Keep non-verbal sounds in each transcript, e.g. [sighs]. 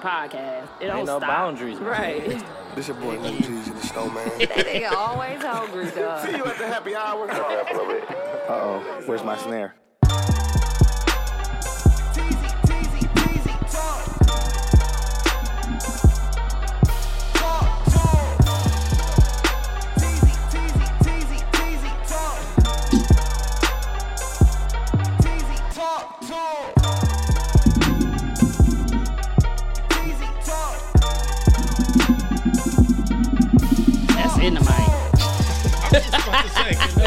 fucking podcast. It don't Ain't no stop. boundaries. Right. This your boy Lil Jeezy, the snowman. [laughs] that nigga always hungry, dog. [laughs] See you at the happy hour. Uh oh, where's my snare?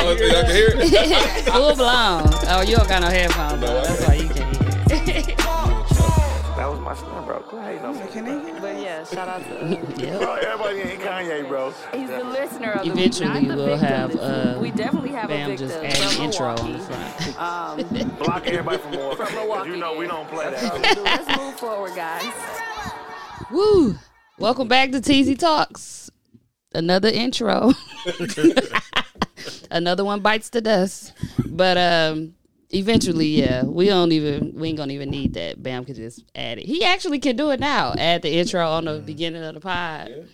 Oh, y'all can hear [laughs] it? Full blown. Oh, you don't got no headphones on. That's why you can hear it. [laughs] That was my snare, bro. Go ahead, no. but yeah, shout out to [laughs] yep. Bro, everybody ain't Kanye, bro. He's the listener of the Eventually week, not the we'll victim have, uh. We definitely have Bam a just victim add from an intro on the Milwaukee. front. Um, Block everybody from more. From Milwaukee, You know we don't play that. what we do. Let's move forward, guys. Woo! Welcome back to TZ Talks. Another intro. Another one bites the dust. But um eventually, yeah, we don't even we ain't gonna even need that. Bam could just add it. He actually can do it now. Add the intro on the beginning of the pod.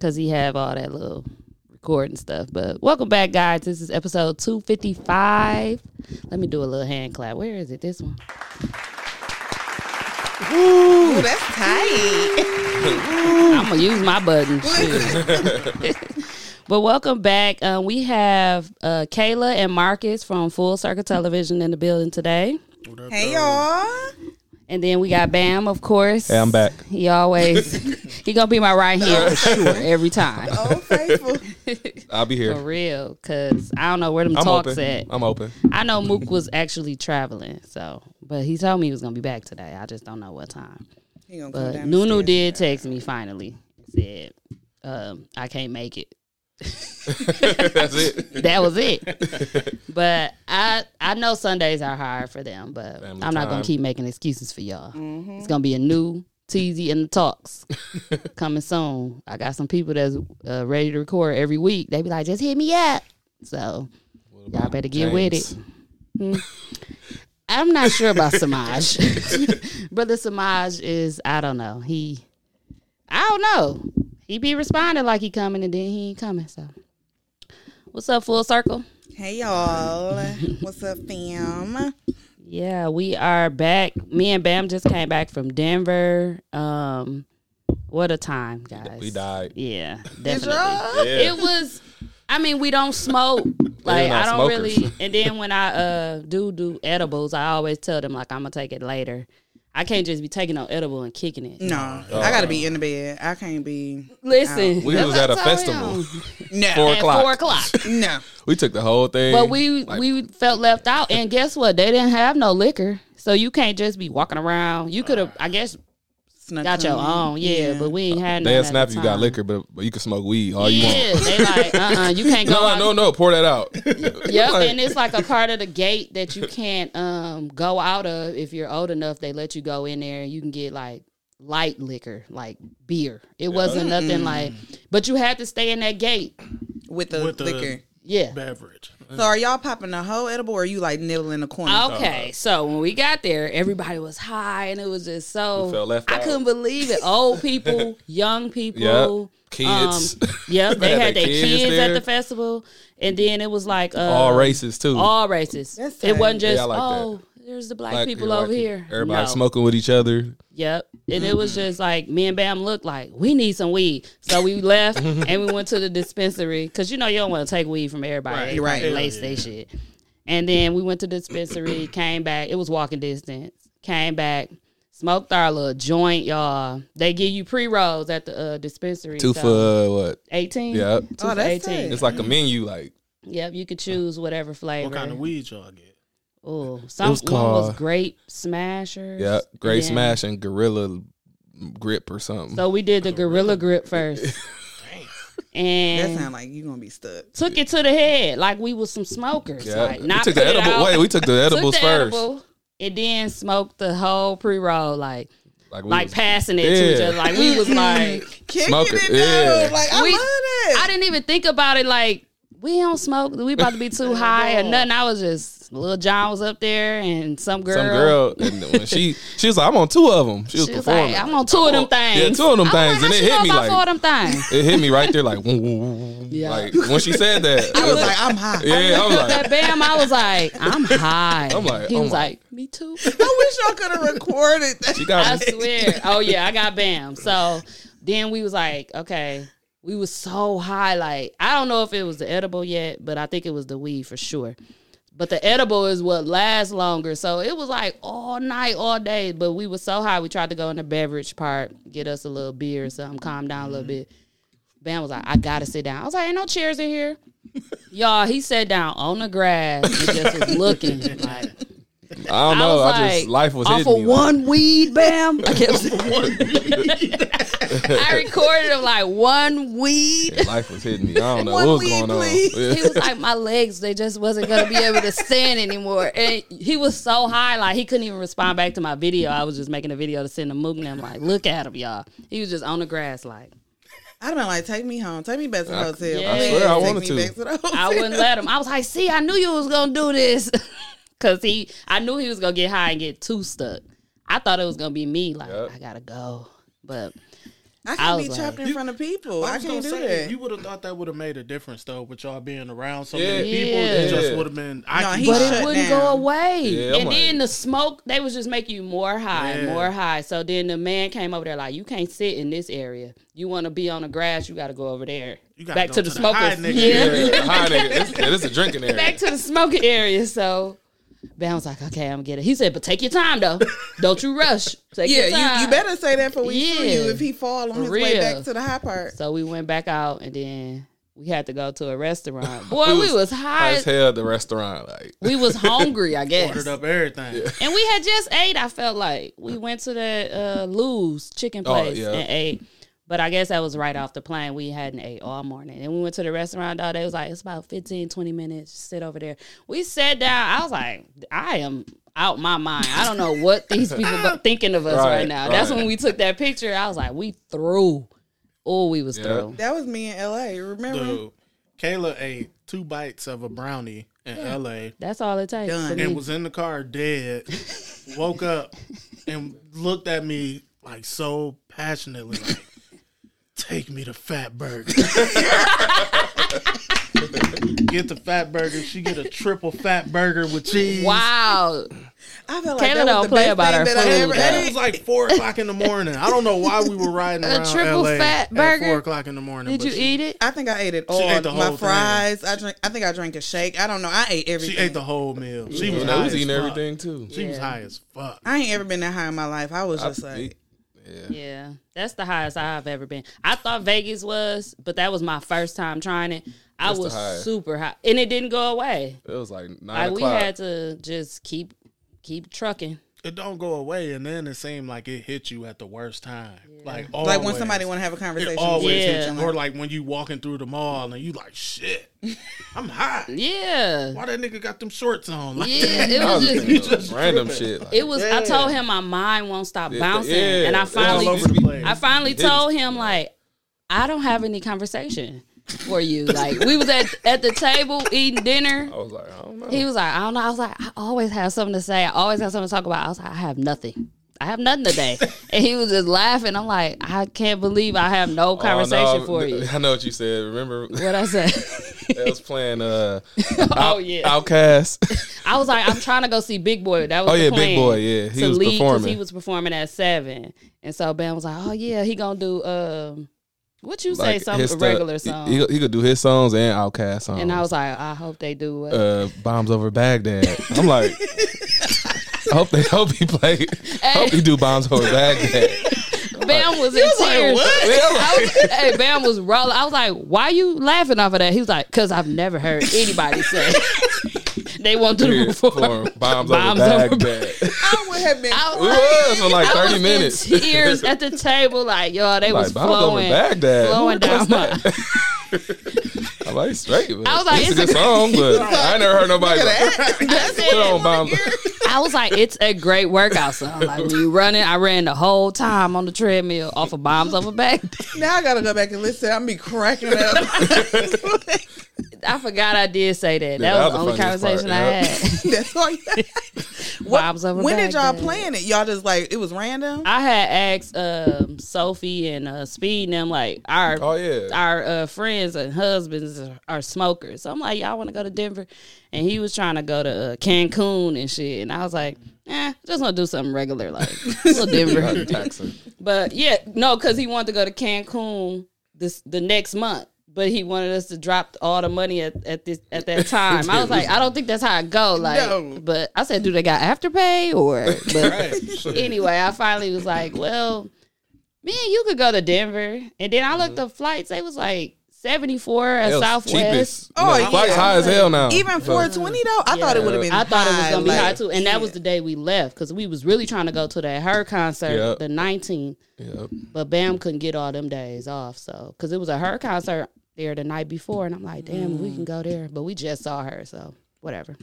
Cause he have all that little recording stuff. But welcome back, guys. This is episode two fifty five. Let me do a little hand clap. Where is it? This one. Ooh, that's tight. [laughs] I'm gonna use my button. [laughs] [laughs] Shoot. but welcome back. Uh, we have uh, Kayla and Marcus from Full Circle Television in the building today, hey y'all. and then we got Bam, of course. Hey, I'm back. He always he gonna be my right hand for sure every time. Oh, faithful. [laughs] I'll be here For real, cause I don't know where them I'm talks open. at. I'm open. I know Mook was actually traveling, so but he told me he was gonna be back today. I just don't know what time. He gonna come But down Nunu did text me finally. Said, um, I can't make it. That's it. [laughs] that was it. but I I know Sundays are hard for them, but Family I'm not gonna keep making excuses for y'all. Mm-hmm. It's gonna be a new TZ in the talks [laughs] coming soon. I got some people that's uh, ready to record every week. They be like, just hit me up. So y'all better get with it. James? I'm not sure about [laughs] Samaj. Brother Samaj is I don't know. He I don't know. He be responding like he coming and then he ain't coming. So what's up, full circle? Hey y'all. What's up, fam? Yeah, we are back. Me and Bam just came back from Denver. Um what a time, guys. We died. Yeah, Did definitely. Yeah. It was I mean, we don't smoke. Like I don't smokers. really and then when I uh do do edibles, I always tell them like I'm gonna take it later. I can't just be taking no edible and kicking it. No, I gotta be in the bed. I can't be. Listen, We was at a what I told festival. him. No, Four At o'clock. four o'clock. [laughs] no. We took the whole thing. But we Like, we felt left out, and guess what? They didn't have no liquor, so you can't just be walking around. You could have, I guess, Snuck got your own, yeah, but we ain't had. No. They none had at snap you got liquor, but but you can smoke weed all you Yeah, want. they like, [laughs] uh, uh you can't go. No, out. no, no. Pour that out. [laughs] Yep, Like, and it's like a part of the gate that you can't um go out of if you're old enough. They let you go in there and you can get like light liquor, like beer. It wasn't nothing like, but you had to stay in that gate. with the With the- liquor. Yeah. beverage. So are y'all popping the whole edible, or are you like nibbling the corner? Okay, so when we got there, everybody was high, and it was just so. We felt left I out. couldn't believe it. Old [laughs] people, young people, Yep. Kids. [laughs] Um, yep, they They had had their their kids kids, there. at the festival, and then it was like uh, all races too. all races. That's it wasn't just Yeah, I like that. oh, there's the black, Black people over people. here. Everybody No. smoking with each other. Yep, and it was just like me and Bam looked like we need some weed, so we left [laughs] and we went to the dispensary because you know you don't want to take weed from everybody. Right. They Right. probably lace they shit. And then we went to the dispensary, [clears throat] came back. It was walking distance. Came back, smoked our little joint, y'all. They give you pre rolls at the uh, dispensary. Two so- for uh, what? eighteen. Yep. two Oh, for that's eighteen. tight. It's like a menu. Like Yep, you could choose whatever flavor. What kind of weed y'all get? Oh, some was one was called- grape smashers. yeah, Great Yeah. Smash and Gorilla Grip or something. So we did the gorilla grip first, [laughs] That and sound like you gonna be stuck. took it to the head like we was some smokers. yeah, Like we not took the put it edible. out, Wait, we took the [laughs] took edibles the first. edible, and then smoked the whole pre roll, like Like, we like was- passing it to each Yeah. other. Like we was like, [laughs] Kicking Smoking, it yeah. though. Like I We- love that. I didn't even think about it. Like we don't smoke. We about to be too high or nothing. I was just Lil Jon was up there, and some girl. Some girl, and when she [laughs] she was like, I'm on two of them. She was She was performing. like, I'm on two of them things. Yeah, two of them I was things, like, and it hit me like- four of them things. [laughs] it hit me right there, like, woo, woo, woo, woo. Yeah. like when she said that, [laughs] I was like, I'm high. yeah, I was that like, Bam, I was like, I'm high. I'm like, he oh was like, me too. I wish y'all could have recorded that. she got I swear. Oh yeah, I got Bam. So then we was like, okay, we was so high. Like I don't know if it was the edible yet, but I think it was the weed for sure. But the edible is what lasts longer. So it was like all night, all day. But we was so high, we tried to go in the beverage part, get us a little beer or something, calm down a little mm-hmm. bit. Bam was like, I gotta sit down. I was like, ain't no chairs in here. [laughs] Y'all, he sat down on the grass and just was looking like I don't know. was I, just like, life was off hitting of me. like- one weed, bam. [laughs] I kept saying, [laughs] I recorded him like one weed. Yeah, life was hitting me. I don't know what was weed, going please. on. Yeah. He was like, my legs, they just wasn't gonna be able to stand anymore. And he was so high, like he couldn't even respond back to my video. I was just making a video to send him Mook and I'm like, look at him, y'all. He was just on the grass, like I'd have been like, take me home. Take me back to the I- hotel. I swear I take wanted me to. back the hotel. I wouldn't let him. I was like, see, I knew you was gonna do this. [laughs] Cause he I knew he was gonna get high and get too stuck. I thought it was gonna be me, like, Yep. I gotta go. But I I can't was be trapped like- in front of people. I, was can't do say, that. You would have thought that would have made a difference though, with y'all being around so Yeah. many people. Yeah. It just would have been. I No, can he but it wouldn't down. go away. Yeah, and like- then the smoke, they was just making you more high, Yeah. more high. So then the man came over there like, you can't sit in this area. You want to be on the grass, you got to go over there. You gotta Back go to the to the high smokers. [laughs] yeah. Yeah, hi, nigga. This, yeah, this is a drinking area. Back to the smoking area. So Bam was like, okay, I'm gonna get it. He said, but take your time though. Don't you rush. Take yeah, your time. you, you better say that for we sue Yeah. you if he fall on For his way back to the high part. So we went back out and then we had to go to a restaurant. [laughs] Boy, We we was was High high. as hell the restaurant. Like, We was hungry, I [laughs] guess. ordered up everything. And we had just ate. I felt like we went to the uh, Lou's chicken Oh, place yeah. and ate. But I guess that was right off the plane. We hadn't ate all morning. And we went to the restaurant all day. It was like, it's about 15, 20 minutes. Sit over there. We sat down. I was like, I am out my mind. I don't know what these [laughs] people are thinking of us right, Right, now. That's when we took that picture. I was like, we threw. Oh, we was Yeah. through. That was me in L.A. Remember? Dude, Kayla ate two bites of a brownie in L.A. That's all it takes. Done. and was in the car dead. woke up and looked at me like so passionately, like, "Take me to Fatburger." get the Fatburger. She get a triple Fatburger with cheese. Wow. I felt like Kayla that was don't the play best about thing her that I food, ever though. It was like four o'clock in the morning. I don't know why we were riding around A triple LA fat at burger? four o'clock in the morning. Did you she, eat it? I think I ate it all. ate the My whole fries. I drink. I think I drank a shake. I don't know. I ate everything. She ate the whole meal. She was you was eating fuck. everything too. She was high as fuck. I ain't ever been that high in my life. I was just like, Yeah. Yeah, that's the highest I've ever been. I thought Vegas was, but that was my first time trying it. I What's the was super high, and it didn't go away. It was like nine Like we had to just keep keep trucking. It don't go away, and then it seemed like it hit you at the worst time. Like always. like when somebody want to have a conversation. It always Yeah. hits you. Or like when you walking through the mall and you like, shit, [laughs] I'm high. Yeah, Why that nigga got them shorts on? Like, yeah. It [laughs] was was just. thinking just random tripping. shit. Like, It was. I told him my mind won't stop bouncing, yeah, and I finally, all over the place. I finally told him like, I don't have any conversation for you. Like we was at at the table eating dinner. I was like, I don't know. He was like, I don't know. I was like, I always have something to say. I always have something to talk about. I was like, I have nothing. I have nothing today. [laughs] and he was just laughing. I'm like, I can't believe I have no Oh, conversation no, for you. I know what you said. Remember, What I said. I [laughs] was playing uh, [laughs] oh yeah. OutKast. I was like, I'm trying to go see Big Boi. That was Oh, the yeah, Big Boi, yeah. He was performing. He was performing at seven, and so Ben was like, Oh yeah, he gonna do um, what you say, Like, some his regular he- song. He, he could do his songs and OutKast songs. and I was like, I hope they do. Uh, uh, bombs over Baghdad. I'm like, [laughs] I hope they hope he play. Hope he do bombs over Baghdad. [laughs] Bam was in tears. Yeah, like- was, hey, Bam was rolling. I was like, "Why you laughing off of that?" He was like, "Cause I've never heard anybody say [laughs] they want to Yeah, perform for bombs, Bombs over over Baghdad. I would have been. I We was for like I 30 was minutes. in [laughs] tears at the table, like yo, they was like bombs over Baghdad. flowing down my. [laughs] [laughs] that? I'm like straight. Man. I was like, it's a good a- song, but [laughs] I ain't never heard nobody I [laughs] put on bombs. [laughs] I was like, it's a great workout. So I'm like, when you running, I ran the whole time on the treadmill off of bombs over back. Now I gotta go back and listen. I'm be cracking up. I forgot I did say that. Yeah, that was that the was only the funniest conversation part, I yeah. had. That's all. You Bombs over when did y'all Baghdad. plan it? Y'all just like it was random. I had asked um, Sophie and uh, Speed and them like our Oh yeah. our uh, friends and husbands are, are smokers. So I'm like, y'all want to go to Denver? And he was trying to go to uh, Cancun and shit. And I was like, eh, just want to do something regular, like a little [laughs] Denver. But yeah, no, because he wanted to go to Cancun this the next month. But he wanted us to drop all the money at, at this at that time. I was like, I don't think that's how it go. Like, No. but I said, do they got afterpay or? [laughs] But Right. anyway, I finally was like, well, man, you could go to Denver. And then I looked up flights. They was like 74 at Hell's Southwest. cheapest. Oh, You know, flight's yeah. high as hell now. Even So- 420 though, I thought it would have been. I thought it was gonna be like- high too, and that was the day we left because we was really trying to go to that her concert, Yep. the 19th, Yeah. but Bam couldn't get all them days off, so because it was a her concert there the night before, and I'm like, damn, we can go there, but we just saw her, so whatever.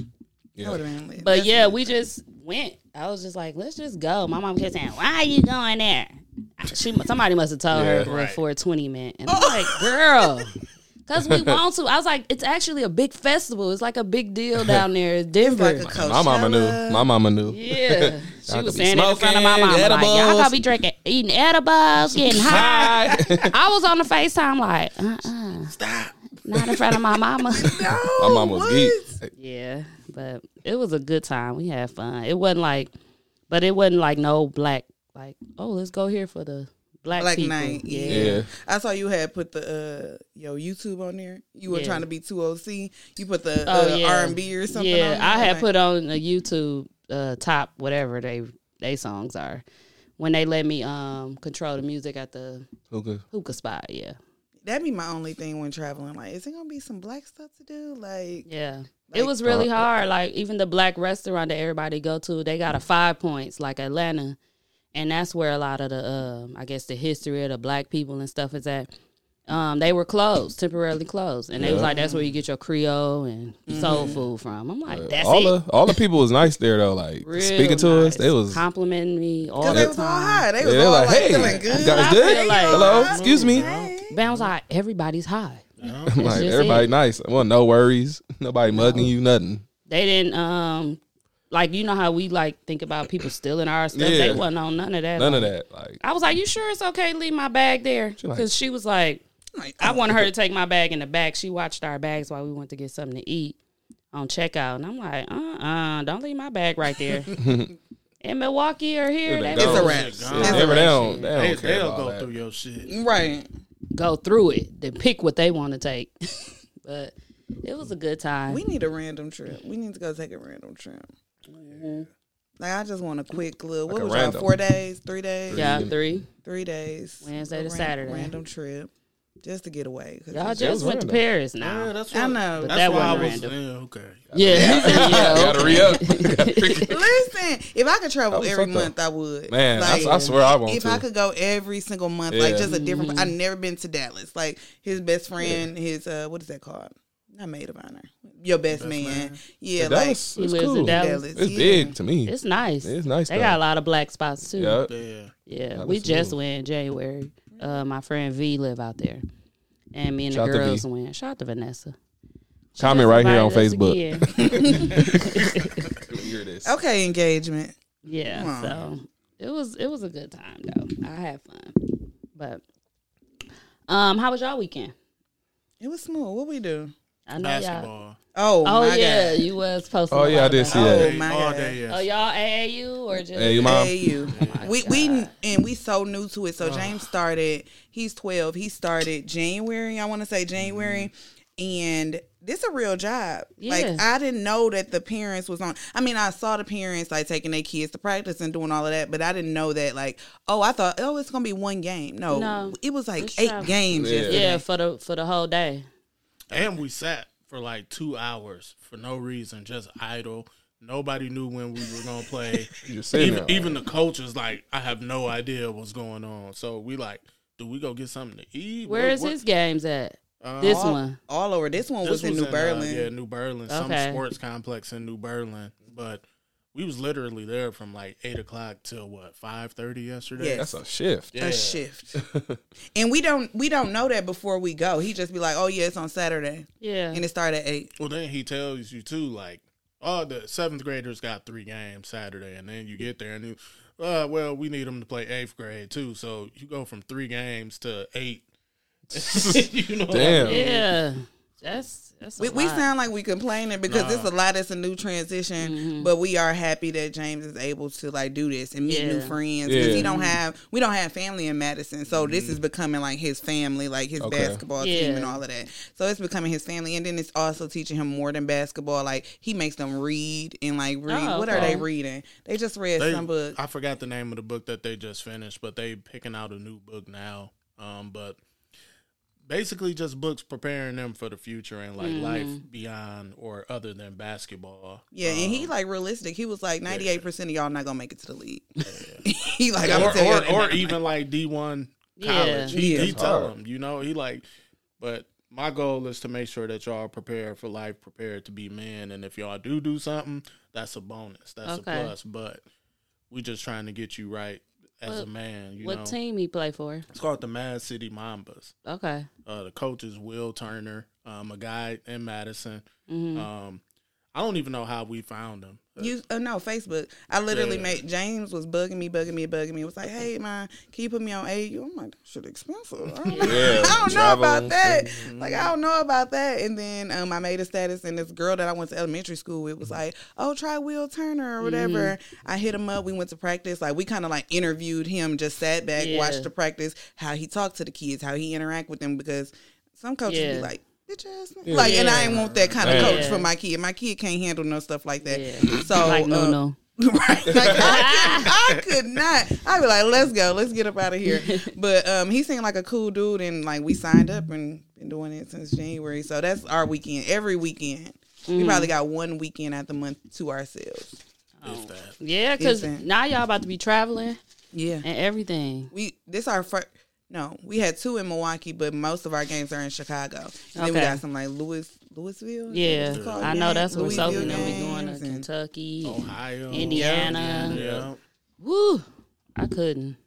That would've been lit. But yeah, we just went. I was just like, let's just go. My mom kept saying, why are you going there? She somebody must have told her Yeah. what Right. 420 meant, and I'm like, girl. Cause we want to. I was like, it's actually a big festival. It's like a big deal down [laughs] there. It's Denver. like a Coachella. My mama knew. My mama knew. Yeah, [laughs] she was could be saying in front of my smoking, mama. Like, y'all gonna be drinking, eating edibles, getting [laughs] high. I was on the FaceTime like, uh, uh Stop. not in front of my mama. My mama was what? geek. yeah, but it was a good time. We had fun. It wasn't like, but it wasn't like no black. Like, oh, let's go here for the black, Black people. night. Yeah. Yeah. I saw you had put the uh yo YouTube on there. You were Yeah. trying to be too OC. You put the Oh, uh, yeah. R and B or something. Yeah, on there. I had Like, put on the YouTube uh, top whatever they they songs are when they let me um control the music at the Okay. hookah spot. Yeah, that'd be my only thing when traveling. Like, is it gonna be some black stuff to do? Like, yeah. Like, it was really uh, hard. Like even the black restaurant that everybody go to, they got a five points like Atlanta, and that's where a lot of the um I guess the history of the black people and stuff is at. Um, they were closed, temporarily closed, and they was like, "That's where you get your Creole and soul food from." I'm like, "That's all it." the all the people was nice there though. Like Real speaking to us, they was complimenting me all cause the they was all time. high. They yeah, was they all like, like, hey, feeling you good. guys good? like- Hello, excuse me. Bam was like, everybody's high. [laughs] I'm like everybody it. nice. Well, no worries. Nobody mugging you. Nothing. They didn't um like you know how we like think about people stealing our stuff. They Yeah. wasn't on none of that. None of that. Like I was like, you sure it's okay to leave my bag there? like- Because she was like, Like, I wanted her to take my bag in the back. She watched our bags while we went to get something to eat on checkout, and I'm like, uh, uh don't leave my bag right there. [laughs] in Milwaukee or here, It's they a It's a will wrap. Shit It's gone. a yeah, they don't. They They, don't care they'll go that. Through your shit. Right. Go through it, then pick what they want to take. [laughs] but It was a good time. We need a random trip. We need to go take a random trip. Like I just want a quick little. What Like a was y'all? Four days, three days, yeah, three. three days. Wednesday A to ran- Saturday. Random trip, just to get away. Y'all it's just was went to. Paris now. Yeah, that's I know. But That's that why I wasn't was random. yeah, okay. Yeah, he said, yeah, [laughs] Gotta okay. re up. [laughs] [laughs] Listen, if I could travel every fucked up. month, I would. Man, I- Like, I, swear I want if to. I could go every single month, like just a different. Mm-hmm. I've never been to Dallas. Like his best friend, his uh, what is that called? Not maid of honor. Your best, man. man. Yeah, Dallas, like it's He lives in cool. Dallas. Dallas. It's yeah. big to me. It's nice. It's nice. They though. got a lot of black spots too. Yeah. Yeah. Yeah, That we just cool. went in January. Uh, my friend V live out there, and me and Shout the girls went. Shout out to Vanessa. She Comment right here on Facebook. again. Hear this. Okay, engagement. yeah, Wow. so it was it was a good time though. I had fun, but um, how was y'all weekend? It was smooth. What we do? I know y'all. Basketball. Oh, Oh my yeah, God. you was posting. Oh, yeah, I did see it. that. Oh Day, my all God. day, yes. Oh, y'all AAU or just Hey, you mom. AAU. [laughs] Oh, we we and we so new to it. So James started. He's twelve. He started January. I want to say January, mm-hmm. and this a real job. Like I didn't know that the parents was on. I mean, I saw the parents like taking their kids to practice and doing all of that, but I didn't know that. Like, oh, I thought, oh, it's gonna be one game. No, No. it was like eight travel. games. Yeah. yeah for the for the whole day. And we sat for like two hours for no reason, just idle. Nobody knew when we were gonna play. [laughs] You just sitting even there. even the coaches like, I have no idea what's going on. So we like, do we go get something to eat? Where What- is what- his games at? Uh, This all- one. All over. This one This was in New uh, Berlin. yeah, New Berlin. Some sports complex in New Berlin. But we was literally there from like eight o'clock till what five thirty yesterday. Yes. That's a shift. Yeah. a shift. [laughs] and we don't we don't know that before we go. He just be like, "Oh yeah, it's on Saturday," Yeah. and it started at eight. Well, then he tells you too, like, oh, the seventh graders got three games Saturday, and then you get there and you, uh, well, we need them to play eighth grade too, so you go from three games to eight. [laughs] you know, what I Damn. mean? yeah. That's that's a We, we sound like we complaining because it's a lot. It's a new transition, Mm-hmm. but we are happy that James is able to like do this and meet new friends because he don't have we don't have family in Madison, so this is becoming like his family, like his Okay. basketball team and all of that. So it's becoming his family, and then it's also teaching him more than basketball. Like he makes them read and like read. Oh, what are they reading? They just read They- some book. I forgot the name of the book that they just finished, but they picking out a new book now. Um, but basically just books preparing them for the future and like Mm-hmm. life beyond or other than basketball. Yeah, and Um, he like realistic. He was like ninety eight percent of y'all not gonna make it to the league. [laughs] he like I'm or, or, or even like D one college. Yeah. He, Yeah. he tell Hard. them, you know, he like, but my goal is to make sure that y'all are prepared for life, prepared to be men, and if y'all do do something, that's a bonus, that's Okay. a plus. But we just trying to get you right as What- a man. You what know, team he play for? it's called the Mad City Mambas. Okay. Uh, the coach is Will Turner, um, a guy in Madison. Mm-hmm. Um, I don't even know how we found him. You uh, no Facebook. I literally Yeah. made James was bugging me, bugging me, bugging me. It was like, hey man, can you put me on AU? I'm like, that shit expensive. I don't, know. [laughs] Yeah, I don't know about that. Like I don't know about that. And then um, I made a status, and this girl that I went to elementary school with was like, oh, try Will Turner or whatever. I hit him up. We went to practice. Like we kind of like interviewed him, just sat back, Yeah. watched the practice, how he talked to the kids, how he interact with them, because some coaches Yeah. be like. Bitch ass. nigga." Like, and I ain't want that kind of Yeah. coach for my kid. My kid can't handle no stuff like that. Yeah. So, like no uh, no. [laughs] right. Like, I, could, [laughs] I could not. I'd be like, let's go. Let's get up out of here. [laughs] But um, he seemed like a cool dude, and like we signed up and been doing it since January. So that's our weekend. Every weekend, we probably got one weekend at the month to ourselves. If that. Yeah, because now y'all about to be traveling Yeah, and everything. we this our first. No, we had two in Milwaukee, but most of our games are in Chicago. And then we got some like Louis, Louisville. Yeah, It's called I know that's what Louisville Sophie and them be games going to Kentucky, Ohio, Indiana. Yeah. Woo! I couldn't.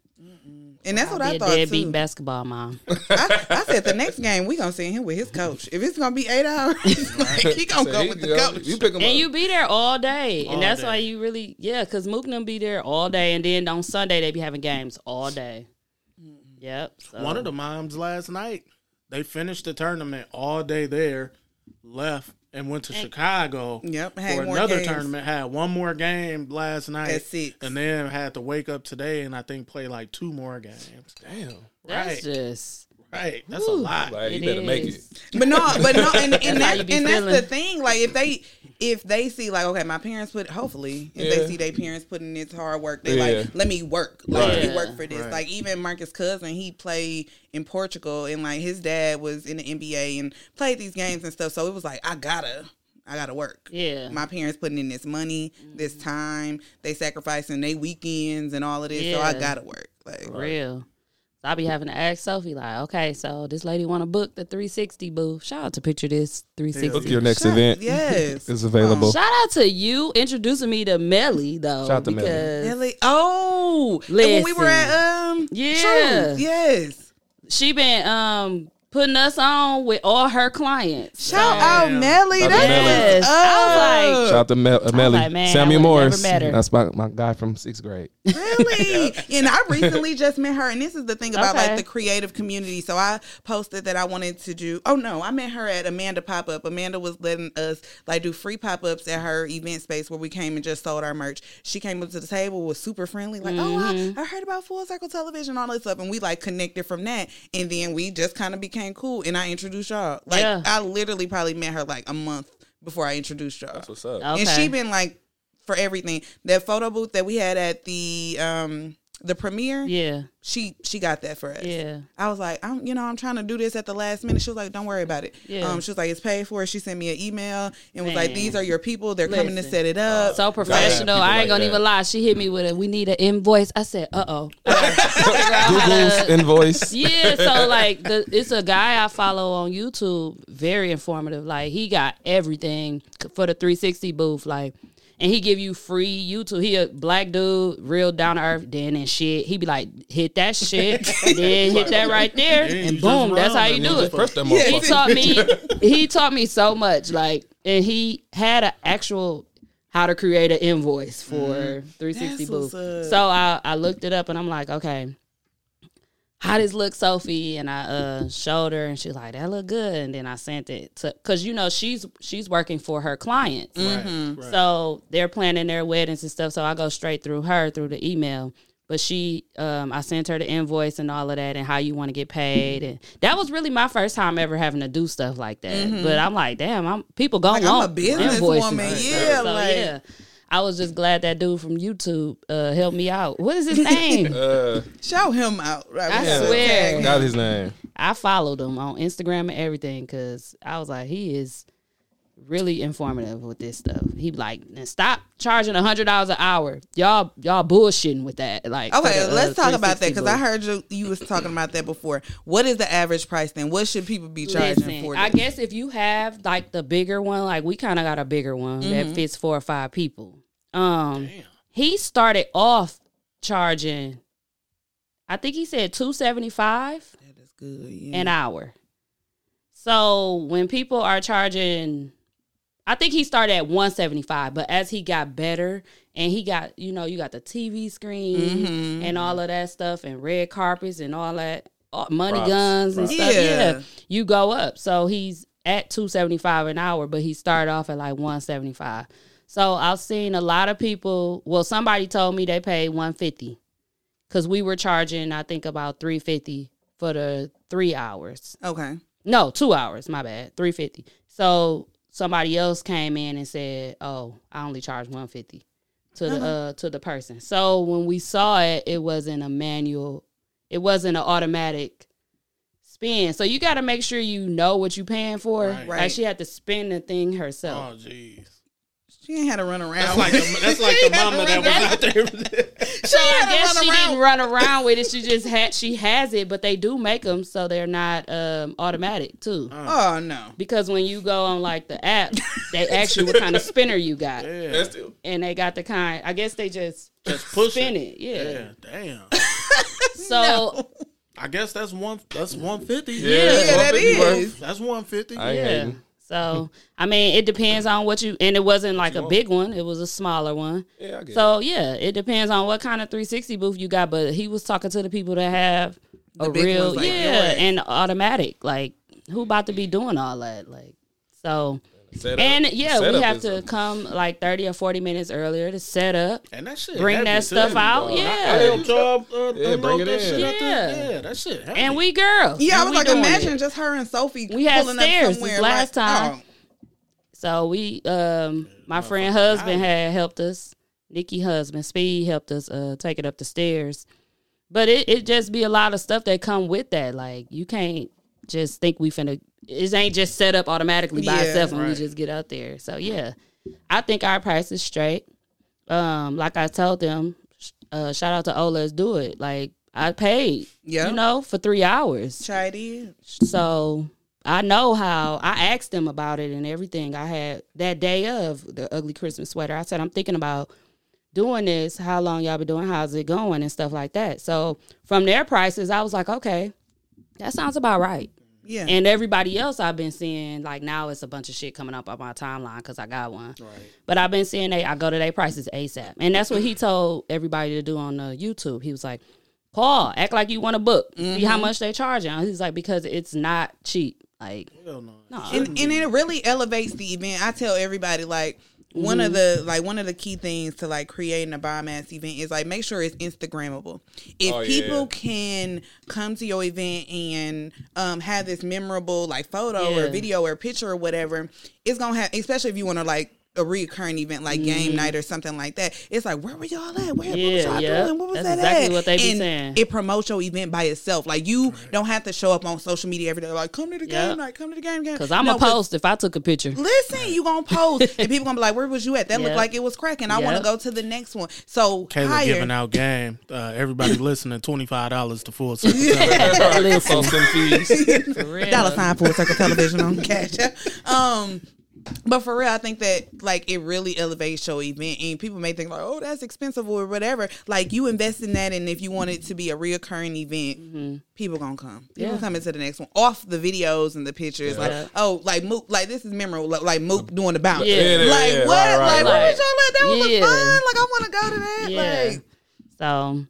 And that's what Be I a thought deadbeat too. basketball mom. [laughs] I, I said the next game we gonna send him with his coach. If it's gonna be eight hours, like, [laughs] he gonna So go he with the go- coach. You pick him And up. you be there all day, All and that's day. why you really, yeah, because Mook and them be there all day, and then on Sunday they be having games all day. Yep. so- One of the moms last night, they finished the tournament all day there, left and went to Chicago Yep, had for another games. tournament. Had one more game last night At six. and then had to wake up today and I think play like two more games. Damn. That's right. just Right, that's a lot. Like, you It better make it. But no, but no, and, and, how that's, you be and that's the thing. Like if they if they see like okay, my parents put hopefully if they see their parents putting this hard work, they Yeah. like let me work, like let me work for this. Right. Like even Marcus' cousin, he played in Portugal, and like his dad was in the NBA and played these games and stuff. So it was like I gotta. I gotta work. Yeah. My parents putting in this money, this mm. time, they sacrificing their weekends and all of this. So I gotta work. Like real. So I be having to ask Sophie like, okay, so this lady want to book the 360 booth. Shout out to Picture This 360. Book your next Shut- event. Yes. [laughs] It's available. Shout out to you introducing me to Melly though, Shout out to Melly. because Really? Oh, and when we were at um, Yeah. Truth, yes. she been um putting us on with all her clients. Shout out Melly. Shout out That to Melly. Yes. is I was like, Shout out to Mel- uh, Melly. like, man, Samuel Morris. never met her. That's my, my guy from sixth grade. really? [laughs] and I recently just met her, and this is the thing about Okay. like the creative community. So I posted that I wanted to do. Oh no, I met her at Amanda Pop Up. Amanda was letting us like do free pop ups at her event space where we came and just sold our merch. She came up to the table, was super friendly, like, oh, I, I heard about Full Circle Television, all this stuff, and we like connected from that, and then we just kind of became cool, and I introduced y'all. Like Yeah. I literally probably met her like a month before I introduced y'all. That's what's up. okay. And she been like for everything. That photo booth that we had at the um the premiere, yeah, she she got that for us. yeah. I was like, I'm you know, I'm trying to do this at the last minute. She was like, Don't worry about it. Yeah. Um, she was like, It's paid for. She sent me an email and was like, These are your people. They're coming to set it up. So professional. I ain't like gonna that. even lie. She hit me with a we need an invoice. I said, uh oh. [laughs] Google's [laughs] invoice. Yeah, so [laughs] like the it's a guy I follow on YouTube, very informative. Like he got everything for the 360 booth. Like and he give you free YouTube. He a black dude, real down to earth, then and shit. He be like, hit that shit, [laughs] then hit that right there, Yeah, and boom, that's how that you do it. Press that He taught me. [laughs] He taught me so much. Like, and he had an actual how to create an invoice for 360 That's Booth. So I I looked it up and I'm like, okay, how does look, Sophie? And I uh showed her, and she's like, that look good. And then I sent it to because you know she's she's working for her clients. Mm-hmm. Right, right. So they're planning their weddings and stuff. So I go straight through her through the email. But she, um, I sent her the invoice and all of that, and how you want to get paid, and that was really my first time ever having to do stuff like that. But I'm like, damn, I'm people gonna Mm-hmm. I'm a business invoices. woman. Yeah, so, like- yeah. I was just glad that dude from YouTube uh, helped me out. What is his name? [laughs] Uh, Shout him out. Right? I We swear. got his name. I followed him on Instagram and everything because I was like, he is really informative with this stuff. He like, stop charging a hundred dollars an hour. Y'all, y'all bullshitting with that. Like, Okay, the, uh, let's talk about that because I heard you you was talking about that before. What is the average price then? What should people be charging Listen, for? I guess if you have like the bigger one, like we kind of got a bigger one Mm-hmm. that fits four or five people. Um, he started off charging. I think he said two seventy five. that is good. Yeah. an hour. So when people are charging, I think he started at 175, but as he got better and he got, you know, you got the TV screen Mm-hmm. and all of that stuff and red carpets and all that uh, money Props, guns and props. stuff. Yeah. Yeah. You go up. So he's at 275 an hour, but he started off at like 175. So I've seen a lot of people, well somebody told me they paid 150 cuz we were charging I think about 350 for the 3 hours. okay. No, two hours. My bad. Three fifty. So somebody else came in and said, "Oh, I only charge one fifty to the uh to the person." So when we saw it, it wasn't a manual. It wasn't an automatic spin. So you got to make sure you know what you're paying for. Right. Like she had to spin the thing herself. Oh, jeez. She ain't had to run around. That's like the, that's like the mama that was out there. so I had to guess run she around. didn't run around with it. She just had she has it, but they do make them so they're not um, automatic too. oh no. Because when you go on like the app, they ask you what kind of spinner you got, Yeah, That's still. and they got the kind. I guess they just just push spin it. it. Yeah. Yeah, damn. [laughs] So I guess that's one. That's one fifty. Yeah, Yeah, that 150 worth. that's one fifty. Yeah. hating. So I mean, it depends on what you. And it wasn't like a big one; it was a smaller one. Yeah, I get So yeah, it depends on what kind of 360 booth you got. But he was talking to the people that have a big real, like yeah, and automatic. Like who about to be doing all that? Like so. Setup- And yeah, we have is- to come like 30 or 40 minutes earlier to set up. And that shit. Bring heavy, that too. stuff out, How yeah. they don't job, uh, Yeah, unload bring it that in. shit out there? Yeah. Yeah, that shit. Heavy. And we girls. Yeah, I was like, imagine it. just her and Sophie. We had pulling stairs up this somewhere. last like, time. oh, So we, um, my friend husband had helped us. Nikki husband Speed helped us uh, take it up the stairs. But it it just be a lot of stuff that come with that. Like you can't just think we finna. It ain't just set up automatically by Yeah, itself and we just get out there. So yeah, I think our price is straight. Um, like I told them, uh, shout out to Oh Let's Do It. Like I paid, Yeah. you know, for three hours. try it in. So I know how I asked them about it and everything. I had that day of the ugly Christmas sweater. I said, I'm thinking about doing this. How long y'all been doing? How's it going? And stuff like that. So from their prices, I was like, okay, that sounds about right. Yeah. And everybody else I've been seeing, like now it's a bunch of shit coming up on my timeline because I got one. Right. But I've been seeing they I go to their prices ASAP. And that's what he [clears throat] told everybody to do on the YouTube. He was like, Paul, act like you want a book. See how mm-hmm. much they charge charging. He's like, because it's not cheap. Like, no. no. and, and it really elevates the event. I tell everybody like one of the like one of the key things to like creating a bomb ass event is like make sure it's Instagrammable. If Oh, yeah. people can come to your event and um have this memorable like photo or video or picture or whatever, it's gonna have especially if you want to like a recurring event like game night or something like that. It's like where were y'all at? Where what was Yeah, y'all yeah. doing? What was That's that exactly at? what they be and saying. It promotes your event by itself. Like you don't have to show up on social media every day. Like come to the Yeah. game night, come to the game game. Because I'm No, a 'cause- post if I took a picture. Listen, you gonna post, [laughs] and people gonna be like, "Where was you at? That Yep. looked like it was cracking. I want to go to the next one." So Kayla hire. giving out game. Uh, everybody [laughs] listening, twenty five dollars to full [laughs] circle. Listen, Posting fees. for real. dollar sign full circle television on cash. Um, But for real, I think that like it really elevates your event, and people may think like, "Oh, that's expensive" or whatever. Like you invest in that, and if you want it to be a reoccurring event, mm-hmm. people gonna come. People Yeah. coming to the next one off the videos and the pictures. Like, oh, like Mook, like this is memorable. Like, like Mook doing the bounce. Yeah. Yeah, Like yeah, what? right, right, like what right. was y'all at? That was Yeah. fun. Like I want to go to that. Yeah. Like So,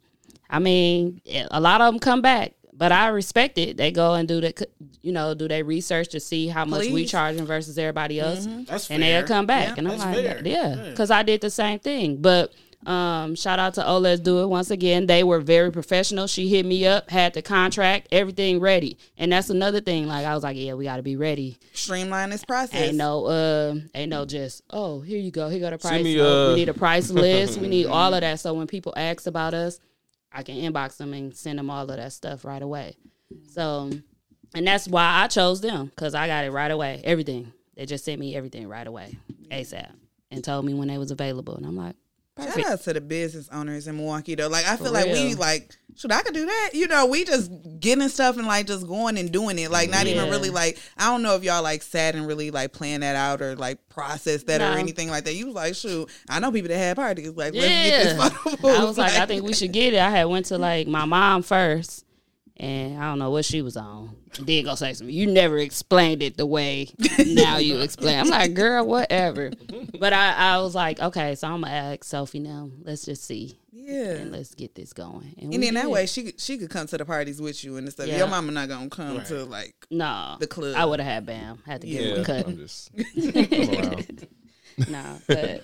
I mean, a lot of them come back, but I respect it. They go and do the, you know, do they research to see how much we Please. charging versus everybody else, That's and fair. they'll come back. Yeah, and I'm like, fair. yeah, Yeah. because I did the same thing. But um, shout out to Oh Let's Do It once again. They were very professional. She hit me up, had the contract, everything ready, and that's another thing. Like I was like, yeah, we got to be ready. streamline this process. Ain't no, uh, ain't no just, oh, here you go, here go the price. me, uh, we need a price list. we need [laughs] all of that. So when people ask about us, I can inbox them and send them all of that stuff right away. So, and that's why I chose them because I got it right away. Everything. They just sent me everything right away, ASAP, and told me when they was available. And I'm like, perfect. Shout out to the business owners in Milwaukee though. Like I feel like we like should I could do that? You know, we just getting stuff and like just going and doing it. Like not even really like I don't know if y'all like sat and really like plan that out or like process that or anything like that. You was like, shoot, I know people that had parties. Like let's Yeah. get this [laughs] photo. I was like, I think we should get it. I had went to like my mom first, and I don't know what she was on. Then go say something. You never explained it the way now you explain. I'm like, girl, whatever. But I, I was like, okay, so I'm gonna ask Sophie now. Let's just see Yeah. and let's get this going. And we then that way she could she could come to the parties with you and stuff. Yeah. Your mama not gonna come Right. to like no, the club. I would have had Bam. Had to get Yeah. him a cut. I'm just I'm no, [laughs] but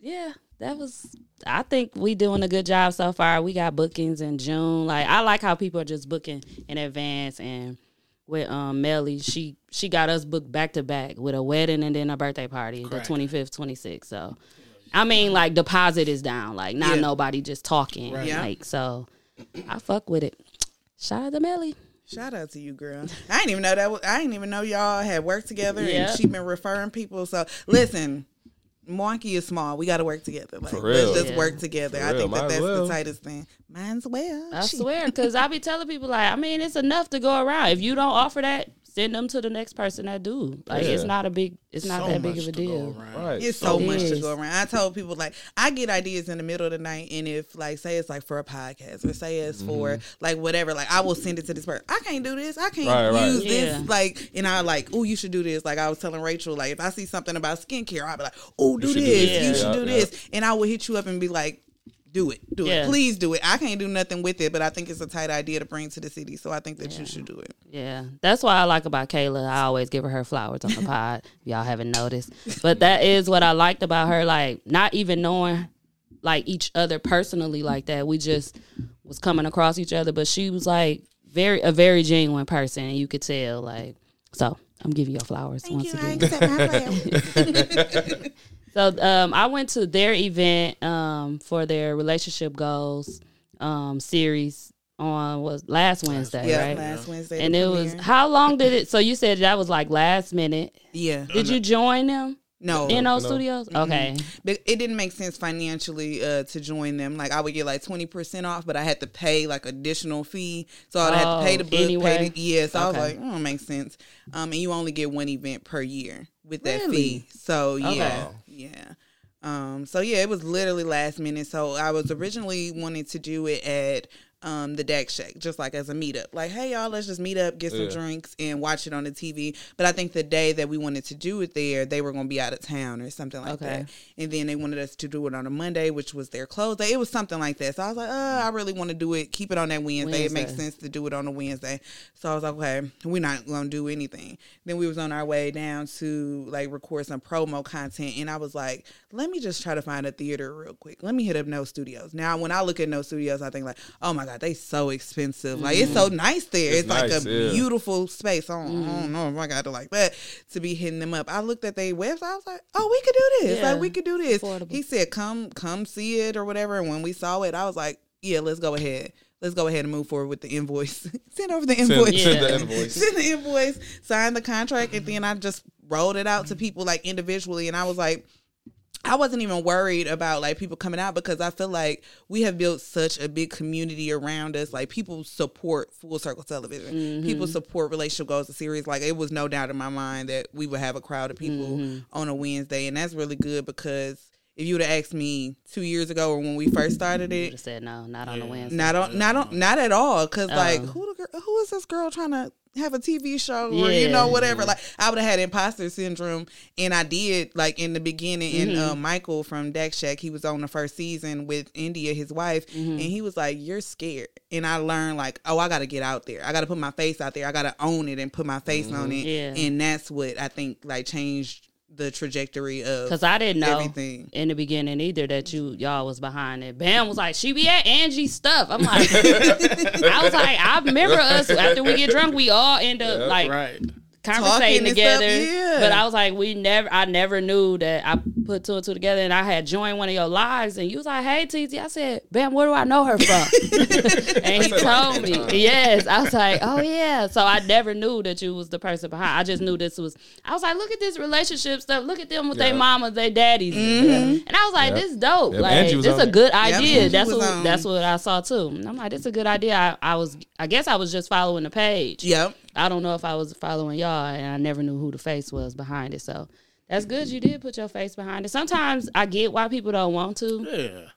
yeah, that was. I think we doing a good job so far. We got bookings in June. Like I like how people are just booking in advance. And with um Melly, she she got us booked back to back with a wedding and then a birthday party, the twenty fifth, twenty sixth. So. I mean, like deposit is down, like not Yeah. nobody just talking, Right. Yeah. like so. I fuck with it. Shout out to Melly. Shout out to you, girl. I didn't even know that. Was, I didn't even know y'all had worked together, Yeah. and she been referring people. So listen, Milwaukee is small. We got to work together. Like, For real. Let's just Yeah. work together. For I real. think that Might that's well. the tightest thing. Mine's well. I Shit. swear, because I be telling people like, I mean, it's enough to go around. If you don't offer that, send them to the next person that do. Like, it's not a big, it's not So that big of a to go deal. around. Right. It's so It much to go around. I told people like I get ideas in the middle of the night, and if like say it's like for a podcast or say it's for mm-hmm. like whatever, like I will send it to this person. I can't do this. I can't Right, right. use Yeah. this. Like, and I like, oh, you should do this. Like I was telling Rachel, like if I see something about skincare, I'll be like, oh, do should do this. this. You Yeah. should do Yeah, this, and I will hit you up and be like. Do it, do Yeah. it, please do it. I can't do nothing with it, but I think it's a tight idea to bring to the city, so I think that you should do it. Yeah, that's what I like about Kayla. I always give her her flowers on the pod. if y'all haven't noticed, but that [laughs] is what I liked about her. Like not even knowing like each other personally like that. We just was coming across each other, but she was like very a very genuine person, and you could tell. Like so, I'm giving you [laughs] flowers once [laughs] again. So um, I went to their event um, for their relationship goals um, series on was last Wednesday, yeah, right? last Wednesday, and the it was how long did it? So you said that was like last minute. yeah. Did you join them No, in those no. studios? Mm-hmm. Okay, But it didn't make sense financially uh, to join them. Like I would get like twenty percent off, but I had to pay like additional fee, so I had to pay the Oh, book. anyway? Pay the, yeah, so I was Okay. like, oh, it makes sense. Um, and you only get one event per year with that Really? fee. So yeah, Okay. Yeah. Um, so yeah, it was literally last minute. So I was originally wanting to do it at um the Dak Shack, just like as a meetup. Like, hey y'all, let's just meet up, get some Yeah. drinks, and watch it on the TV. But I think the day that we wanted to do it there, they were gonna be out of town or something like Okay. that. And then they wanted us to do it on a Monday, which was their close day. It was something like that. So I was like, uh, I really want to do it. Keep it on that Wednesday. It makes sense to do it on a Wednesday. So I was like, okay, we're not gonna do anything. Then we was on our way down to like record some promo content, and I was like, let me just try to find a theater real quick. Let me hit up No Studios. Now, when I look at No Studios, I think like, oh my god, they so expensive. Like it's so mm. nice there. It's, It's like nice, a yeah. beautiful space. I don't, I don't mm. know if I got to like that to be hitting them up. I looked at their website. I was like, oh, we could do this. Yeah. Like we could do this. Affordable. He said, come, come see it or whatever. And when we saw it, I was like, yeah, let's go ahead. Let's go ahead and move forward with the invoice. [laughs] Send over the invoice. send Yeah. the invoice. Send the invoice, sign the contract, and then I just rolled it out to people like individually. And I was like, I wasn't even worried about like people coming out because I feel like we have built such a big community around us. Like people support Full Circle Television. Mm-hmm. People support Relationship Goals the series. Like it was no doubt in my mind that we would have a crowd of people Mm-hmm. on a Wednesday, and that's really good because if you would have asked me two years ago or when we first started it, have said no, not on the Wednesday. not on, not on, not at all. Cause like, Oh. who the girl, who is this girl trying to have a TV show or you know whatever? Like, I would have had imposter syndrome, and I did like in the beginning. And Mm-hmm. uh, Michael from Dak Shack, he was on the first season with India, his wife, Mm-hmm. and he was like, "You're scared," and I learned like, oh, I got to get out there. I got to put my face out there. I got to own it and put my face on it. Mm-hmm. Yeah. and that's what I think like changed the trajectory of Cause I didn't know everything. in the beginning either that you y'all was behind it. Bam was like, she be at Angie's stuff. I'm like, [laughs] I was like, I remember us after we get drunk, we all end up like Right. Talking conversating together. stuff, yeah. But I was like, we never, I never knew that I put two and two together. And I had joined one of your lives, and you was like, "Hey, TT," I said, "Bam, where do I know her from?" [laughs] and he told me, yes. I was like, "Oh yeah." So I never knew that you was the person behind. I just knew this was. I was like, "Look at this relationship stuff. Look at them with their Yeah. mamas, their daddies." Mm-hmm. And I was like, Yep. "This dope. Yep, Like, this on a good idea. Angie that's what on. that's what I saw too." And I'm like, "This is a good idea." I, I was, I guess, I was just following the page. Yep. I don't know if I was following y'all, and I never knew who the face was behind it. So that's good. You did put your face behind it. Sometimes I get why people don't want to, Yeah.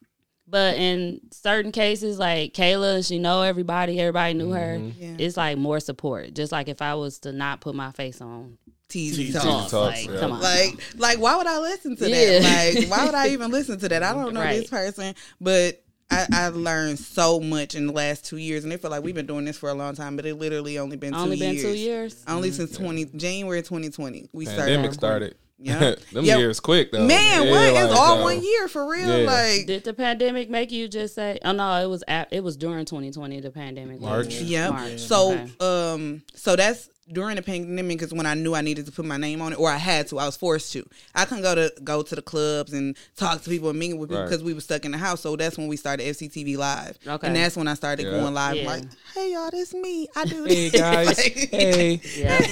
but in certain cases, like Kayla, she know everybody. Everybody knew her. Mm-hmm. Yeah. It's like more support. Just like if I was to not put my face on TV TV talk. talk, like yeah. come on, Like, like, why would I listen to Yeah. that? Like, why would I [laughs] even listen to that? I don't know Right. this person, but I, I've learned so much in the last two years, and it feel like we've been doing this for a long time, but it literally only been only two been years. two years. Only since twenty January twenty twenty, we started. Pandemic started. Yeah. [laughs] Them Yeah. years quick though. Man, Yeah, what? It's like, all uh, one year for real. yeah. Like, Did the pandemic make you just say? Oh no, it was at, it was during 2020. The pandemic. March. Yep. March. So, Okay. um, so that's during the pandemic is when I knew I needed to put my name on it, or I had to. I was forced to. I couldn't go to go to the clubs and talk to people and mingle with people Right. because we were stuck in the house. So that's when we started FCTV Live. Okay. And that's when I started Yeah. going live. Yeah. Like, hey y'all, this me. I do this. Hey guys. [laughs] Like- hey. yeah.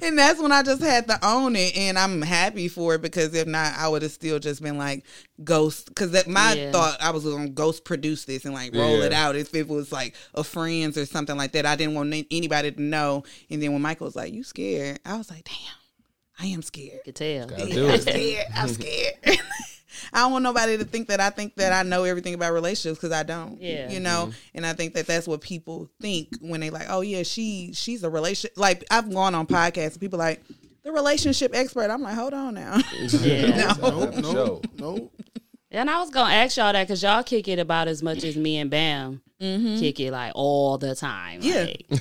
[laughs] and that's when I just had to own it, and I'm happy for it because if not, I would have still just been like ghost. Because that my Yeah. thought I was gonna ghost produce this and like roll Yeah. it out if it was like a friends or something like that. I didn't want anybody to know. And then when Michael was like, "You scared?" I was like, "Damn, I am scared. Could tell. Yeah, I'm it. scared. I'm [laughs] scared." [laughs] I don't want nobody to think that I think that I know everything about relationships because I don't. Yeah. you know, Mm-hmm. and I think that that's what people think when they like, oh yeah, she she's a relationship. Like I've gone on podcasts and people like the relationship expert. I'm like, hold on now. [laughs] Yeah. no. Show. nope, nope. And I was gonna ask y'all that because y'all kick it about as much as me and Bam kick it like all the time. Mm-hmm.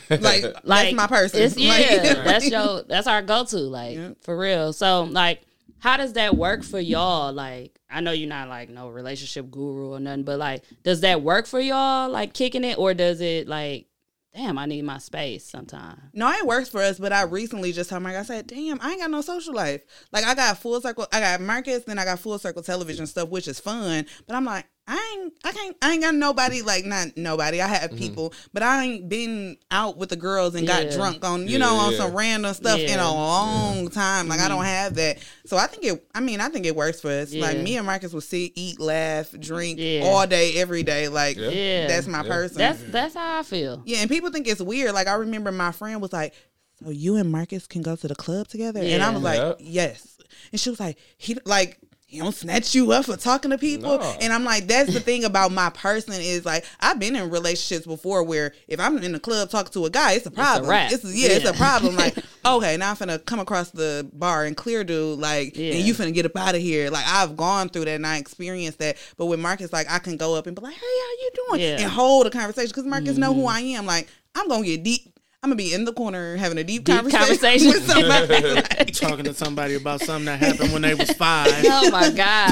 Yeah. Like, [laughs] like, like that's my person. It's, yeah, Like- [laughs] that's your that's our go to. Like Yeah. for real. So like, how does that work for y'all? Like, I know you're not like no relationship guru or nothing, but like, does that work for y'all? Like kicking it, or does it like, damn, I need my space sometimes. No, it works for us, but I recently just told Mike, I said, damn, I ain't got no social life. Like, I got full circle, I got Marcus, then I got full circle television stuff, which is fun. But I'm like, I ain't, I can't, I ain't got nobody, like, not nobody. I have mm-hmm. people, but I ain't been out with the girls and got drunk on, you Yeah, know, on yeah. some random stuff in a long time. Like, I don't mm-hmm. have that. So I think it, I mean, I think it works for us. Like, me and Marcus will sit, eat, laugh, drink Yeah. all day, every day. Like, Yeah. Yeah, that's my Yeah. person. That's that's how I feel. Yeah, and people think it's weird. Like I remember my friend was like, "So you and Marcus can go to the club together?" And I Yeah. was like, Yep. "Yes." And she was like, "He like." He don't snatch you up for talking to people, No. and I'm like, that's the thing about my person is like, I've been in relationships before where if I'm in the club talking to a guy, it's a problem. wrap. It's, yeah, it's a problem. Like, [laughs] okay, now I'm finna come across the bar and clear dude, like, Yeah. and you finna get up out of here. Like, I've gone through that and I experienced that. But with Marcus, like, I can go up and be like, hey, how you doing? Yeah. And hold a conversation because Marcus know who mm-hmm. I am. Like, I'm gonna get deep. I'm gonna be in the corner having a deep, Deep conversation, conversation. with somebody. [laughs] Like, Talking to somebody about something that happened when they was five Oh my god,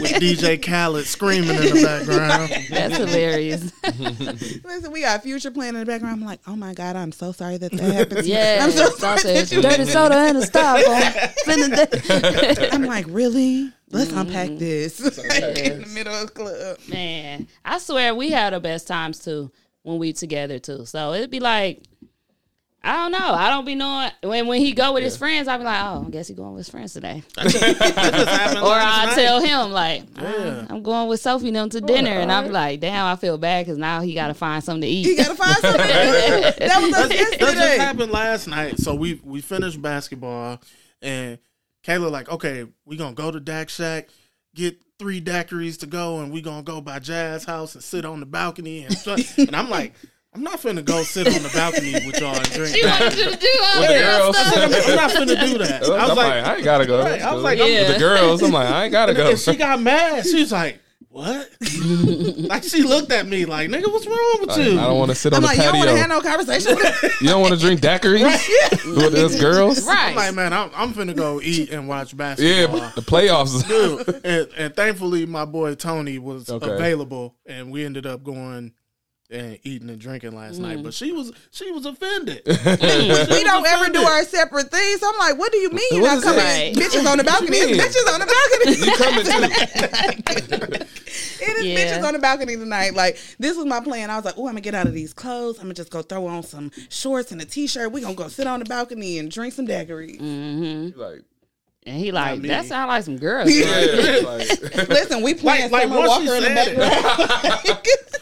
with DJ Khaled screaming in the background. that's hilarious. listen, we got future playing in the background. I'm like, oh my god, I'm so sorry that that [laughs] happened. Yeah, I'm so sorry. sausage, that you- dirty soda and a styrofoam. [laughs] I'm like, really? Let's unpack Mm-hmm. this in the middle of the club. Man, I swear we had the best times too when we together too. So it'd be like, I don't know. I don't be knowing when when he go with his friends. I be like, oh, I guess he going with his friends today. [laughs] That just happened Or I night. tell him like, Yeah. "Uh, I'm going with Sophie and them to dinner, and I'm like, damn, I feel bad because now he got to find something to You eat. gotta find something. [laughs] that was us That just yesterday. happened last night. So we we finished basketball, and Kayla like, okay, we gonna go to Dak Shack, get three daiquiris to go, and we gonna go by Jazz house and sit on the balcony. And, [laughs] and I'm like, I'm not finna go sit on the balcony with y'all and drink. She wanted you to do all With the girls. stuff. I'm not finna do that. I'm I was like, like, I ain't gotta go. Right, I was like, With I'm- the girls, I'm like, I ain't gotta go. and she got mad. She was like, what? [laughs] like she looked at me like, nigga, what's wrong with I, you? I don't want to sit on I'm the like, you don't want to have no conversation with her. You don't want to drink daiquiris with us girls. Right. I'm like, man, I'm, I'm finna go eat and watch basketball. Yeah, the playoffs. Dude, and, and thankfully my boy Tony was Okay. available, and we ended up going and eating and drinking last night. But she was she was offended. [laughs] we don't ever do our separate things. I'm like, what do you mean you're not coming? that? Bitches on the balcony. you? It's bitches on the balcony. You coming [laughs] too? It is Yeah. bitches on the balcony tonight. Like this was my plan. I was like, oh, I'm gonna get out of these clothes. I'm gonna just go throw on some shorts and a t-shirt. We gonna go sit on the balcony and drink some daiquiris. Mm-hmm. Like, And he like, that sound like some girls. yeah, like, [laughs] Listen, we playing like Summer once she Walker in the said it. background.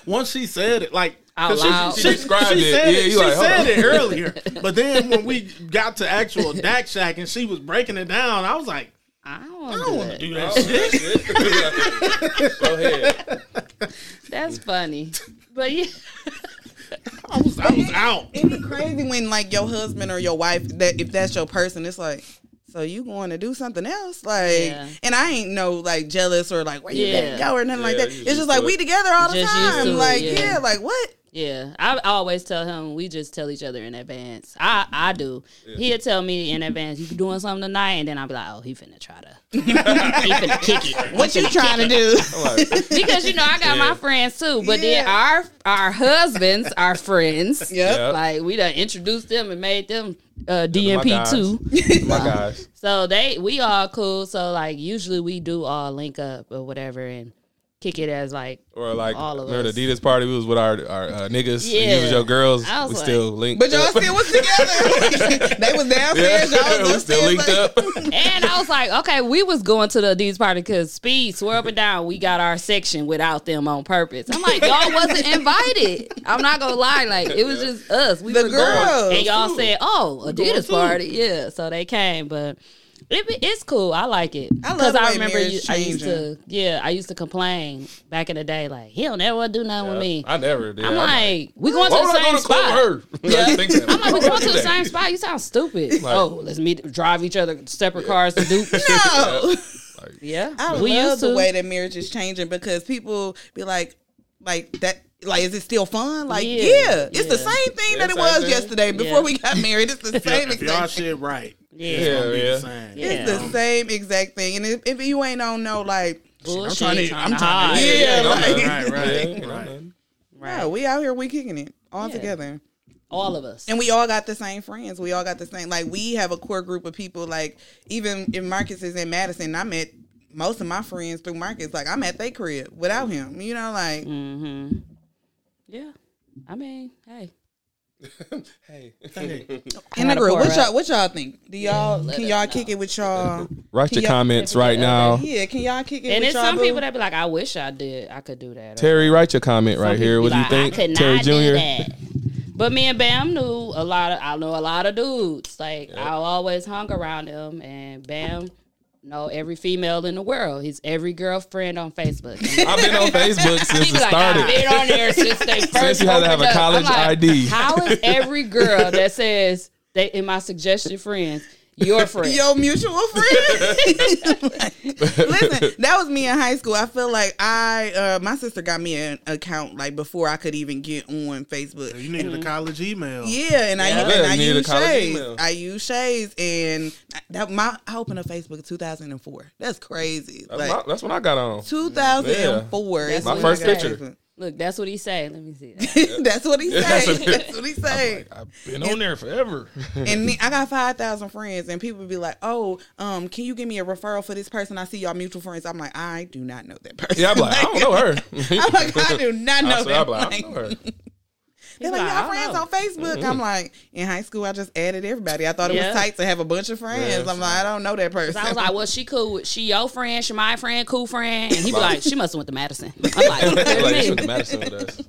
Once she said it, like Out 'cause she- loud. she, She described she it. Said Yeah, it. you She like, hold said on. it earlier, but then when we [laughs] got to actual Dak Shack and she was breaking it down, I was like, I don't I don't want want to to do that shit. [laughs] go ahead. That's funny. But yeah, I was I was out. It'd be crazy when like your husband or your wife that if that's your person, it's like. So you going to do something else, like, Yeah. and I ain't no like jealous or like where you Yeah. gotta go or nothing like that. It's just just like do we together all the Just time, to it, like yeah. yeah, like what? Yeah. I always tell him we just tell each other in advance. I I do. He'll tell me in advance, you doing something tonight, and then I'll be like, oh, he finna try to, [laughs] he finna kick it. What you trying to do? [laughs] Because you know I got my friends too, but then our our husbands are friends. [laughs] Yep. Yep. Like we done introduced them and made them uh, DMP guys. too. my gosh. So they we all cool. So like usually we do all link up or whatever and kick it as like Or like, All of remember us. the Adidas party? We was with our, our uh, niggas. Yeah. You was your girls. I was we like- still linked. But y'all up. still was together. [laughs] they was downstairs. Y'all was we still linked like- up. [laughs] and I was like, okay, we was going to the Adidas party because Speed swear up and down we got our section without them on purpose. I'm like, y'all wasn't invited. I'm not gonna lie, like it was just us. We The were girls. going, and y'all said, oh, Adidas party, yeah. So they came, but. It, it's cool. I like it I love because I remember you, I used to, yeah, I used to complain back in the day, like he'll never do nothing with me. I never did. I'm [laughs] [laughs] like, we going to the same go to club spot. with? I think that. I'm like, we going to the same spot. You sound stupid. oh, let's meet, drive each other separate cars to do. [laughs] No. Yeah, I we love used the to. way that marriage is changing because people be like, like that. Like, is it still fun? Like, Yeah. yeah, it's the same thing Yeah, that it was thing. yesterday before Yeah. we got married. It's the same If y'all exact thing. shit right, yeah, it's gonna be yeah. the same. Yeah. It's the same exact thing. And if, if you ain't on no like, Bullshit, trying to- I'm trying to- yeah, no, like, [laughs] Right, right, Yeah, right. no, no. Right. no, we out here, we kicking it all Yeah. together. All of us. And we all got the same friends. We all got the same. Like we have a core group of people. Like even if Marcus is in Madison, I met most of my friends through Marcus. Like I'm at their crib without him. You know, like Mm-hmm. Yeah. I mean, hey. [laughs] Hey. Hey, in the group. What up. y'all? What y'all think? Do y'all let can y'all know. kick it with y'all? Write your y'all- comments right now. Yeah, can y'all kick it And with it's some boo? people that be like, I wish I did. I could do that. Terry, write your comment right Some here. What be do you like, think? I could Terry not do Jr. But me and Bam knew a lot of. I know a lot of dudes. Like I always hung around them, and Bam know every female in the world. He's every girlfriend on Facebook. [laughs] I've been on Facebook since it like, started. I've been on there since they [laughs] first Since you had to have a college like, ID. How is every girl that says they in my suggested friends your [laughs] friend? Your mutual [laughs] friend. [laughs] Listen, that was me in high school. I feel like I, uh, my sister got me an account like before I could even get on Facebook. you needed a college email. Yeah, and I Yeah. and I you need a use college Shays. email. I use Shays, and that my I opened up Facebook in 2004. That's crazy. That's, Like my- that's when I got on. 2004. That's is my when first I got picture. Facebook. Look, that's what he say. Let me see. That. [laughs] That's what he That's say. [laughs] That's what he say. I've been on there forever. And I got [laughs] five thousand friends, and people be like, "Oh, um, can you give me a referral for this person? I see y'all mutual friends." I'm like, I do not know that person. yeah, I'm like, I don't know her. I'm like, I do not know I swear, that. I'm like, I Like, don't know her. They're like, like, y'all friends don't on Facebook. I'm like, in high school, I just added everybody. I thought it Yeah. was tight to have a bunch of friends. Yeah, I'm like, I don't know that person. I was like, well, she cool. She your friend, she my friend, cool friend. And he be like, she must have went to Madison. [laughs] I'm like, what do you like, mean? shoot the Madison with us.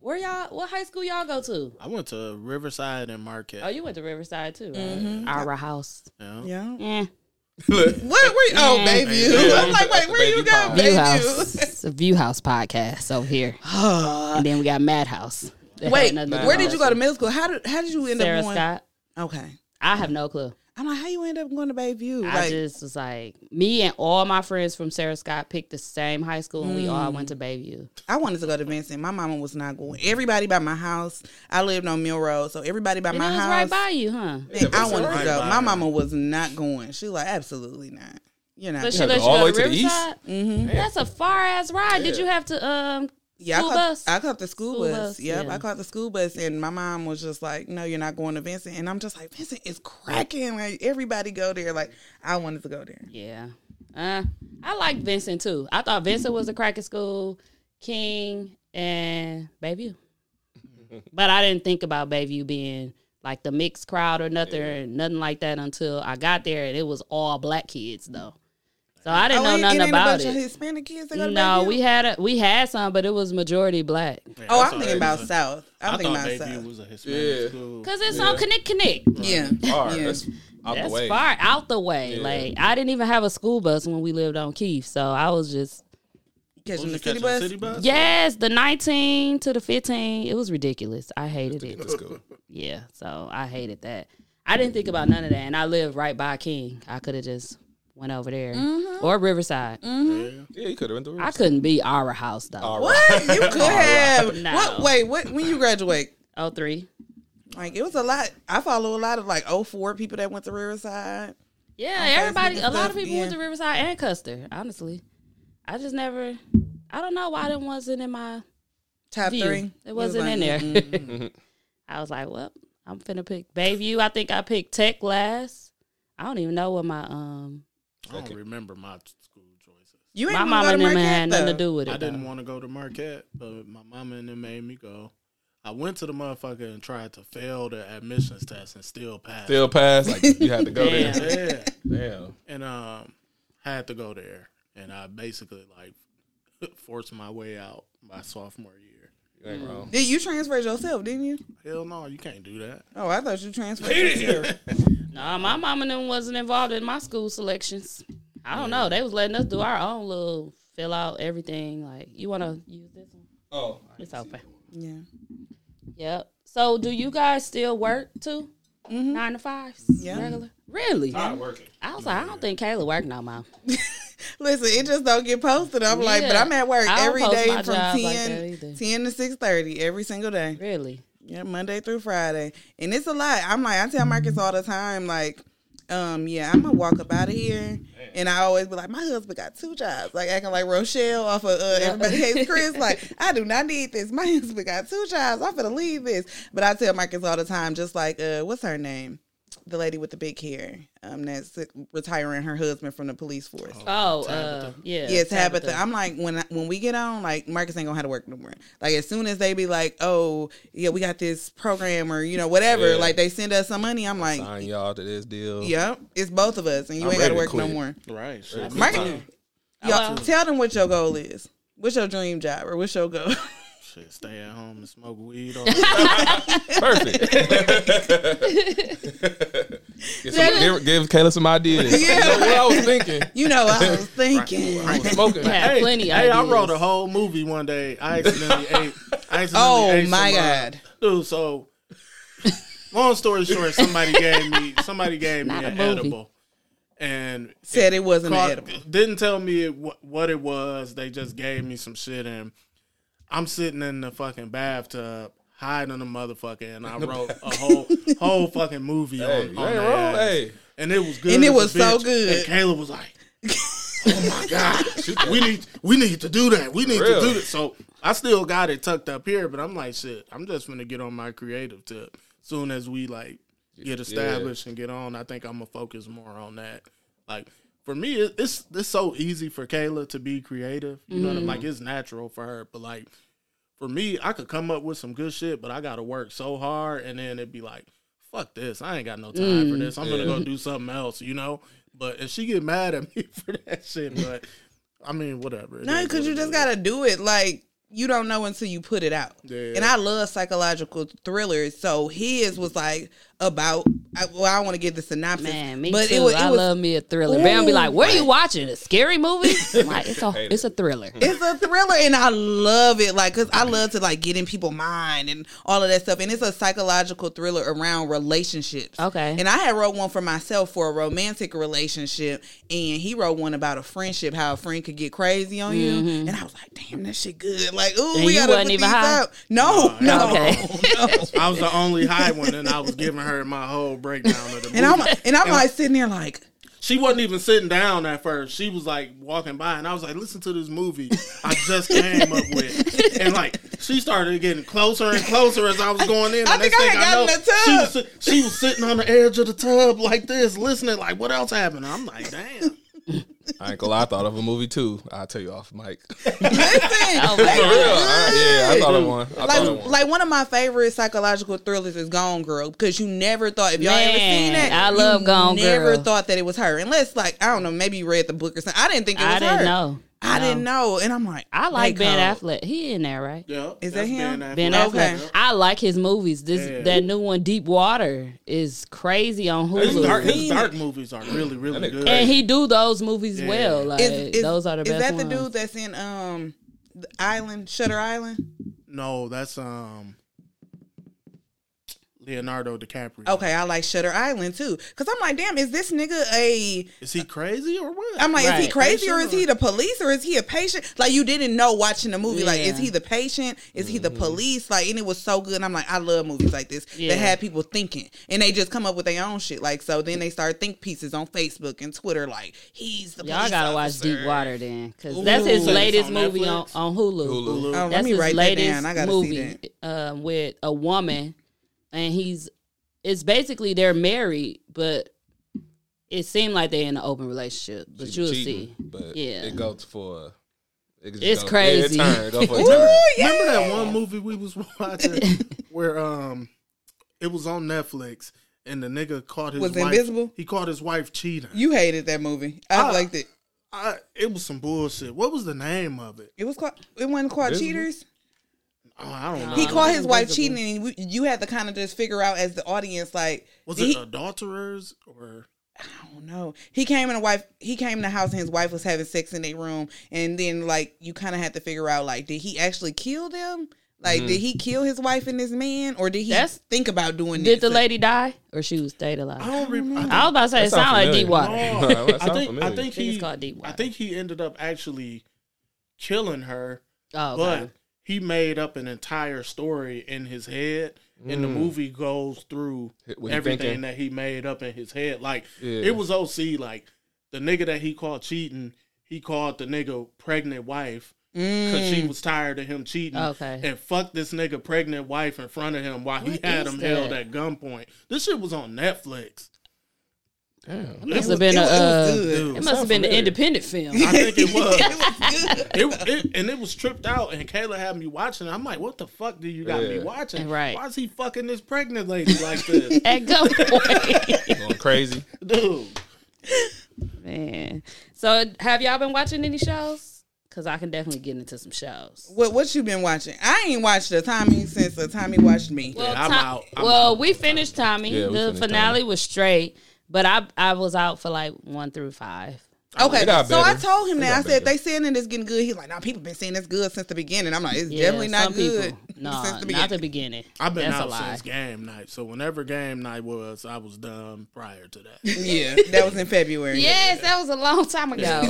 where y'all, what high school y'all go to? I went to Riverside and Marquette. Oh, you went to Riverside too, right? Mm-hmm. Our house. yeah. yeah. Yeah. What were you? Oh, Bayview. I'm like, wait, where you Baby go? pie. View Bayview. House. It's a View House podcast over here. [sighs] and then we got Madhouse. That had Wait, nothing to do where with did you go to middle school? How did how did you end Sarah up going? Scott. Okay. I have no clue. I'm like, how you end up going to Bayview? I just was like, me and all my friends from Sarah Scott picked the same high school, and we all went to Bayview. I wanted to go to Vincent. My mama was not going. Everybody by my house. I lived on Mill Road, so everybody by And my it was house. right by you, huh? Man, I wanted right to go. My mama was not going. She was like, absolutely not. You're not. But she had to let go all go the to way to the east? Mm-hmm. That's a far ass ride. Did you have to um Yeah, school I caught, bus? I caught the school, School bus. bus, Yep, yeah. I caught the school bus, and my mom was just like, "No, you're not going to Vincent." And I'm just like, "Vincent is cracking. Like everybody go there. Like I wanted to go there. Yeah. Uh, I like Vincent too. I thought Vincent was a cracking school, King and Bayview. [laughs] but I didn't think about Bayview being like the mixed crowd or nothing, nothing like that until I got there and it was all black kids though. So I didn't oh, know nothing it a about bunch of it. Hispanic kids that go to No, we had a, we had some, but it was majority black. Yeah, Oh, I I'm thinking about was a- South. I'm I thinking thought about Bayview South. was a Hispanic Yeah. school. Cause it's on Connect Connect. Yeah, Far. yeah. That's out That's the way. far out the way. Yeah. Like I didn't even have a school bus when we lived on Keith, so I was just catching you the city catching bus. the city bus? Yes, the 19 to the 15. It was ridiculous. I hated it. [laughs] Yeah, so I hated that. I didn't think about none of that. And I lived right by King. I could have just went over there mm-hmm. or Riverside. Mm-hmm. Yeah. Yeah, you could have went to I couldn't be our house though. All What you could [laughs] have? No. What? Wait, what? When you graduate? [laughs] Oh three. Like it was a lot. I follow a lot of like 04 people that went to Riverside. Yeah, On everybody. A lot of people yeah. went to Riverside and Custer. Honestly, I just never. I don't know why that wasn't in my Top view. three. It wasn't was in there. mm-mm. [laughs] I was like, well, I'm finna pick Bayview. I think I picked Tech last. I don't even know what my um I don't Okay. remember my school choices. You ain't my wanna mama go and to them Marquette, had nothing to do with it. I didn't want to go to Marquette, but my mama and them made me go. I went to the motherfucker and tried to fail the admissions test and still pass. Still pass. Like you had to go Damn. there. yeah, Damn. and um, had to go there, and I basically like [laughs] forced my way out my sophomore year. You ain't wrong. Did you transferred yourself? Didn't you? Hell no, you can't do that. Oh, I thought you transferred yourself. [laughs] Nah, my mama and them wasn't involved in my school selections. I don't know. They was letting us do our own little fill out everything. Like, you want to use this one? Oh, It's open. yeah. Yep. So, do you guys still work too? Mm-hmm. Nine to fives? Yeah. Regular? Really? not working. I was like, I don't think Kayla work no more. [laughs] [laughs] Listen, it just don't get posted. I'm like, but I'm at work every day from job 10, like 10 to six thirty every single day. Really? Yeah, Monday through Friday, and it's a lot. I'm like, I tell Marcus all the time, like, um, yeah, I'm gonna walk up out of here, and I always be like, my husband got two jobs, like acting like Rochelle off of uh, Everybody Hates [laughs] Chris. Like, I do not need this. My [laughs] husband got two jobs. I'm gonna leave this, but I tell Marcus all the time, just like, uh, what's her name? The lady with the big hair, um, that's retiring her husband from the police force. Oh, uh, yeah. Yeah, Tabitha. I'm like when I- when we get on, like Marcus ain't gonna have to work no more. Like as soon as they be like, oh yeah, we got this program or you know whatever, Yeah. like they send us some money. I'm like, Sign y'all to this deal. yep, it's both of us, and you I'm ain't got to ready to work no more. Right. Shit. Marcus, y'all tell them what your goal is. What's your dream job or what's your goal? [laughs] Shit, stay at home and smoke weed. All [laughs] Perfect. [laughs] Get some, give, give Kayla some ideas. Yeah. You know what I was thinking? you know, I was [laughs] thinking. I was smoking. Yeah, hey, plenty hey, I wrote a whole movie one day. I accidentally ate. I accidentally Oh ate my some, uh, god! dude. So, long story short, somebody gave me somebody gave me Not a an movie. edible, and Said it wasn't caught- edible. didn't tell me it, what, what it was. They just gave me some shit, and I'm sitting in the fucking bathtub. Hiding the motherfucker, and I wrote a whole whole fucking movie [laughs] Hey, on, you on ain't their Hey. and it was good. And it was so bitch. good. And Kayla was like, [laughs] "Oh my god, we need we need to do that. We need Real. to do that." So I still got it tucked up here, but I'm like, shit, I'm just gonna get on my creative tip. Soon as we like get established and get on, I think I'm gonna focus more on that. Like for me, it, it's it's so easy for Kayla to be creative. You know what I'm like? Mm-hmm. It's natural for her, but like for me, I could come up with some good shit, but I got to work so hard, and then it'd be like, fuck this, I ain't got no time for mm, this. I'm gonna go do something else, you know. But if she get mad at [laughs] me for that shit, but I mean, whatever. No, because you just gotta do it. Like you don't know until you put it out. Yeah. And I love psychological thrillers. So his was like about. I, well, I don't want to get the synopsis, Man, me but too. it was. It I was love me a thriller. Bam be like, Ooh. "What are you watching? A scary movie?" [laughs] I'm like, it's a it's a thriller. [laughs] it's a thriller and I love it like cuz I love to like get in people's mind and all of that stuff and it's a psychological thriller around relationships. Okay. And I had wrote one for myself for a romantic relationship and he wrote one about a friendship how a friend could get crazy on you mm-hmm. and I was like, "Damn, that shit good." Like, "Ooh, And we got to wasn't put even these high? out." No, no. Okay. no. I was the only high one, and I was giving her my whole breakdown of the [laughs] movie. And I'm and I'm like sitting there like she wasn't even sitting down at first. She was like walking by, and I was like, "Listen to this movie I just [laughs] came up with." And like she started getting closer and closer as I was going in. I And think next I thing had gotten know, in the she tub. was, she was sitting on the edge of the tub like this, listening. Like, what else happened? I'm like, damn. I ain't gonna lie, I thought of a movie too. I'll tell you off mic. [laughs] [laughs] Oh, For listen. Oh, real. I- yeah, I thought of one. I thought like of one. like one of my favorite psychological thrillers is Gone Girl because you never thought if y'all ever seen Man, that I love you Gone never Girl. thought that it was her unless like I don't know maybe you read the book or something I didn't think it was I didn't her know. I No. didn't know and I'm like I like they Ben cold. Affleck. He in there, right? Yeah, Is that him? Ben Affleck. Affleck. Okay. I like his movies. This Yeah. that new one, Deep Water, is crazy on His Hulu. dark, his dark movies are really, really good. and he do those movies Yeah. well. Like is, is, those are the best. is best that the dude that's in um the Island Shutter Island no, that's um Leonardo DiCaprio. okay I like Shutter Island too because I'm like damn is this nigga a is he crazy or what? I'm like, is he Right. crazy or is he the police or is he a patient? Like you didn't know watching the movie. Like, is he the patient? Is he Mm-hmm. the police? Like, and it was so good. And I'm like, I love movies like this Yeah. that had people thinking, and they just come up with their own shit. Like, so then they start think pieces on Facebook and Twitter. Like, he's the Y'all police gotta watch. Deep Water then, because that's his Ooh. Latest on movie on, Netflix? on Hulu. Hulu. Hulu. Oh, let That's me his write that latest down. I gotta see movie uh, with a woman, and he's it's basically they're married, but it seemed like they're in an open relationship. But She you'll cheating, see. But Yeah. it goes for. It It's go- crazy. Yeah, it turn, it go for Ooh, yeah. Remember that one movie we was [laughs] watching [laughs] where um it was on Netflix and the nigga caught his Was wife. Invisible? He caught his wife cheating. You hated that movie. I Ah. liked it. I, it was some bullshit. What was the name of it? It was called. It wasn't called Cheaters. Oh, I don't know. He Nah. caught his wife cheating, and we- you had to kind of just figure out as the audience, like, was it he- adulterers or I don't know. He came in a wife. He came in the house and his wife was having sex in their room, and then like you kind of had to figure out like, did he actually kill them? Like, did mm-hmm. he kill his wife and this man, or did he That's- think about doing Did this? the lady die, or she was stayed alive? I don't remember. I was about to say That it sounded like familiar. Deep Water. [laughs] No, I think familiar. I think I think he called Deep Water. I think he ended up actually killing her, Oh, but okay. He made up an entire story in his head, and the Mm. movie goes through What everything thinking? that he made up in his head. Like Yeah. it was OC. Like the nigga that he called cheating, he called the nigga pregnant wife because Mm. she was tired of him cheating. Okay. and fucked this nigga pregnant wife in front of him while he had is him held at gunpoint. This shit was on Netflix. Damn. It It must was- have been it a. was- it was uh, good. It must have been an independent film. I think it was. [laughs] it was good. it, it, and it was tripped out, and Kayla had me watching. it. I'm like, what the fuck do you got me watching? Right. Why is he fucking this pregnant lady like this, [laughs] At gunpoint. [laughs] Going crazy. dude? Man. So have y'all been watching any shows? Cause I can definitely get into some shows. What what you been watching? I ain't watched the Tommy since the Tommy watched me. Well, I'm Tom- out. I'm well, out. we finished Tommy. Yeah, we the finished finale Tommy. was straight, but I I was out for like one through five. Okay, It got so I told him that. I said better. they saying that it's getting good. He's like, "Nah, people been saying it's good since the beginning." I'm like, "It's Yeah, definitely not some good [laughs] people. No, since the not beginning." the beginning. I've been That's a out lie. since game night. So whenever game night was, I was done prior to that. [laughs] yeah, [laughs] that was in February. Yes, that was a long time ago.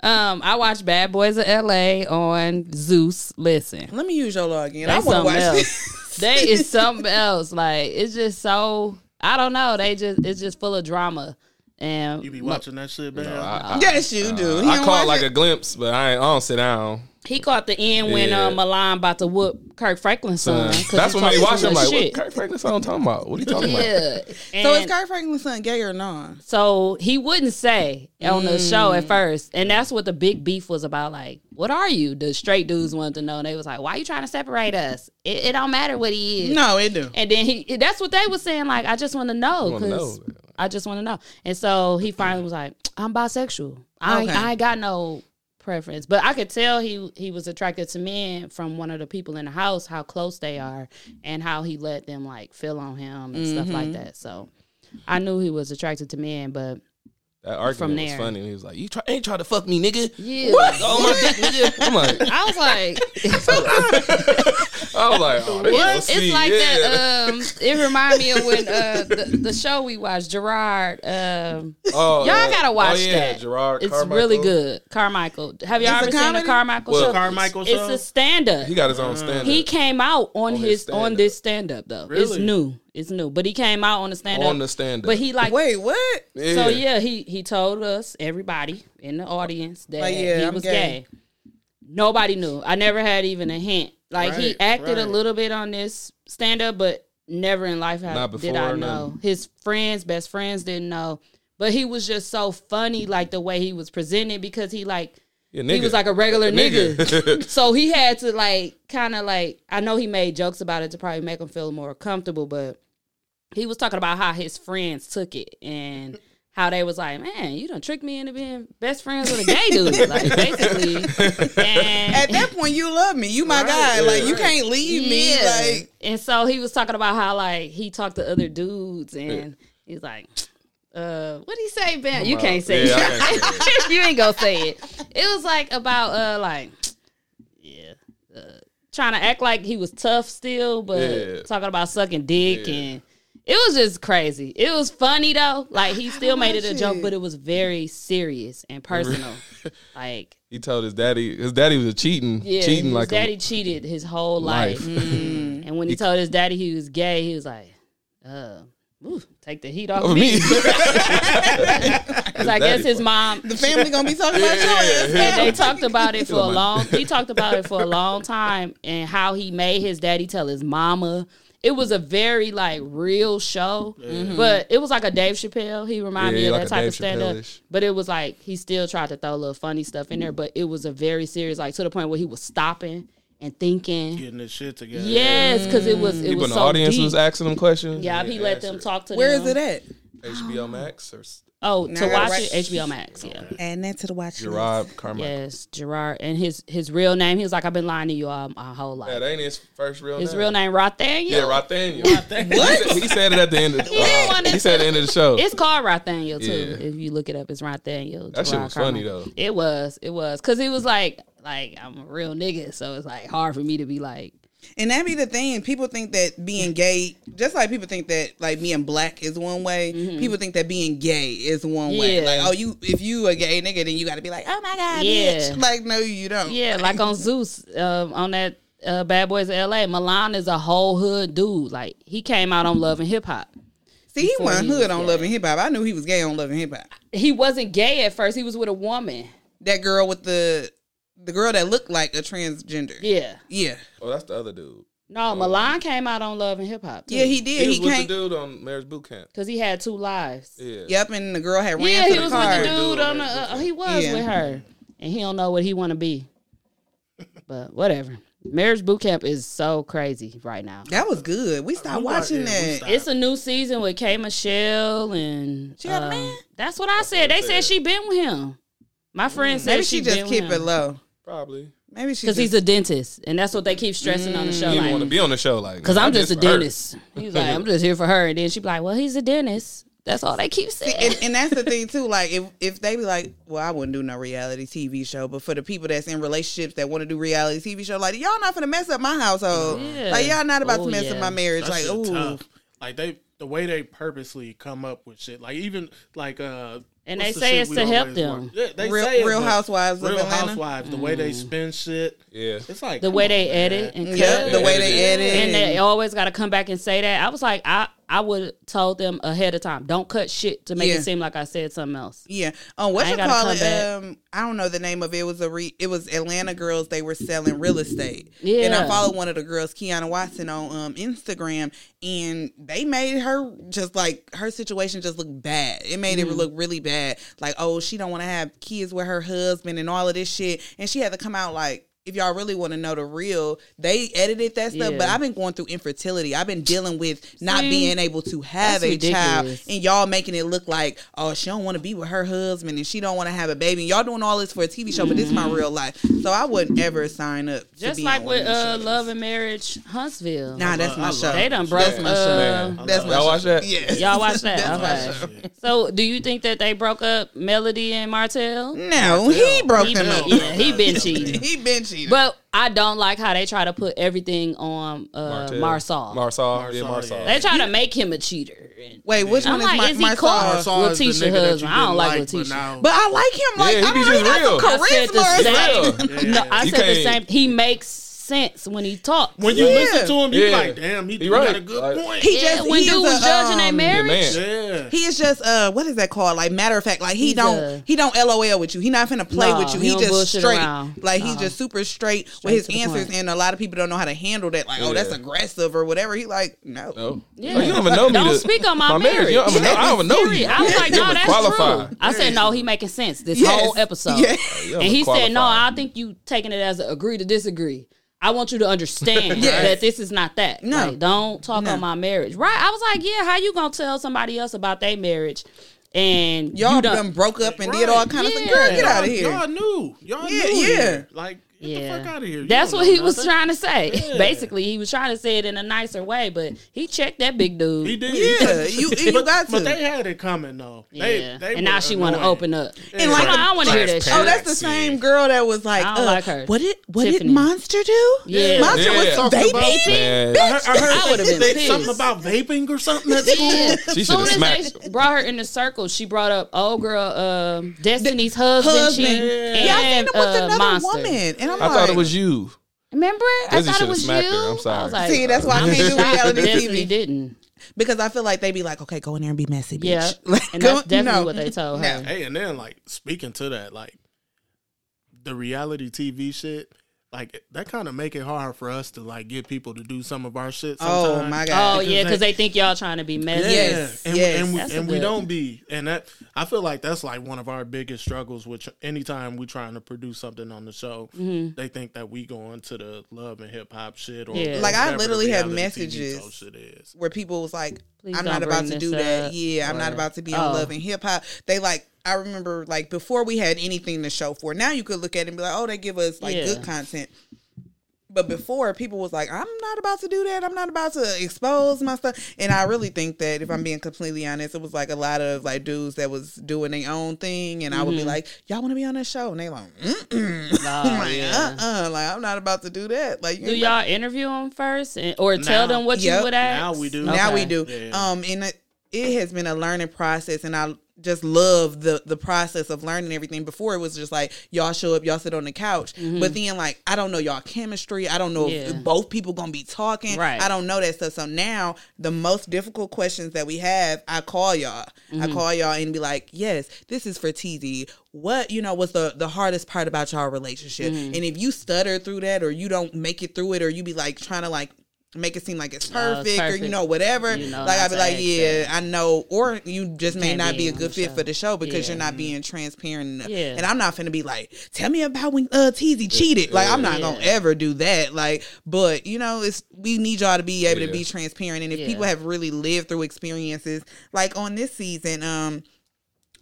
um, I watched Bad Boys of L.A. on Zeus. Listen, Let me use your login. they I want to something watch else. they is something else. Like it's just so I don't know. They just it's just full of drama. And You be watching that shit, man. I, I, yes, you do. Uh, he I caught like it. a glimpse, but I, I don't sit down. He caught the end when Yeah. uh, Milan about to whoop Kirk Franklin's son. 'cause That's he what made me watch too it. I'm much like, what shit. Kirk Franklin song talking about? What are you talking about? Yeah. So is Kirk Franklin's son gay or not? So he wouldn't say on the show Mm. at first, and that's what the big beef was about. Like, what are you? The straight dudes wanted to know. And they was like, "Why are you trying to separate us? It, it don't matter what he is." No, it do. And then he, that's what they was saying. Like, I just want to know because know. I just want to know. And so he finally was like, "I'm bisexual. I, Okay. I ain't got no preference." But I could tell he he was attracted to men from one of the people in the house, how close they are, and how he let them like feel on him and stuff Mm-hmm. like that. So I knew he was attracted to men, but That argument From was there. funny. He was like, "You try, ain't try to fuck me, nigga." yeah. what? Oh my dick, nigga. I'm like, [laughs] I was like, [laughs] [laughs] [laughs] I was like, oh, they gonna it's, see, it's like yeah. that. Um, it reminded me of when uh, the, the show we watched, Gerard. Um, Oh, y'all uh, gotta watch oh, yeah, that. Gerard, it's Carmichael. really good. Carmichael. Have y'all It's a ever seen a? Carmichael Well, show? Carmichael show? it's a stand up. He got his own stand. He came out on, On his his, on stand-up. this stand up though. It's new. It's new. But he came out on the stand up. on the stand. But he like Wait, what? so yeah, he he told us everybody in the audience that Like, yeah, he I'm was gay. gay. Nobody knew. I never had even a hint. Like he Right, acted a little bit on this stand up, but never in life had, Not did I know. nothing. His friends, best friends didn't know. But he was just so funny, like the way he was presented, because he like Yeah, he was like a regular [laughs] Nigga. nigga. [laughs] so he had to like kind of like I know he made jokes about it to probably make him feel more comfortable, but he was talking about how his friends took it and how they was like, man, you done tricked me into being best friends with a gay dude, like [laughs] basically. And At that point, you love me. You my guy. Like you can't leave me. Like and so he was talking about how like he talked to other dudes and he's like, uh, what do you say, Ben? You can't say Yeah, [laughs] it. can't [laughs] you ain't gonna say it. It was like about uh like yeah. Uh, trying to act like he was tough still, but Yeah. talking about sucking dick Yeah. and it was just crazy. It was funny though. Like he still made it a joke, it. but it was very serious and [laughs] personal. like He told his daddy. His daddy was cheating, yeah, cheating his like daddy a cheated his whole life. life. [laughs] And when he told his daddy he was gay, he was like, uh, ooh, take the heat off Of me. me. Because I guess his mom, the family gonna be talking about your ass. and they talked about it for a long. He [laughs] talked about it for a long time and how he made his daddy tell his mama. It was a very like real show, but it was like a Dave Chappelle. He reminded Yeah, me of like that type Dave of stand up. But it was like he still tried to throw a little funny stuff in there, but it was a very serious, like to the point where he was stopping and thinking. Getting this shit together. Yes, because it was it People was in the so audience deep. was asking him questions. Yeah, and he let answered. them talk to him Where is them. it at? HBO Max or s- Oh, Now to I watch write- it, HBO Max. Yeah. Add that to the watch. list. Gerard Carmichael. Yes, Gerard, and his his real name. He was like, I've been lying to you all my whole life. Yeah, that ain't his first real his name. real name, Rothaniel. Yeah, Rothaniel. [laughs] what? He said it at the end. Of, [laughs] didn't uh, want he it said at the end of the show. It's called Rothaniel too. Yeah. If you look it up, it's Rothaniel. That shit Gerard was funny, though. It was, it was, because he was like, like I'm a real nigga, so it's like hard for me to be like, And that be the thing. People think that being gay, just like people think that like being black is one way. People think that being gay is one way. Mm-hmm. Like, oh, you if you a gay nigga, then you got to be like, oh my god, Yeah. bitch. Like, no, you don't. yeah, like on Zeus, um, on that uh, Bad Boys of L.A. Milan is a whole hood dude. Like he came out on Love and Hip Hop. See, he wasn't hood was on gay. Love and Hip Hop. I knew he was gay on Love and Hip Hop. He wasn't gay at first. He was with a woman. That girl with the the girl that looked like a transgender. Yeah. Yeah, oh, that's the other dude. No, Milan came out on Love and Hip Hop. yeah, he did. He was He, with came. the dude on Marriage Boot Camp. because he had two lives. Yeah. Yep, and the girl had ran Yeah, he was car. with the Dude dude on on the. Uh, he was Yeah. with her, and he don't know what he want to be. But whatever. Marriage Boot Camp is so crazy right now. That was good. We stopped I'm watching watching- we that. stopped. It's a new season with K Michelle and She got a um, man? That's what I said. They said she been with him. My friend said Maybe she, she just been keep with it low. Probably. Maybe she because he's a dentist, and that's what they keep stressing on the show. He didn't want to be on the show. Like, because man, I'm just a dentist. He's like, I'm just here for her, and then she be like, well, he's a dentist. That's all they keep saying. and, and that's the thing too. Like if if they be like, well, I wouldn't do no reality TV show, but for the people that's in relationships that want to do reality TV show, like y'all not gonna mess up my household. Yeah. Like y'all not about Oh, to mess yeah. up my marriage. That like ooh, tough. Like they, the way they purposely come up with shit. Like even like uh, And what's they the say it's to help them. Yeah, they Real- say Real but Housewives Real Atlanta? Housewives. The way they mm-hmm. spin shit. Yeah. It's like the way on, they man. edit and cut. yeah, the way they edit. and they always got to come back and say that. I was like, I I would have told them ahead of time. Don't cut shit to make Yeah. it seem like I said something else. Yeah. Um, what I you call it? Um, I don't know the name of it. It was a re- it was Atlanta girls. They were selling real estate. Yeah. And I followed one of the girls, Kiana Watson, on um Instagram, and they made her just like her situation just look bad. It made Mm-hmm. it look really bad. Like, oh, she don't want to have kids with her husband and all of this shit, and she had to come out like. If y'all really want to know the real, they edited that stuff. Yeah. But I've been going through infertility. I've been dealing with not See? being able to have That's a child, and y'all making it look like oh she don't want to be with her husband and she don't want to have a baby and y'all doing all this for a tv show but this is my real life so i wouldn't ever sign up to Mm-hmm. Just be like on with uh. Love and Marriage Huntsville. nah that's my love- show they done broke. that's my uh, show Man. that's my Y'all show. watch that? yeah Y'all watch that? That's my okay. show. So, do you think that they broke up Melody and Martell? no he broke He them been, up yeah, he been [laughs] cheating. he been cheating But I don't like how they try to put everything on uh, Martell. Marsau. Marsau. Yeah, Marsau, Marsau. yeah. they try to make him a cheater. And- wait which I'm one is like, my, is he my caught? song? With is the Tisha nigga that you husband. I don't didn't like but LaTisha. now- but i like him like Yeah, he i be don't just really real. have I said the charisma or same. No, I You said the can't- same. He makes sense when he talks. when you Yeah. listen to him, you Yeah. like, damn, he, He he got a good Like- point. he yeah, just when he dude was a, judging their um, marriage. man. yeah. He is just uh what is that called? Like matter of fact, like he He's don't a- he don't LOL with you. He not finna play Nah, with you. he He, just straight. around. Like he's just super straight, Straight with his answers, point. and a lot of people don't know how to handle that. Like, oh, that's aggressive or whatever. He like, no. No. Yeah. Oh, you don't even know me. Don't to- speak on my, marriage. You don't I don't even know you. I was like, no, that's true. I said, no, he making sense this whole episode. Yeah. And he said, no. I think you taking it as a agree to disagree. I want you to understand [laughs] Yes. that this is not that. No. Like, don't talk No. on my marriage. Right? I was like, yeah, how you gonna tell somebody else about their marriage? And Y'all you done, done, broke up and did all kind of things. Girl, get out of here. Y'all knew. Y'all Yeah, knew. yeah. here. Like, get yeah. the fuck out of here. You That's what know he was trying to say. Yeah. Basically, he was trying to say it in a nicer way, but he checked that big dude. He did. Yeah, [laughs] you- you but, got to. But they had it coming though. They, yeah. they and now she want to open up. And like I don't want to hear that shit. Oh, that's the same girl that was like, I don't uh, like her. what did what Tiffany. did Monster do? Yeah. Monster Yeah. was Talking about- vaping. Man, I heard, I heard I would've been they- pissed. something about vaping or something at school. [laughs] she should Soon have as smacked. they brought her in the circle, she brought up old girl um, Destiny's husband, Husband. Yeah, I seen and him with uh, another woman, and I'm I like, thought it was you. Remember? I thought it was you. her. I'm sorry. I was like, See, that's why I I'm can't do [laughs] reality TV. didn't. because I feel like they'd be like, okay, go in there and be messy, bitch. Yeah, [laughs] Like, and go- that's definitely no. what they told No. her. Hey, and then like speaking to that, like the reality TV shit, like that kind of make it hard for us to like get people to do some of our shit. Oh Sometimes. my Oh god. Because yeah, because they- they think y'all trying to be messy. Yeah, Yes, and, yes. and, we, That's a and we don't be, and that I feel like that's like one of our biggest struggles. Which anytime we trying to produce something on the show, mm-hmm. they think that we go into the love and hip hop shit, or Yeah. Like, I literally have messages show Shit is. Where people was like, Please I'm don't about to do this that. up, Yeah, I'm not about to be on Oh. Love and Hip Hop. They like, I remember like before we had anything to show for. Now you could look at it and be like, oh, they give us like Yeah. good content. But before, people was like, I'm not about to do that. I'm not about to expose my stuff. And I really think that if I'm being completely honest, it was like a lot of like dudes that was doing their own thing. And I would be like, y'all want to be on this show? And they like, mm-mm. Mm-hmm. [laughs] Nah, like, yeah. uh-uh. Like, I'm not about to do that. Like, Do y'all interview them first, and, or tell them what Yep. you would ask? Now we do. now we do Yeah. um and it, it has been a learning process and i just love the the process of learning everything before it was just like y'all show up y'all sit on the couch but then like i don't know y'all chemistry i don't know Mm-hmm. Yeah. if both people gonna be talking Right. i don't know that stuff so now the most difficult questions that we have i call y'all Mm-hmm. i call y'all and be like yes this is for tz what you know was the the hardest part about y'all relationship Mm-hmm. and if you stutter through that or you don't make it through it or you be like trying to like make it seem like it's Oh, it's perfect, or you know whatever. You know like I'd be like, yeah, that. I know, or you just may can't be be a good fit show. for the show because Yeah. you're not being transparent. enough. Yeah. And I'm not finna be like, tell me about when uh TZ cheated. Like I'm not gonna ever do that. Like, but you know, it's we need y'all to be able Yeah. to be transparent. And if Yeah. people have really lived through experiences, like on this season, um.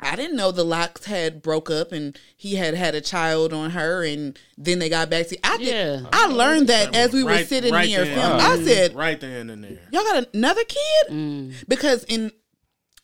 I didn't know the locks had broke up and he had had a child on her and then they got back to I did, Yeah. I learned that as we were sitting right there then. filming. I said, right then and there. y'all got another kid Mm. because in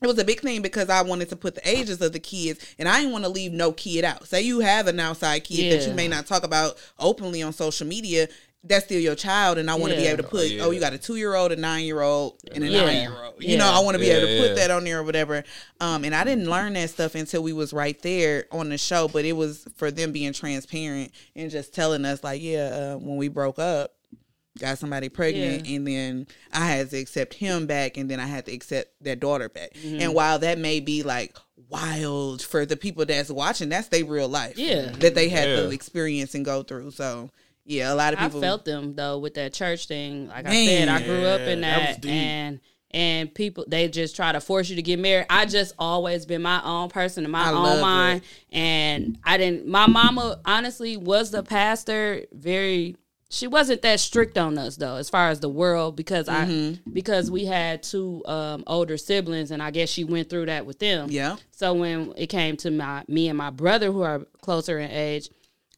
it was a big thing because I wanted to put the ages of the kids and I didn't want to leave no kid out. Say you have an outside kid that you may not talk about openly on social media. That's still your child, and I want to be able to put, yeah. oh, you got a two year old, a nine year old, and a Yeah. nine year old. You Yeah. know, I want to be able to Yeah, put that on there or whatever. Um, and I didn't learn that stuff until we was right there on the show, but it was for them being transparent and just telling us like, yeah, uh, when we broke up, got somebody pregnant, and then I had to accept him back, and then I had to accept their daughter back. Mm-hmm. And while that may be like wild for the people that's watching, that's their real life. Yeah. that they had to experience and go through. So yeah, a lot of people. I felt them though with that church thing. Like I Man. said, I grew up in that that, and and people they just try to force you to get married. I just always been my own person in my I own love mind, and I didn't. My mama honestly was the pastor. Very, she wasn't that strict on us though, as far as the world, because Mm-hmm. I because we had two um, older siblings, and I guess she went through that with them. Yeah. So when it came to my me and my brother, who are closer in age,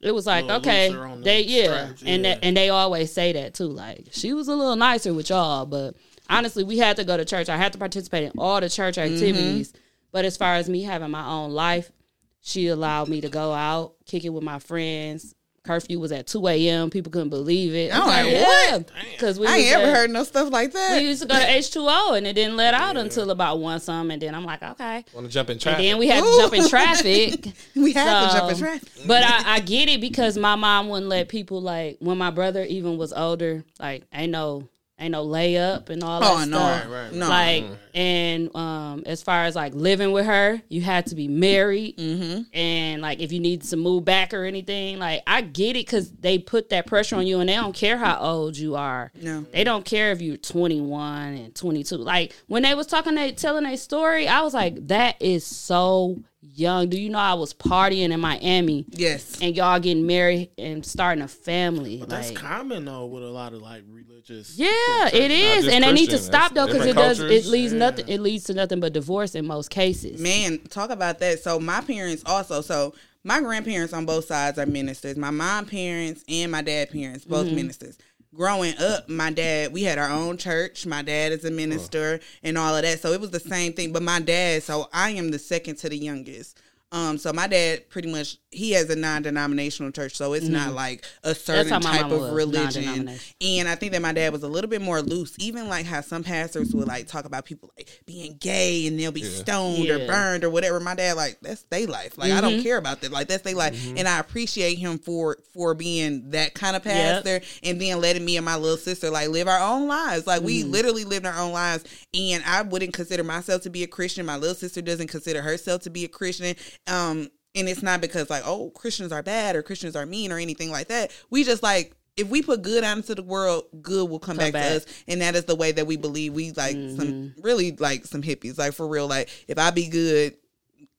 it was like, okay, the they yeah, stripes, and yeah. that, and they always say that too. Like she was a little nicer with y'all, but honestly, we had to go to church. I had to participate in all the church Mm-hmm. activities. But as far as me having my own life, she allowed me to go out, kick it with my friends. Curfew was at two a.m. People couldn't believe it. I'm like, what? Because we I ain't ever at- heard no stuff like that. We used to go to [laughs] H two O, and it didn't let out until about one some, and then I'm like, okay. Want to jump in And traffic? then [laughs] we had to jump in traffic. We had to jump in traffic. But I, I get it because my mom wouldn't let people like when my brother even was older, like ain't no ain't no layup and all that Oh no, stuff. Right, right. no. Like and um as far as like living with her, you had to be married, mm-hmm. and like if you need to move back or anything, like I get it because they put that pressure on you, and they don't care how old you are. No. they don't care if you're 21 and 22. Like when they was talking, they telling a story, I was like, that is so young. Do you know I was partying in Miami? yes, and y'all getting married and starting a family. But that's like, common though with a lot of like religious. yeah, it is, just and they need to stop though because it different does. It cultures. leads nothing. It leads to nothing but divorce in most cases. man, talk about that. So my parents also. So my grandparents on both sides are ministers. My mom parents and my dad parents both Mm-hmm. ministers. Growing up, my dad, we had our own church. My dad is a minister and all of that. So it was the same thing. But my dad, so I am the second to the youngest. Um, so my dad pretty much he has a non-denominational church, so it's not like a certain how Mm-hmm. my type of religion. And I think that my dad was a little bit more loose. Even like how some pastors would like talk about people like being gay and they'll be stoned or burned or whatever. My dad like that's their life. Like I Mm-hmm. don't care about that. Like that's their life. And I appreciate him for for being that kind of Yep. pastor and then letting me and my little sister like live our own lives. Like we Mm-hmm. literally lived our own lives. And I wouldn't consider myself to be a Christian. My little sister doesn't consider herself to be a Christian. Um and it's not because like, oh, Christians are bad or Christians are mean or anything like that. We just like if we put good out into the world, good will come, back, back. to us, and that is the way that we believe. We like some Mm-hmm. really like some hippies, like for real. Like if I be good,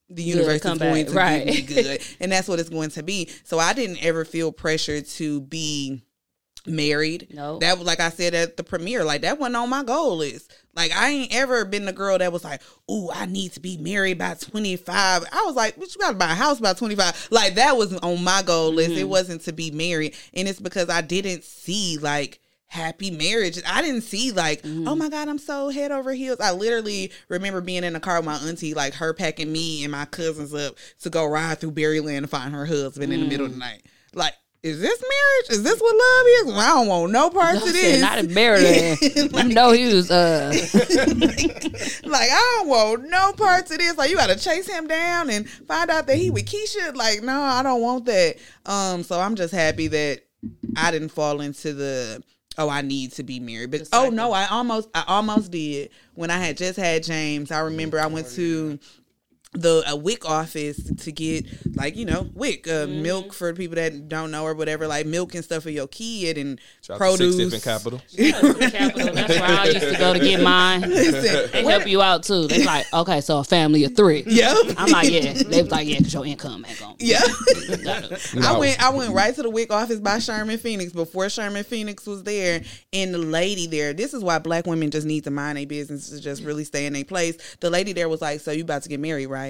the universe is come going back, to right. me [laughs] good, and that's what it's going to be. So I didn't ever feel pressure to be married. No. that was like I said at the premiere. Like that wasn't on my goal list. Like I ain't ever been the girl that was like, "Ooh, I need to be married by 25." I was like, "What you got to buy a house by 25?" Like that was on my goal list. Mm-hmm. It wasn't to be married, and it's because I didn't see like happy marriage. I didn't see like, Mm-hmm. oh my god, I'm so head over heels. I literally remember being in the car with my auntie, like her packing me and my cousins up to go ride through Berryland and find her husband in the middle of the Mm. night. Like, is this marriage? Is this what love is? Well, I don't want no parts of this. not in Maryland. [laughs] you know he was uh [laughs] like I don't want no parts of this. Like you got to chase him down and find out that he with Keisha. Like no, I don't want that. Um, so I'm just happy that I didn't fall into the oh I need to be married. But oh no, I almost I almost did when I had just had James. I remember I went to the a WIC office to get like you know WIC uh, Mm-hmm. milk for people that don't know or whatever like milk and stuff for your kid and Shout produce. Six different capital. capital. That's where I used to go to get mine. [laughs] They help you out too. They're like, okay, so a family of three. Yep. I'm like, yeah. They was like, yeah, because your income ain't going. Yeah. to [laughs] I went I went right to the WIC office by Sherman Phoenix before Sherman Phoenix was there. And the lady there, this is why black women just need to mind their business to just really stay in their place. The lady there was like, So you about to get married, right?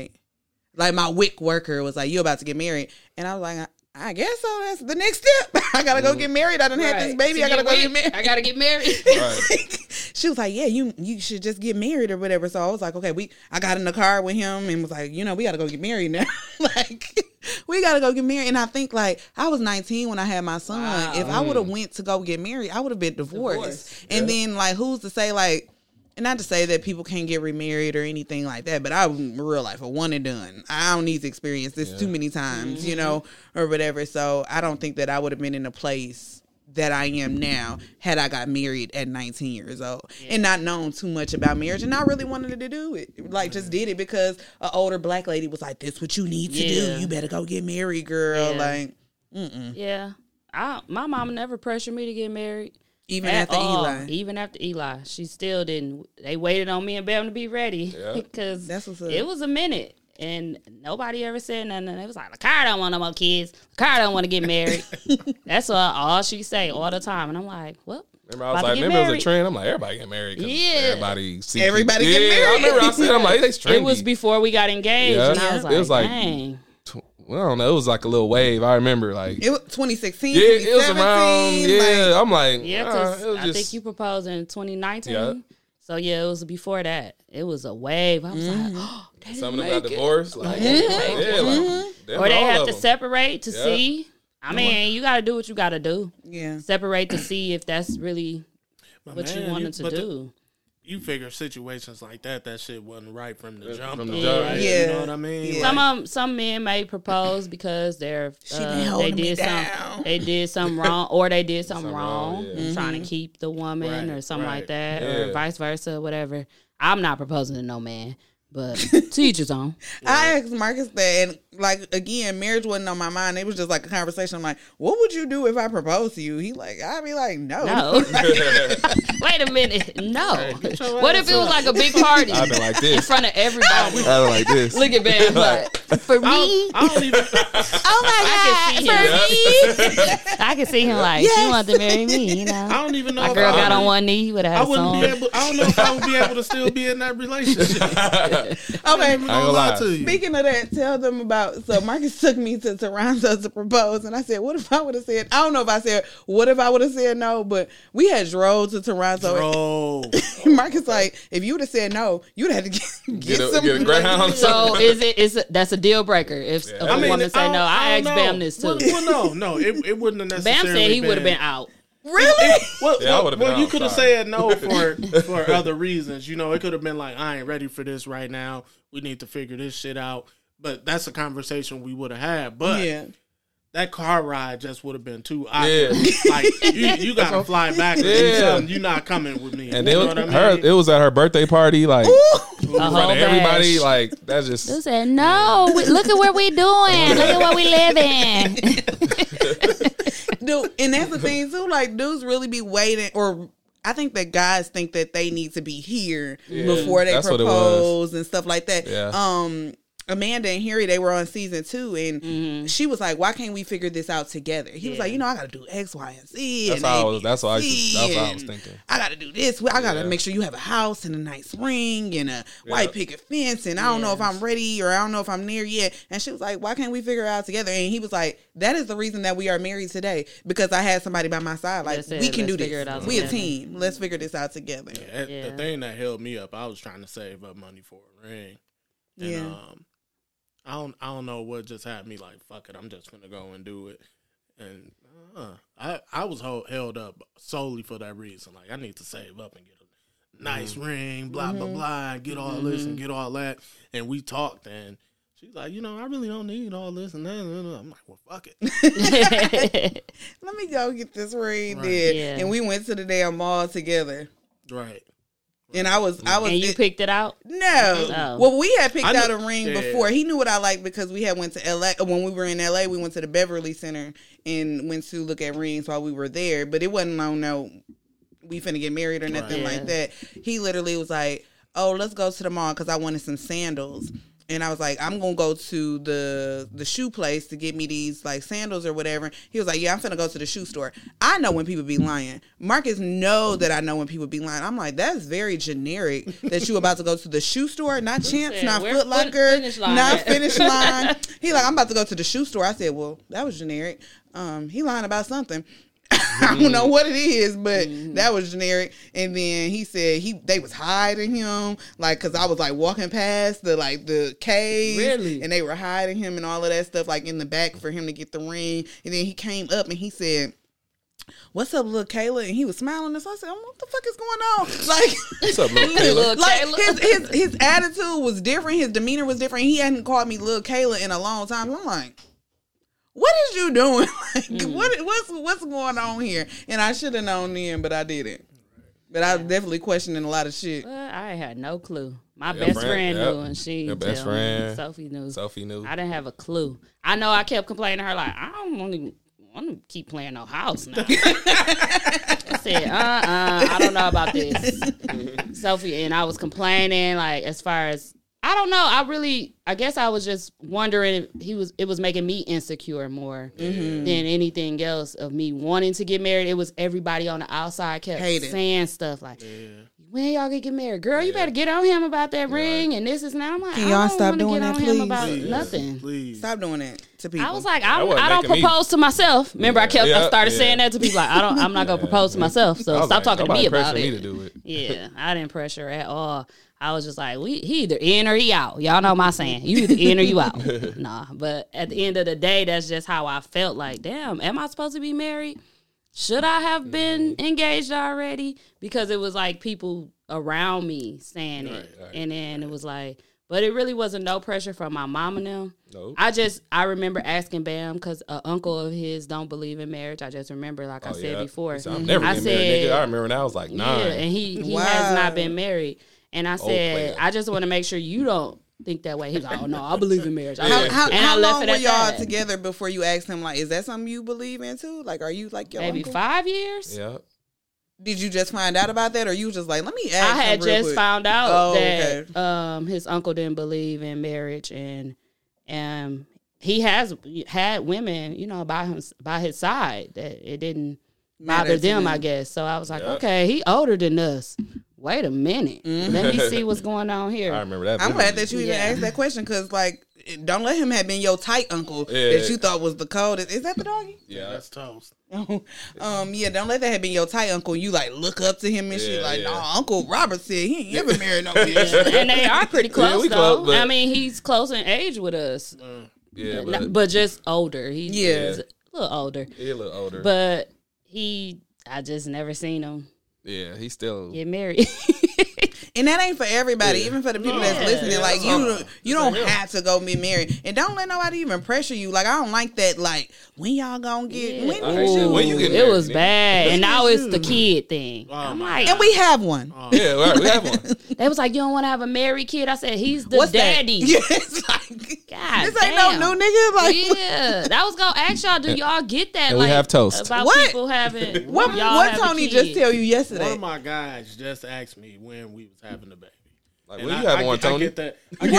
Like my WIC worker was like, You about to get married. And I was like, I, I guess so. That's the next step. [laughs] I gotta go mm-hmm. get married. I done have this baby. I gotta go get married. I gotta get married. [laughs] she was like, "Yeah, you you should just get married or whatever." So I was like, "Okay, we." I got in the car with him and was like, "You know, we got to go get married now. [laughs] like, we got to go get married." And I think like I was 19 when I had my son. If I would have mm. went to go get married, I would have been divorced. Divorced. And then like, who's to say like? And not to say that people can't get remarried or anything like that, but I'm real life a one and done. I don't need to experience this too many times, you mm-hmm. know, or whatever. So I don't think that I would have been in a place that I am now had I got married at 19 years old and not known too much about marriage and not really wanted to do it. Like just did it because an older black lady was like, "This what you need to Yeah. do. You better go get married, girl." Yeah. Like mm-mm. Yeah. I, my mama never pressured me to get married. Even at after all. Eli. Even after Eli. She still didn't. They waited on me and Bam to be ready. Because [laughs] That's what's it was a minute. And nobody ever said nothing. It was like, Lakara don't want no more kids. Lakara don't want to get married. [laughs] That's all, all she say all the time. And I'm like, well, Remember, I was About to like, get remember it was married. a trend. I'm like, everybody get married. Yeah. everybody, see Everybody yeah, get I married. remember I said, I'm like, it's trendy. it was before we got engaged. Yeah. And I was like, It was like- dang. Tw- well, I don't know. It was like a little wave. I remember, like, It was 2016. yeah, it was around. Yeah, like- I'm like, Yeah, uh, it was I just, think you proposed in 2019. Yeah. So yeah, it was before that. It was a wave. I was Mm-hmm. like, [gasps] oh, they some of didn't them got divorced. Like, They didn't make it. yeah, like, them Or they all have to them. separate to Yeah. see. I mean, you got to do what you got to do. yeah. Separate to see if that's really But what you man, wanted to but the- do. You figure situations like that, that shit wasn't right from the jump. from the though, jump. right? Yeah. You know what I mean? Yeah. Some um, some men may propose because they're uh, they did some down. they did something wrong or they did something Something wrong, wrong, Mm-hmm. trying to keep the woman Right, or something like that Yeah. or vice versa, whatever. I'm not proposing to no man, but [laughs] to each his own. I asked Marcus that, and like again, marriage wasn't on my mind. It was just like a conversation. I'm like, "What would you do if I proposed to you?" He like, I'd be like, "No, No. [laughs] [laughs] Wait a minute. No. your What if it was like a big party I've been like in front of everybody? I've been like this. Look at Bam. Like, for I me, don't, I don't even. [laughs] oh my I can see him. I can see him like she wanted to marry me. You I know, don't even know. my girl I got would- on one knee. Would I have had a wouldn't song. be able. I don't know if I would be able to still be in that relationship. okay." I'm gonna gonna lie. lie to you. Speaking of that, tell them about. So Marcus took me to Toronto to propose, and I said, "What if I would have said?" I don't know if I said, "What if I would have said no?" But we had drove to Toronto. Bro, And [laughs] Marcus like, if you would have said no, you'd have to get, get, Get a, some. get a Greyhound. So is it is it, that's a deal breaker if if I a mean, woman say don't- no? I don't asked know. Bam this too. Well, well, no, no, it, it wouldn't have [laughs] Bam said he would have been out. really? Well, Yeah, I well, would've been well, you could have said no for [laughs] for other reasons. You know, it could have been like, I ain't ready for this right now. We need to figure this shit out. But that's a conversation we would have had. But yeah. that car ride just would have been too awkward. like you, [laughs] you got to fly back Yeah. something. You're not coming with me. And you then know what I mean? her, it was at her birthday party, like in A front of everybody. bash. Like that's just Who said no? We, look at where we doing. Look at what we living. [laughs] Dude, and that's the thing too. Like, dudes really be waiting, or I think that guys think that they need to be here before they that's what it propose and stuff like that. Yeah. Um, Amanda and Harry, they were on season two, and Mm-hmm. she was like, "Why can't we figure this out together?" He was like, "You know, I got to do X, Y, and Z." that's and how I A, was. That's what I. C, that's what I was thinking. I got to do this. I got to Yeah. make sure you have a house and a nice ring and a white picket fence. And I don't know if I'm ready or I don't know if I'm near yet. And she was like, "Why can't we figure it out together?" And he was like, "That is the reason that we are married today because I had somebody by my side. Like we can do Let's figure this. it out we a together." team. Let's figure this out together." That- Yeah. The thing that held me up, I was trying to save up money for a ring. And, Yeah. Um, I don't. I don't know what just had me like. Fuck it. I'm just gonna go and do it. And uh, I I was hold, held up solely for that reason. Like I need to save up and get a nice mm-hmm. ring. Blah blah mm-hmm. blah. And get all this and mm-hmm. get all that. And we talked and. She's like, you know, I really don't need all this and that. and that." I'm like, well, fuck it. [laughs] Let me go get this ring Right. then. Yeah. And we went to the damn mall together. right. And I was, I was. and you it- picked it out. No. Oh. Well, we had picked I out a ring yeah. before. He knew what I liked because we had went to LA when we were in LA. We went to the Beverly Center and went to look at rings while we were there. But it wasn't on no we finna get married or nothing Right. like that. He literally was like, "Oh, let's go to the mall because I wanted some sandals." And I was like, I'm gonna go to the the shoe place to get me these like sandals or whatever. He was like, Yeah, I'm finna go to the shoe store. I know when people be lying. Marcus know that I know when people be lying. I'm like, that's very generic [laughs] that you about to go to the shoe store, not said, not Foot Locker, Finish not? Finish Line. [laughs] he like, I'm about to go to the shoe store. I said, Well, that was generic. Um, he lying about something. [laughs] I don't know what it is, but Mm-hmm. that was generic. And then he said he they was hiding him, like because I was like walking past the like the cave, Really? and they were hiding him and all of that stuff, like in the back for him to get the ring. And then he came up and he said. What's up, little Kayla? And he was smiling. And so I said, "What the fuck is going on?" [laughs] Like, What's up, little [laughs] Kayla? Like his, his his attitude was different. His demeanor was different. He hadn't called me little Kayla in a long time. I'm like, what is you doing? [laughs] Like, Mm. what what's what's going on here? And I should have known then, but I didn't. But I was definitely questioning a lot of shit. Well, I had no clue. My Your best friend- friend, yep. knew, and she Your best tell me. friend. Sophie knew. Sophie knew. I didn't have a clue. I know I kept complaining to her like, I don't want to want to keep playing no house now. [laughs] I said, uh, uh I don't know about this, [laughs] Sophie. And I was complaining like as far as I don't know. I really, I guess I was just wondering if he was. It was making me insecure more mm-hmm. than anything else of me wanting to get married. It was everybody on the outside kept Hate it. saying stuff like, when y'all gonna get married, girl? You better get on him about that ring and this is now. I'm like, Can y'all don't stop wanna doing get that, on him please? about Please. nothing. Please. Stop doing that to people. I was like, I, wasn't I don't making me- propose to myself. Remember, I kept, I started yeah. saying that to people. Like, I don't, I'm not gonna propose to myself. So stop like, talking to me about pressured it. Me to do it. Yeah, I didn't pressure at all. I was just like, we he either in or he out. Y'all know my saying. You either in or you out. [laughs] nah, but at the end of the day, that's just how I felt. Like, damn, am I supposed to be married? Should I have been engaged already? Because it was like people around me saying it, Right, right, and then it was like, but it really wasn't no pressure from my mom and them. Nope. I just I remember asking Bam because an uncle of his don't believe in marriage. I just remember, like I Oh, said yeah. before, He said, I'm never I getting married, nigga. said- I remember when I was like nine. yeah, and he he Wow. has not been married. And I said, player. I just want to make sure you don't think that way. He's like, oh no, I believe in marriage. [laughs] I how how, and how I left long it were y'all that. together before you asked him? Like, is that something you believe in too? Like, are you like your Maybe uncle? five years. yeah. Did you just find out about that, or you just like, let me ask? I had him just quick? found out Oh, that okay. um, his uncle didn't believe in marriage, and um, he has had women, you know, by him by his side that it didn't Matter bother to them. I guess so. I was like, Yeah. okay, he older than us. Wait a minute, Mm-hmm. let me see what's going on [laughs] here. I remember that. I'm glad that you even Yeah. asked that question because, like, don't let him have been your tight uncle Yeah. that you thought was the coldest. Is that the doggy? Yeah. That's toast. [laughs] um, yeah, don't let that have been your tight uncle. You like look up to him and shit. Yeah, Like, yeah. nah, Uncle Robert said he ain't ever married no [laughs] bitch. and they are pretty close we though. close, but- I mean, he's close in age with us, Yeah, but, but just older. He's, Yeah. he's a little older, he a little older. but he. I just never seen him yeah, he's still. get married. [laughs] And that ain't for everybody, even for the people that's Yeah. listening. Yeah, like that's you, all. you don't have to go be married, and don't let nobody even pressure you. Like I don't like that. Like when y'all gonna get Yeah. when, Okay, shit, when you get married, it was nigga? bad, and now it's the kid thing. Oh, I'm like, and we have one. Oh. Yeah, right, we have one. [laughs] they was like, you don't want to have a married kid. I said, he's the What's daddy. that? [laughs] Yeah, it's like God this ain't damn. no new nigga. Like yeah, that was gonna ask y'all. Do y'all get that? And we have toast. about What? people having what? What Tony just tell you yesterday? One yesterday? of my guys just asked me when we was having the baby. Like, And when I- you having I one, get- I Tony? get that. I [laughs] get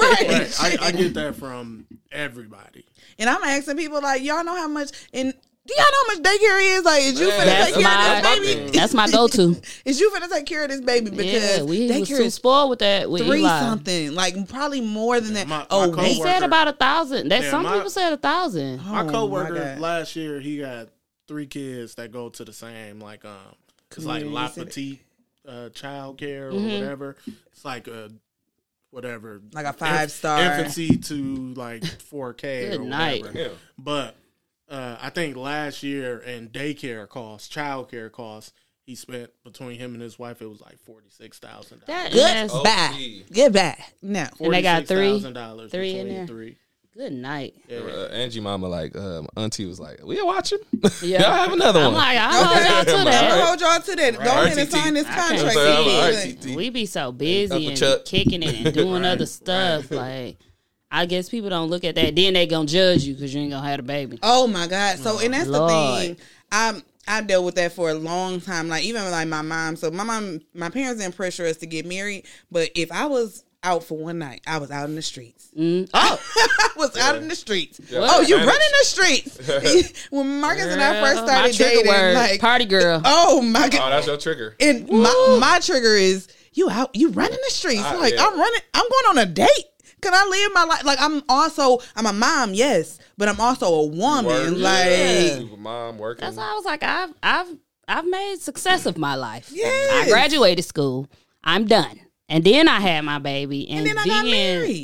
Right, right. Right. I, I get that from everybody. And I'm asking people like, y'all know how much? And do y'all know how much daycare is? Like, is you Man, finna That's take care my of this baby? [laughs] that's my go-to. Is you finna take care of this baby because yeah, we was daycare too is spoiled with that with three Eli. something, like probably more than that. my- my oh, They coworker- said about a thousand. That Yeah, some my- people said a thousand. Oh, My my coworker God. last year he got three kids that go to the same like um it's like La Petite uh, child care or Mm-hmm. whatever. It's like a whatever Like a five-star. infancy to like [laughs] 4K Good or night. whatever. Yeah. But uh, I think last year in daycare costs, child care costs, he spent between him and his wife it was like forty six thousand That dollars. that's Oh, Goodbye. gee. Goodbye. No. And they got three- dollars three in there? Three. Good night. Yeah. Uh, Angie mama like um, auntie was like, we watch him. [laughs] Yeah. Y'all have another I'm one. like, I hold y'all [laughs] to that. gonna hold y'all to that. Go ahead and sign this contract. say I'm it. a RTT. We be so busy Uncle and Chuck. kicking it and doing other stuff. Like, I guess people don't look at that. Then they gonna judge you because you ain't gonna have a baby. Oh my god! So and that's Lord. the thing. I I dealt with that for a long time. Like even like my mom. So my mom, my parents didn't pressure us to get married. But if I was out for one night, I was out in the streets. Mm. [laughs] Oh, I was out in the streets. Yeah. Oh, you Advantage. running the streets? [laughs] when Marcus and I first started my dating, word, like party girl. oh my god, Oh, that's your trigger. and my my trigger is you out, you running the streets. Ah, like yeah. I'm running, I'm going on a date. Can I live my life? Like I'm also, I'm a mom, yes, but I'm also a woman. Work. Like Yeah. Mom working. That's why I was like, I've I've I've made success of my life. Yes. I graduated school. I'm done. And then I had my baby, and, then I got.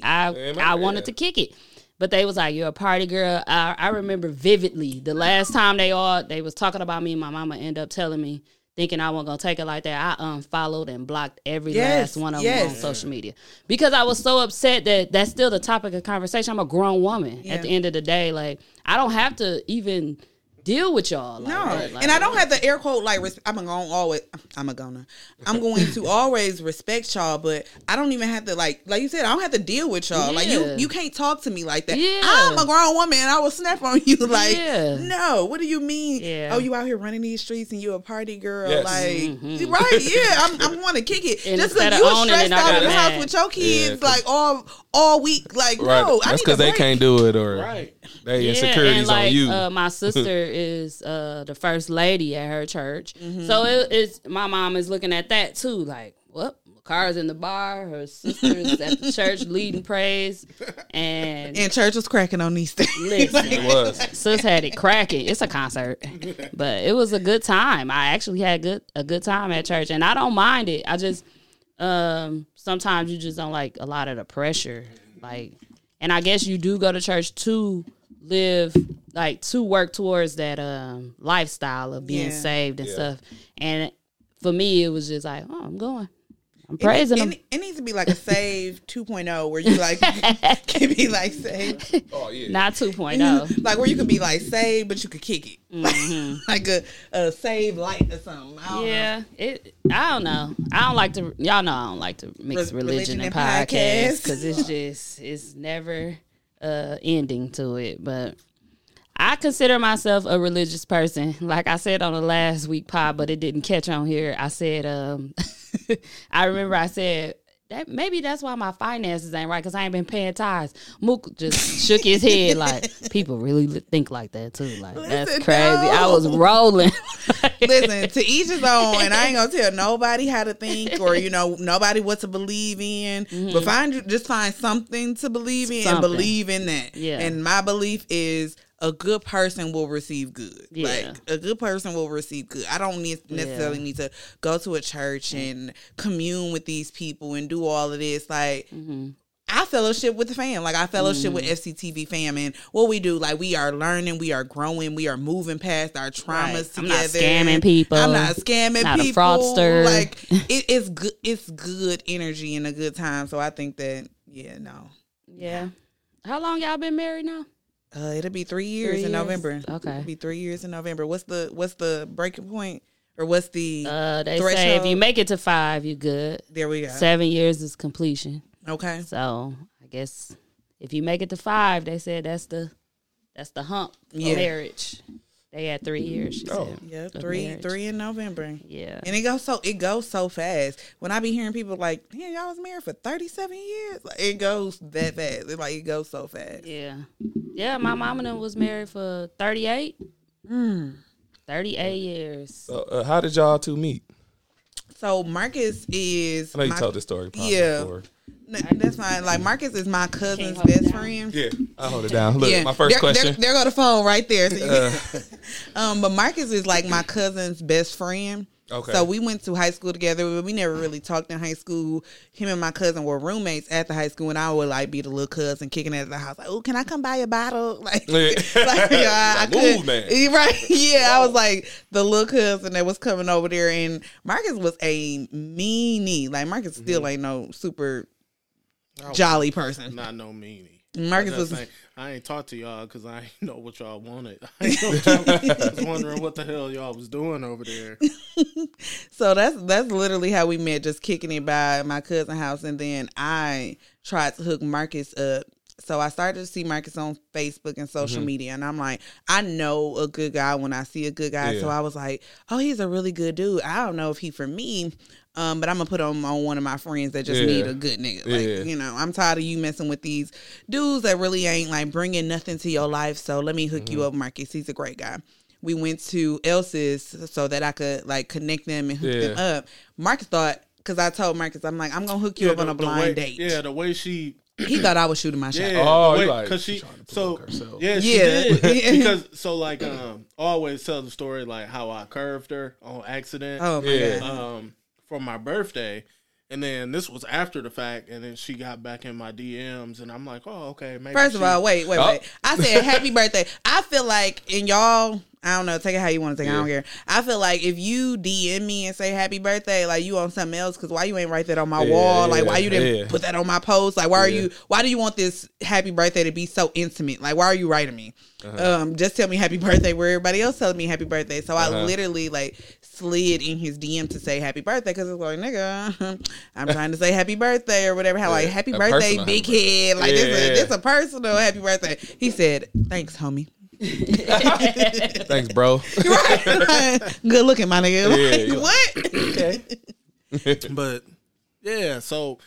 I I wanted to kick it, but they was like, "You're a party girl." I, I remember vividly the last time they all they was talking about me. My mama ended up telling me thinking I wasn't gonna take it like that, I unfollowed and blocked every Yes, last one of yes. them on social media because I was so upset that that's still the topic of conversation. I'm a grown woman Yeah. at the end of the day. Like I don't have to even deal with y'all. Like No, that. Like, and I don't have the air quote like res- I'm gonna always I'm a gonna I'm going to [laughs] always respect y'all, but I don't even have to like like you said I don't have to deal with y'all. Like you you can't talk to me like that. Yeah. I'm a grown woman and I will snap on you [laughs] like Yeah. no. What do you mean? Yeah. Oh, you out here running these streets and you a party girl? Yes. Like mm-hmm. right? [laughs] Yeah, I'm I'm want to kick it And just because you owning it, stressed out got in the house with your kids Yeah, 'cause- like all all week. Like Right. no, That's because they can't do it or Right. They Yeah, insecurities and like, on you. Uh, my [laughs] sister is uh, the first lady at her church, Mm-hmm. so it, it's my mom is looking at that too. Like, what? Car's in the bar. Her sister's at the church leading praise, and And church was cracking on these things. listen, it was. sis had it cracking. It's a concert, [laughs] but it was a good time. I actually had good a good time at church, and I don't mind it. I just um sometimes you just don't like a lot of the pressure, like, and I guess you do go to church to live like to work towards that um lifestyle of being Yeah. saved and Yeah. stuff. And for me, it was just like, oh, I'm going. I'm praising it, him. it, it needs to be like a save [laughs] 2.0 where you like [laughs] can be like save Oh yeah. Not [laughs] 2.0. like where you could be like save but you could kick it Mm-hmm. like a, a save light or something I don't know. Yeah, it. I don't know. I don't like to. Y'all know I don't like to mix Re- religion, religion and and podcasts podcasts. because it's just it's never uh ending to it. But I consider myself a religious person. Like I said on the last week pod, but it didn't catch on here. I said, um, [laughs] I remember I said. That, maybe that's why my finances ain't right because I ain't been paying tithes. Mook just [laughs] shook his head like people really think like that too. Like that's Listen, crazy. I was rolling. [laughs] listen to each his own and i ain't gonna tell nobody how to think or you know nobody what to believe in but find just find something to believe in and Mm-hmm. Believe in that Yeah. and my belief is a good person will receive good. Yeah. Like a good person will receive good. I don't need, necessarily need to go to a church and commune with these people and do all of this. Like Mm-hmm. I fellowship with the fam. Like I fellowship with FCTV fam, and what we do, like we are learning, we are growing, we are moving past our traumas Right. I'm together. not scamming people. I'm not scamming Not a people. fraudster. Like [laughs] it, it's good. It's good energy and a good time. So I think that yeah, no, Yeah. How long y'all been married now? Uh, it'll be three years Three in years? November. Okay. it'll be three years in November. What's the what's the breaking point or what's the Uh, they say if you make it to five, you good. there we go. Seven years is completion. Okay, So I guess if you make it to five, they said that's the that's the hump Yeah. marriage. They had three years. She Oh. said, yeah, three marriage. three in November. Yeah. And it goes so it goes so fast. When I be hearing people like, "Yeah, y'all was married for thirty seven years," like, it goes that fast. It, like it goes so fast. Yeah. Yeah, my mom and them was married for 38. Mm. 38 years. So, uh, how did y'all two meet? So Marcus is I know you my- told this story probably Yeah. before. N- that's fine. Like Marcus is my cousin's best friend. Yeah, I hold it down. Look, yeah, my first there, question. Uh. There, there go the phone right there. So you- [laughs] um, but Marcus is like my cousin's best friend. Okay. So we went to high school together, but we never really talked in high school. Him and my cousin were roommates at the high school, and I would like be the little cousin kicking at the house, like, "Oh, can I come buy a bottle?" [laughs] Like, Yeah. [laughs] like yeah, I Like, could, man. Right? Yeah, I was like the little cousin that was coming over there, and Marcus was a meanie. Like Marcus Mm-hmm. still ain't no super jolly person. Not no meanie. Marcus I, was ain't- I ain't talked to y'all because I ain't know what y'all wanted. [laughs] I, [laughs] ain't know what y'all- I was wondering what the hell y'all was doing over there. [laughs] So that's that's literally how we met, just kicking it by my cousin house, and then I tried to hook Marcus up. So I started to see Marcus on Facebook and social Mm-hmm. media, and I'm like, I know a good guy when I see a good guy. So I was like, oh, he's a really good dude. I don't know if he for me, um, but I'm gonna put him on one of my friends that just Yeah. need a good nigga. Like, Yeah. you know, I'm tired of you messing with these dudes that really ain't like bringing nothing to your life. So let me hook Mm-hmm. you up, Marcus. He's a great guy. We went to Elsa's so that I could like connect them and hook them up. Marcus thought because I told Marcus, I'm like, I'm gonna hook you up on a blind way- date. Yeah, the way she He thought I was shooting my shot. Yeah, Oh, the you way- like, cause she she to so herself. yeah she Yeah. did [laughs] because so like um I always tell the story like how I curved her on accident Oh my Yeah. god. um for my birthday and then this was after the fact and then she got back in my DMs and I'm like oh okay maybe First of she- all, wait, wait, Oh. wait. I said happy [laughs] birthday. I feel like in y'all I don't know. Take it how you want to take it. I don't care. I feel like if you DM me and say happy birthday, like you on something else, because why you ain't write that on my Yeah, wall? Like why you didn't yeah. put that on my post? Like why are you? Why do you want this happy birthday to be so intimate? Like why are you writing me? Uh-huh. Um, just tell me happy birthday where everybody else telling me happy birthday. So I Uh-huh. literally like slid in his DM to say happy birthday because it's like nigga, [laughs] I'm trying to say happy birthday or whatever. How like happy birthday, big happy head. Like Yeah, this, yeah. this a personal happy birthday. He said, "Thanks, homie." [laughs] Thanks, bro. right. Good looking, my nigga. Yeah, Like, yeah. what? [laughs] But yeah, so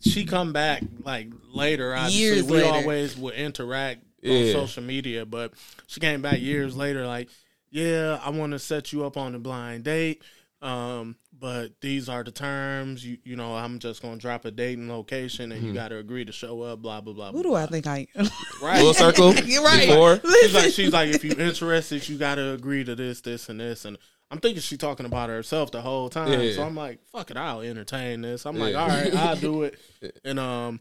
she come back like later. Obviously, Years we later. always would interact on social media, but she came back years later. Like, yeah, I want to set you up on a blind date. Um, but these are the terms. You you know, I'm just gonna drop a date and location, and you got to agree to show up. Blah blah blah. Who blah, do I think I am? Right. Full [laughs] circle. You're right. Before. she's like, she's like, if you're interested, you got to agree to this, this, and this. And I'm thinking she's talking about herself the whole time. Yeah. So I'm like, fuck it, I'll entertain this. I'm like, all right, I'll do it. [laughs] And um,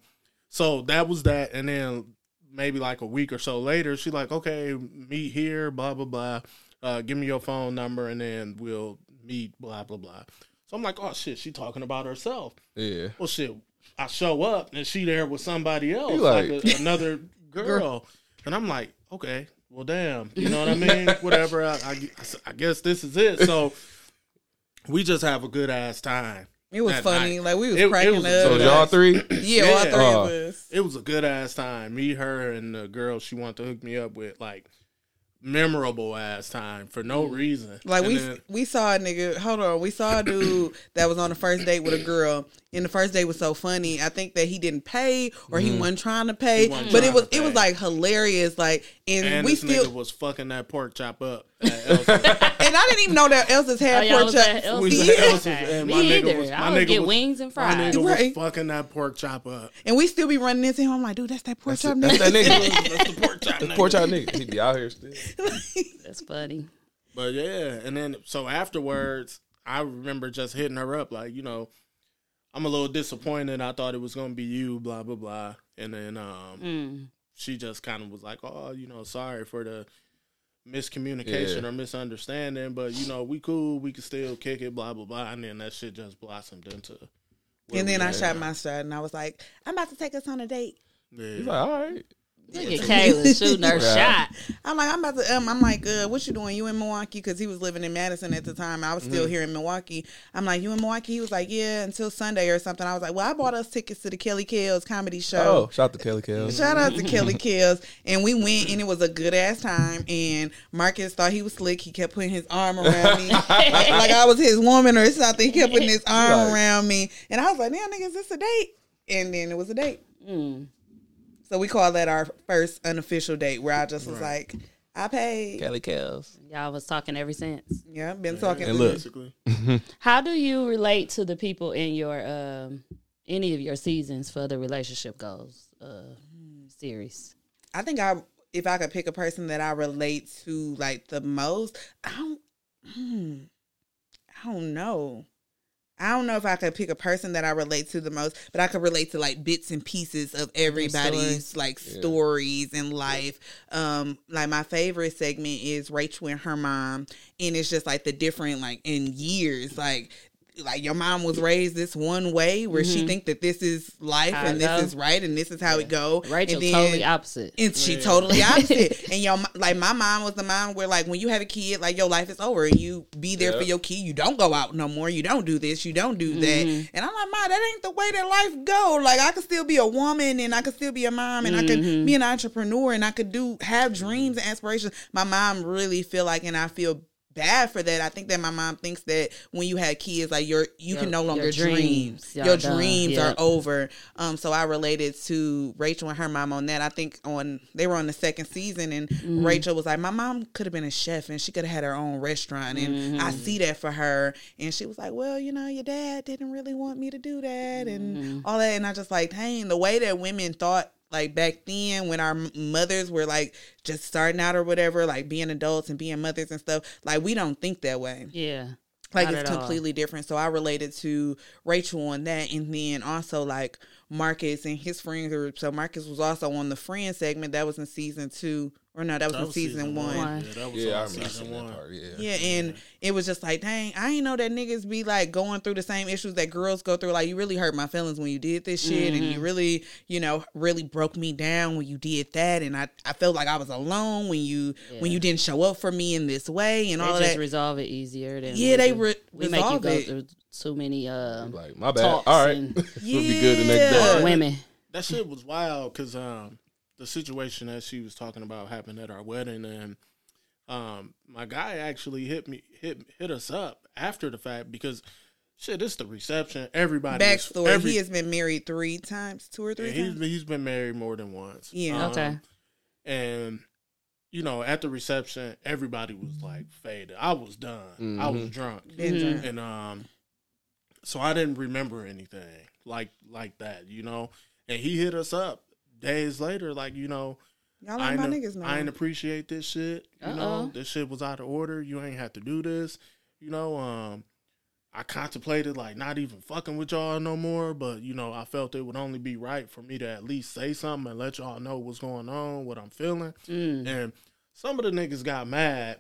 so that was that. And then maybe like a week or so later, she like, okay, meet here, blah blah blah. Uh, give me your phone number, and then we'll meet, blah blah blah. So I'm like, oh shit, she talking about herself. Yeah. Well, shit, I show up and she there with somebody else, You like, like- a, [laughs] another girl, and I'm like, okay, well, damn, you know what I [laughs] mean? Whatever. I, I, I guess this is it. So we just have a good ass time. It was funny. night. Like we was It- it cracking was up. So y'all three. [coughs] yeah, all Yeah. three Oh. of uh, us. It was a good ass time. Me, her, and the girl she wanted to hook me up with, like memorable ass time for no mm. reason. Like And we then- we saw a nigga. Hold on, we saw a dude that was on the first date with a girl, and the first date was so funny. I think that he didn't pay or he wasn't trying to pay, Mm-hmm. but it was it was like hilarious. Like, and, and we this still, nigga was fucking that pork chop up. [laughs] at and I didn't even know that Elsa's Oh, had y'all pork chop. We was Yeah. at Elsa's, and Me my nigga either. was- my I nigga get was- wings and fries. My fries. nigga Right. was fucking that pork chop up. And we still be running into him. I'm like, dude, that's that pork chop That's nigga. that nigga. [laughs] That's the pork chop. That's nigga. poor child nigga. He be out here still. [laughs] That's funny. But yeah, and then so afterwards, I remember just hitting her up like, you know, I'm a little disappointed. I thought it was gonna be you, blah blah blah. And then um, Mm. she just kind of was like, oh, you know, sorry for the miscommunication Yeah. or misunderstanding, but you know, we cool, we can still kick it, blah blah blah. And then that shit just blossomed into. And then I shot now. my shot, and I was like, I'm about to take us on a date. Yeah. He's like, all right. Look at [laughs] Kayla shooting her Right. shot. I'm like, I'm about to. Um, I'm like, uh, what you doing? You in Milwaukee? Because he was living in Madison at the time. I was still Mm-hmm. here in Milwaukee. I'm like, you in Milwaukee? He was like, yeah, until Sunday or something. I was like, well, I bought us tickets to the Kelly Kells comedy show. Oh, shout out to Kelly Kells. Shout out to Kelly [laughs] Kells. And we went and it was a good ass time. And Marcus thought he was slick. He kept putting his arm around me. like, [laughs] like I was his woman or something. He kept putting his arm Right. around me. And I was like, damn, nigga, is this a date? And then it was a date. Mm. So we call that our first unofficial date where I just was like, I paid. Kelly Kells. Y'all was talking ever since. Yeah, been talking And to look. Basically. [laughs] How do you relate to the people in your um any of your seasons for the relationship goals uh series? I think I if I could pick a person that I relate to like the most, I don't hmm, I don't know. I don't know if I could pick a person that I relate to the most, but I could relate to like bits and pieces of everybody's like stories and life. Um, like my favorite segment is Rachel and her mom, and it's just like the different like in years, like like your mom was raised this one way where she think that this is life How it and this go. is right and this is how it go. Rachel and then- totally opposite. and she totally [laughs] opposite. and your mo- like my mom was the mom where like when you have a kid, like your life is over and you be there for your kid. You don't go out no more. You don't do this. You don't do that. Mm-hmm. And I'm like, Ma, that ain't the way that life go. Like I could still be a woman and I could still be a mom and I could Mm-hmm. be an entrepreneur and I could do have dreams and aspirations. My mom really feel like and I feel bad for that. I think that my mom thinks that when you had kids, like your you Your- can no longer your dream. dreams, Your done. dreams Yeah. are over. Um, so I related to Rachel and her mom on that. I think on they were on the second season, and Mm-hmm. Rachel was like, "My mom could have been a chef, and she could have had her own restaurant, and I Mm-hmm. see that for her." And she was like, "Well, you know, your dad didn't really want me to do that, and Mm-hmm. all that." And I just like, dang, the way that women thought. Like back then, when our mothers were like just starting out or whatever, like being adults and being mothers and stuff, like we don't think that way yeah. like Not it's at all. completely different. So I related to Rachel on that, and then also like Marcus and his friend group. So Marcus was also on the friend segment that was in season two or no, that was That in was season, one. One. Yeah, that was Yeah, I on remember season that one. part. Yeah. Yeah, and it was just like, dang, I ain't know that niggas be like going through the same issues that girls go through. Like, you really hurt my feelings when you did this shit, and Mm-hmm. you really, you know, really broke me down when you did that. And I, I felt like I was alone when you, when you didn't show up for me in this way, and They all just that. resolve it easier than Yeah, they do. re- we make you resolve go it. through too many Uh, Like my bad. All right, and [laughs] we'll be good the next Yeah. day. [laughs] women. That shit was wild because um, the situation that she was talking about happened at our wedding, and um, my guy actually hit me hit hit us up after the fact because shit, it's the reception. Everybody Backstory: every- He has been married three times, two or three yeah, he's he's been married more than once. Yeah. Um, Okay. and you know at the reception everybody was like faded. I was done. I was drunk. Mm-hmm. drunk. and um so I didn't remember anything like like that, you know. And he hit us up days later, like you know, Y'all I ain't my niggas no I ain't appreciate this shit. You Uh-oh. know, this shit was out of order. You ain't have to do this. You know, um, I contemplated like not even fucking with y'all no more, but you know, I felt it would only be right for me to at least say something and let y'all know what's going on, what I'm feeling. Mm. And some of the niggas got mad,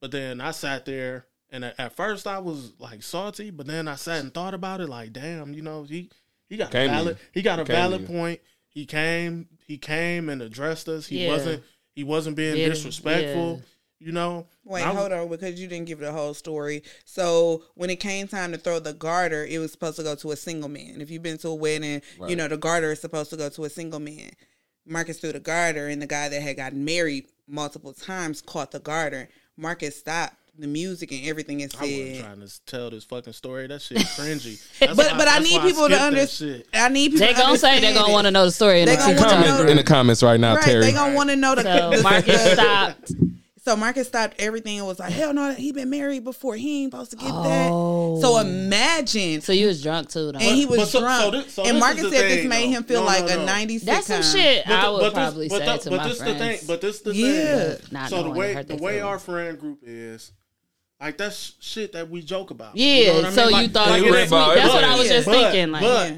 but then I sat there and at, at first I was like salty, but then I sat and thought about it like, damn, you know, he he got Came a valid you. he got a Came valid you. point. He came he came and addressed us. He Yeah. wasn't he wasn't being Yeah, disrespectful. You know, Wait, I was- hold on, because you didn't give the whole story. So when it came time to throw the garter, it was supposed to go to a single man. If you've been to a wedding, you know the garter is supposed to go to a single man. Marcus threw the garter, and the guy that had gotten married multiple times caught the garter. Marcus stopped the music and everything and I wasn't trying to tell this fucking story. That shit cringy. [laughs] That's "But why- but I need why people to understand. I need people. They to gonna say they're gonna want to know the story in They the gonna wanna comments. know- in the comments right now, Right, Terry. they gonna want to know the. So [laughs] the- Marcus the- stopped. So Marcus stopped everything and was like, "Hell no, he been married before. He ain't supposed to get that." Oh. So imagine So you was drunk too, though. and he was But so- so drunk. this- so and this Marcus is the said this made though. him feel No, like no, a no. '90s That's some shit But I would but this- probably but say the- to but my this friends. the thing. But this the Yeah. thing. Not so the way the way our friend group is, like that's shit that we joke about. Yeah, You know what I so mean? you Like- thought like it it was ain't- sweet. That's what I but- was just but- thinking, like- but Yeah.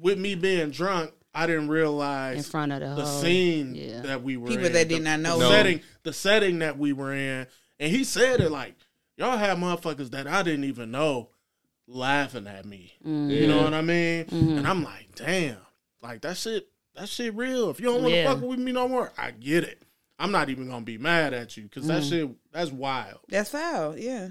with me being drunk, I didn't realize in front of the, the whole, scene yeah. that we were in. People in, that the- did not know. the No. setting, the setting that we were in, and he said it like y'all have motherfuckers that I didn't even know laughing at me. Mm-hmm. You know what I mean? And I'm like, damn, like that shit, that shit real. If you don't want to Yeah. fuck with me no more, I get it. I'm not even gonna be mad at you because that Mm. shit, that's wild. That's foul. Yeah.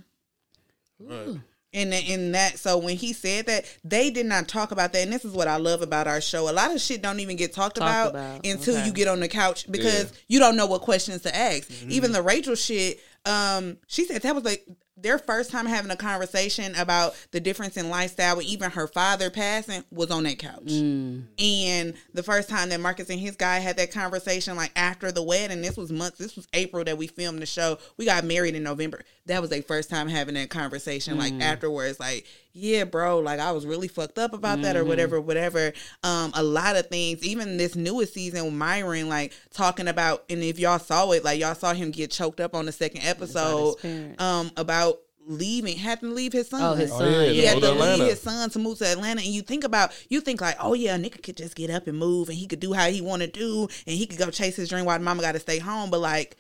But And in that, so when he said that, they did not talk about that. And this is what I love about our show. A lot of shit don't even get talked Talked about, about, until okay. you get on the couch because Yeah. you don't know what questions to ask. Mm-hmm. Even the Rachel shit, um, she said that was like their first time having a conversation about the difference in lifestyle. And even her father passing was on that couch. Mm. And the first time that Marcus and his guy had that conversation, like after the wedding, this was months, this was April that we filmed the show. We got married in November. That was their first time having that conversation, like afterwards, like, yeah, bro, like I was really fucked up about that or whatever, whatever. Um, a lot of things, even this newest season with Myron, like talking about, and if y'all saw it, like y'all saw him get choked up on the second episode, parents. um, about leaving, having to leave his son. Oh, his Oh, son. yeah, yeah. He had to to leave Atlanta. his son to move to Atlanta, and you think about you think like, oh yeah, a nigga could just get up and move, and he could do how he want to do, and he could go chase his dream while mama got to stay home. But like,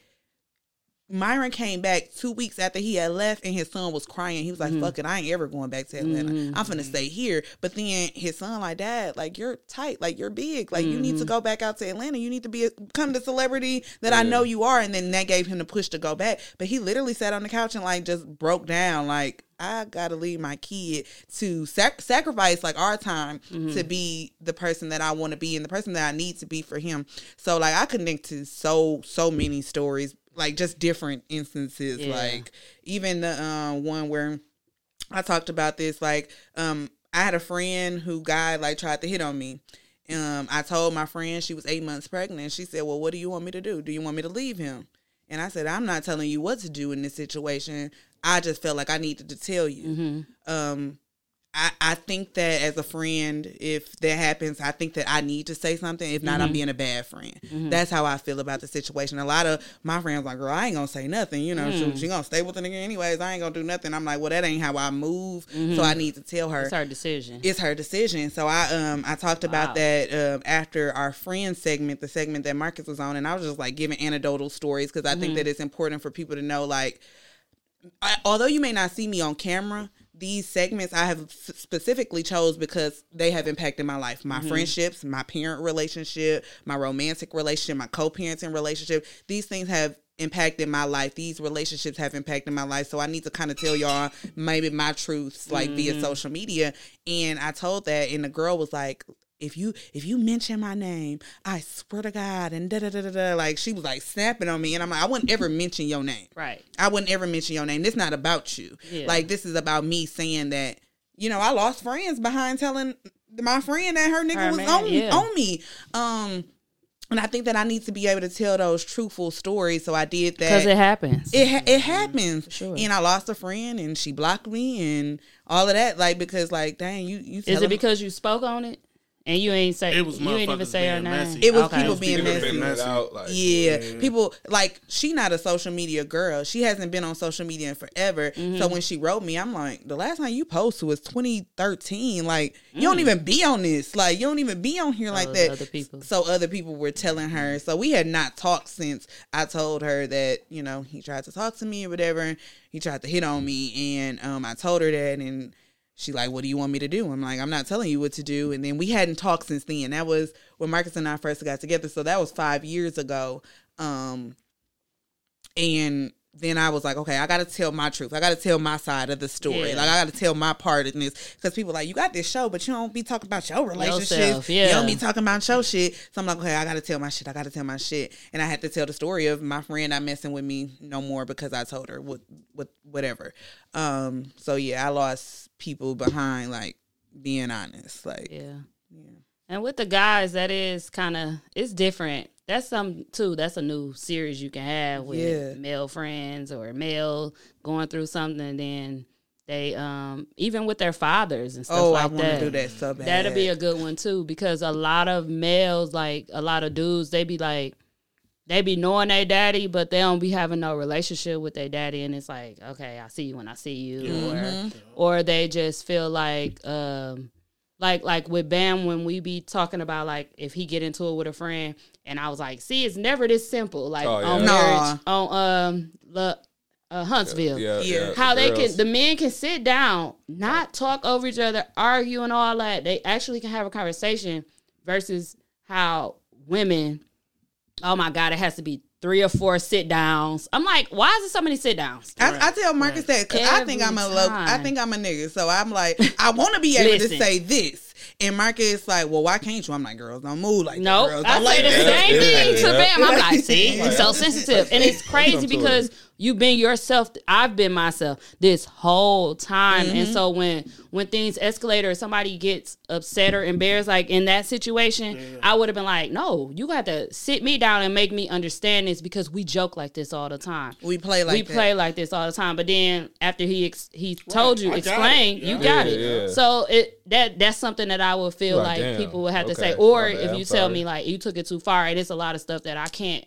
Myron came back two weeks after he had left, and his son was crying. He was like, Mm-hmm. "Fuck it, I ain't ever going back to Atlanta. I'm finna stay here." But then his son like, "Dad, like you're tight, like you're big, like you Mm-hmm. need to go back out to Atlanta. You need to be a, become the celebrity that I know you are." And then that gave him the push to go back. But he literally sat on the couch and like just broke down, like. I gotta leave my kid to sac- sacrifice like our time Mm-hmm. to be the person that I want to be and the person that I need to be for him. So like I connect to so so many stories, like just different instances. Yeah. Like even the uh, one where I talked about this. Like um, I had a friend who guy like tried to hit on me. Um, I told my friend she was eight months pregnant. She said, "Well, what do you want me to do? Do you want me to leave him?" And I said, "I'm not telling you what to do in this situation. I just felt like I needed to tell you." Um, I, I think that as a friend, if that happens, I think that I need to say something. If not, I'm mm-hmm. being a bad friend. Mm-hmm. That's how I feel about the situation. A lot of my friends like, girl, I ain't gonna say nothing. You know, she, mm. she gonna stay with the nigga anyways. I ain't gonna do nothing. I'm like, well, that ain't how I move. So mm-hmm. I need to tell her It's her decision. it's her decision. So I um I talked about Wow. that um after our friend segment, the segment that Marcus was on, and I was just like giving anecdotal stories because I think that it's important for people to know like I, although you may not see me on camera, these segments I have specifically chose because they have impacted my life, my mm-hmm. friendships, my parent relationship, my romantic relationship, my co-parenting relationship. These things have impacted my life. These relationships have impacted my life. So I need to kind of tell y'all maybe my truths like via mm-hmm. social media. And I told that and the girl was like, if you if you mention my name, I swear to God, and da da da da da. Like she was like snapping on me, and I'm like, I wouldn't ever mention your name. right. I wouldn't ever mention your name. This not about you. Yeah. Like this is about me saying that you know I lost friends behind telling my friend that her nigga Her was man, on yeah. on me. Um, and I think that I need to be able to tell those truthful stories. So I did that. Because it happens. It ha- it happens, sure. and I lost a friend, and she blocked me, and all of that. Like because like dang, you you. Is it because you spoke on it and you ain't say It was you ain't even motherfuckers say her being name? messy. It was Okay. people being People messy. figuring it out, like, Yeah, people like she not a social media girl. She hasn't been on social media in forever. Mm-hmm. So when she wrote me, I'm like, the last time you posted was 2013. Like you Mm. don't even be on this. Like you don't even be on here like Those that. other people. So other people were telling her. So we had not talked since I told her that you know he tried to talk to me or whatever. He tried to hit on me, and um, I told her that, and she like, "What do you want me to do?" I'm like, "I'm not telling you what to do." And then we hadn't talked since then. That was when Marcus and I first got together. So that was five years ago. Um, and then I was like, okay, I got to tell my truth. I got to tell my side of the story. Yeah. Like I got to tell my part in this because people like you got this show, but you don't be talking about your relationships. Yourself, You don't be talking about your shit. So I'm like, okay, I got to tell my shit. I got to tell my shit. And I had to tell the story of my friend not messing with me no more because I told her what what whatever. Um. So yeah, I lost people behind like being honest. Like Yeah. Yeah. And with the guys, that is kind of it's different. That's some too. That's a new series you can have with Yeah. male friends or male going through something, and then they um even with their fathers and stuff oh, like I that. do that so bad. That'll be a good one too because a lot of males, like a lot of dudes, they be like, they be knowing their daddy, but they don't be having no relationship with their daddy, and it's like, okay, I see you when I see you, or or they just feel like, um, like like with Bam when we be talking about like if he get into it with a friend, and I was like, see, it's never this simple, like Oh, yeah. on Nah. marriage, on um, the, uh, Huntsville Yeah, Yeah. yeah. how they girls. can the men can sit down not talk over each other argue and all that they actually can have a conversation versus how women oh my god it has to be three or four sit downs i'm like why is it so many sit downs I, I tell Marcus that because I think I'm a low, I think I'm a nigga. So I'm like, I want to be able Listen. to say this, and Marcus like, well, why can't you? I'm like, girls don't move like no, that. Girls I don't like say the same thing to Yeah. Bam. I'm like, see, you're so sensitive, and it's [laughs] crazy because you've been yourself. I've been myself this whole time, and Mm-hmm. so when when things escalate or somebody gets upset or embarrassed, like in that situation, I would have been like, no, you got to sit me down and make me understand this because we joke like this all the time. We play like we that. play like this all the time, but then after he ex- he told you, I got it. you Yeah. got Yeah, it. yeah. So it that that's something that I would feel Like, like, people would have to say, or my bad, if I'm you tell sorry. me like you took it too far, and it's a lot of stuff that I can't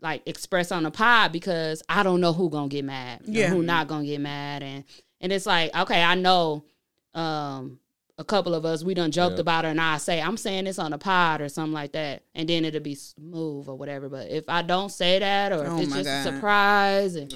like express on the pod because I don't know who gonna get mad, yeah, Yeah. who not gonna get mad, and and it's like okay, I know, um. A couple of us, we done joked Yeah. about it, and I say, I'm saying this on the pod or something like that, and then it'll be smooth or whatever. But if I don't say that, or Oh if it's my just a surprise, and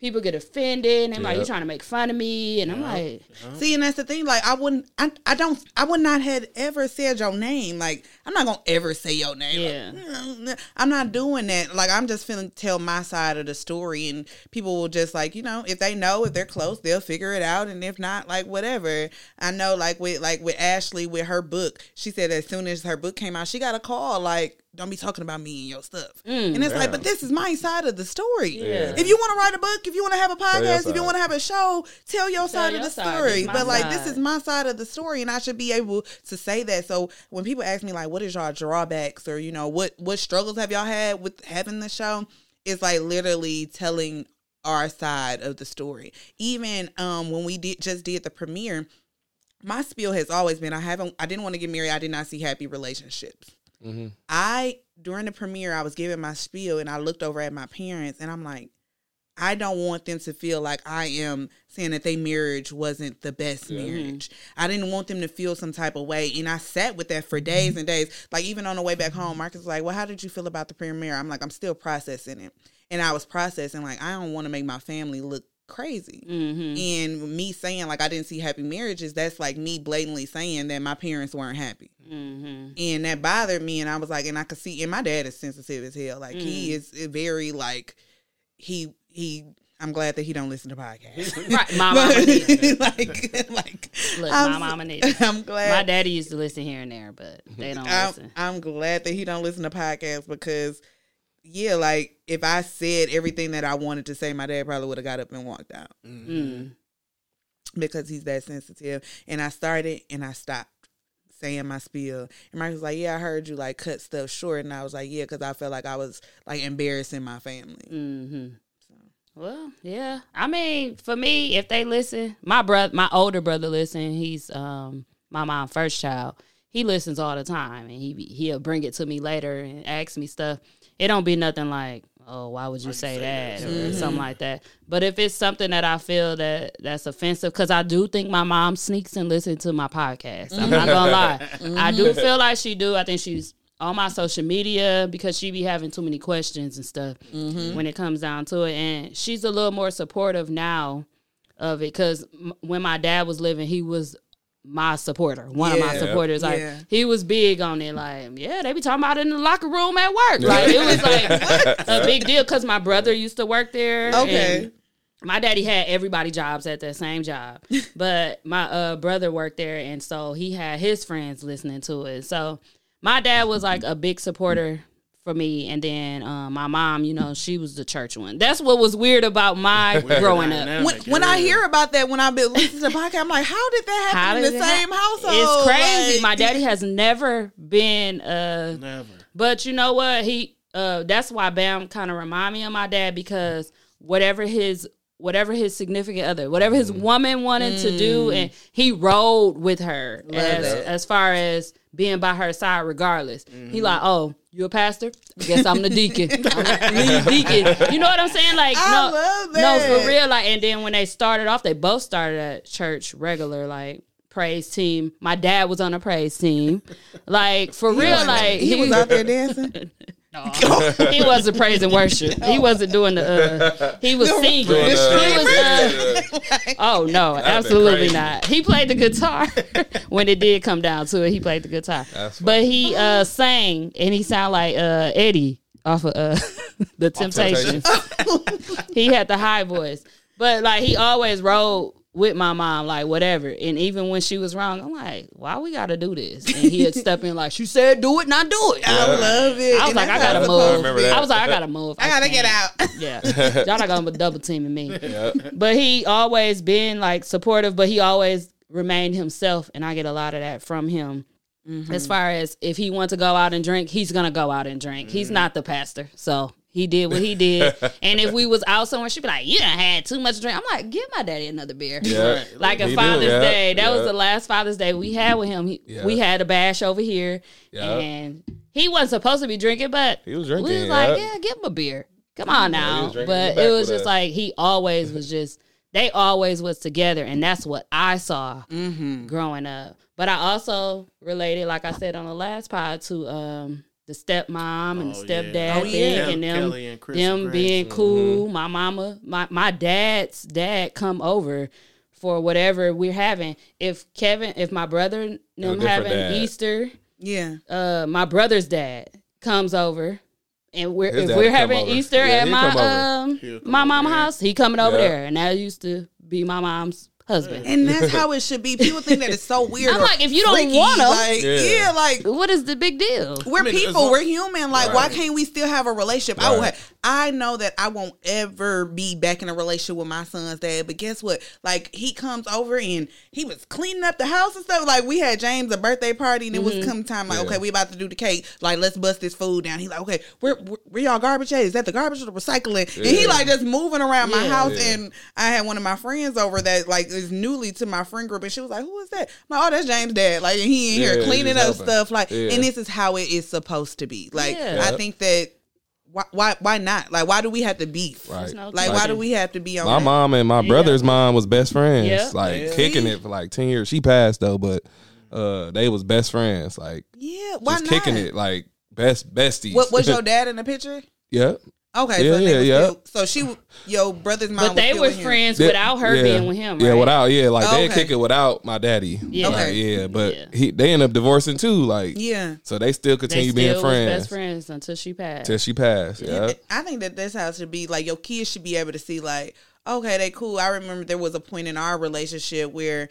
people get offended, and they're like, Yeah. "You trying to make fun of me?" And I'm like, See, and that's the thing. Like, I wouldn't, I, I don't, I would not have ever said your name. Like, I'm not gonna ever say your name. Yeah. Like, I'm not doing that. Like, I'm just feeling tell my side of the story, and people will just like, you know, if they know, if they're close, they'll figure it out, and if not, like whatever. I know, like with like with Ashley with her book, she said as soon as her book came out, she got a call like. Don't be talking about me and your stuff. and it's like, but this is my side of the story. Yeah. If you want to write a book, if you want to have a podcast, if you want to have a show, tell your side of the side. story. This my But like, this is my side of the story, and I should be able to say that. So when people ask me like, what is y'all drawbacks, or you know, what what struggles have y'all had with having the show? It's like literally telling our side of the story. Even um when we did just did the premiere my spiel has always been I haven't I didn't want to get married. I did not see happy relationships. Mm-hmm. I during the premiere I was giving my spiel and I looked over at my parents and I'm like, I don't want them to feel like I am saying that their marriage wasn't the best mm-hmm. marriage. I didn't want them to feel some type of way. And I sat with that for days mm-hmm. and days. Like even on the way back home, Marcus was like, Well, how did you feel about the premiere? I'm like, I'm still processing it. And I was processing like I don't want to make my family look crazy. Mm-hmm. And me saying like I didn't see happy marriages, that's like me blatantly saying that my parents weren't happy. Mm-hmm. And that bothered me and I was like, and I could see and my dad is sensitive as hell. Like he mm. is eh, very like he he I'm glad that he don't listen to podcasts. [laughs] Right, my [laughs] mama did. like like Look, I'm, my mama did. [laughs] I'm glad My daddy used to listen here and there, but they don't I'm, listen. I'm glad that he don't listen to podcasts because yeah, like if I said everything that I wanted to say, my dad probably would have got up and walked out Mm. because he's that sensitive. And I started and I stopped saying my spiel. And Mike was like, "Yeah, I heard you like cut stuff short," and I was like, "Yeah," because I felt like I was like embarrassing my family. Mm-hmm. So. Well, yeah. I mean, for me, if they listen, my brother, my older brother, listen. He's um my mom's first child. He listens all the time, and he he'll bring it to me later and ask me stuff. It don't be nothing like, oh, why would you say, that or mm-hmm. something like that. But if it's something that I feel that that's offensive, because I do think my mom sneaks and listens to my podcast. I'm not gonna lie, I do mm-hmm. feel like she do. I think she's on my social media because she be having too many questions and stuff mm-hmm. when it comes down to it. And she's a little more supportive now of it because m- when my dad was living, he was my supporter, one of my supporters. Like Yeah. he was big on it. Like yeah, they be talking about it in the locker room at work. Like it was like [laughs] a big deal because my brother used to work there. Okay. and my daddy had everybody jobs at that same job, [laughs] but my uh, brother worked there, and so he had his friends listening to it. So my dad was like a big supporter for me, and then um, my mom, you know, she was the church one. That's what was weird about my growing up. Dynamic, When, when I hear about that, when I've been listening to the podcast, I'm like, how did that happen did in the same hap- household? It's crazy. Like- my daddy has never been uh Never. But you know what? He uh that's why Bam kind of remind me of my dad because whatever his whatever his significant other, whatever his woman wanted to do, and he rode with her as it. as far as being by her side regardless. He mm-hmm. like, oh, you a pastor? I Guess I'm the deacon. [laughs] I'm lead deacon. You know what I'm saying? Like, I no, no, for real. Like, and then when they started off, they both started at church regular, like praise team. My dad was on a praise team. Like for real, like he was [laughs] out there dancing. [laughs] [laughs] he wasn't praise and worship. He wasn't doing the. Uh, he was singing. Doing, uh, was. Uh, oh no, absolutely not. He played the guitar [laughs] when it did come down to it. He played the guitar, but he uh, sang and he sounded like uh, Eddie off of uh, [laughs] the Temptations. he had the high voice, but like he always rode with my mom, like whatever. And even when she was wrong, I'm like, why we gotta do this? And he'd [laughs] step in like, she said, do it, not do it. I love it. I was And like, I that's gotta move. supposed to remember be. that. I was like, I gotta move. [laughs] I gotta get can't. out. Yeah, [laughs] y'all not gonna double teaming me. Yeah. But he always been like supportive, but he always remained himself, and I get a lot of that from him. Mm-hmm. As far as if he wants to go out and drink, he's gonna go out and drink. Mm-hmm. He's not the pastor, so he did what he did. [laughs] and if we was out somewhere, she'd be like, "You done had too much drink." I'm like, "Give my daddy another beer." Yeah. Like a He do, Father's yeah, Day. That was the last Father's Day we had with him. He, Yeah. We had a bash over here, Yeah. and he wasn't supposed to be drinking, but He was drinking. We drinking, was like, yeah. yeah, give him a beer. Come on now. was drinking in the but it was just us. like he always was just. They always was together, and that's what I saw Mm-hmm. growing up. But I also related, like I said on the last pod, to um the stepmom and the Oh, stepdad yeah. Oh, thing, yeah. and them and them Grace. being Mm-hmm. cool. My mama, my my dad's dad come over for whatever we're having. If Kevin, if my brother and them different having dad. Easter, Yeah. uh my brother's dad comes over and we're His if we're having over. Easter Yeah, at my come um my over mama house, he coming over Yeah. there and that used to be my mom's husband. And that's how it should be. People think that it's so [laughs] weird. I'm like, if you don't want want 'em- like, Yeah. yeah. like What is the big deal? we're I mean, people, long- we're human. Like, why can't we still have a relationship? I will Right. have, I know that I won't ever be back in a relationship with my son's dad. But guess what? Like he comes over and he was cleaning up the house and stuff. Like we had James a birthday party and it was mm-hmm. come time. Like Yeah. okay, we about to do the cake. Like let's bust this food down. He's like, okay, where where, y'all garbage at? Is that the garbage or the recycling? And he like just moving around my house. Yeah. And I had one of my friends over that like is newly to my friend group, and she was like, who is that? I'm like, oh, that's James' dad. Like and he in Yeah, here cleaning up helping. stuff. Like, Yeah. and this is how it is supposed to be. Like Yeah. I think that. Why, why why not? Like why do we have to beef? Right. No Like why do we have to be on My that? mom and my Yeah. brother's mom was best friends. Yeah. Like Yeah. kicking it for like ten years. She passed though, but uh they was best friends. Like Yeah, why just not? kicking it like best besties. What was your [laughs] dad in the picture? yeah. Okay, Yeah, so, yeah, yeah. Still, so she, your brother's mom, But they still were with him. friends Yeah, without her yeah. being with him, right? Yeah, without yeah, like they Okay. kick it without my daddy. Yeah. Like, Okay. yeah, but Yeah. he they end up divorcing too. Like Yeah, so they still They continue still being friends best friends until she passed. till she passed. Yeah. I think that this house should be like your kids should be able to see like, okay, they cool. I remember there was a point in our relationship where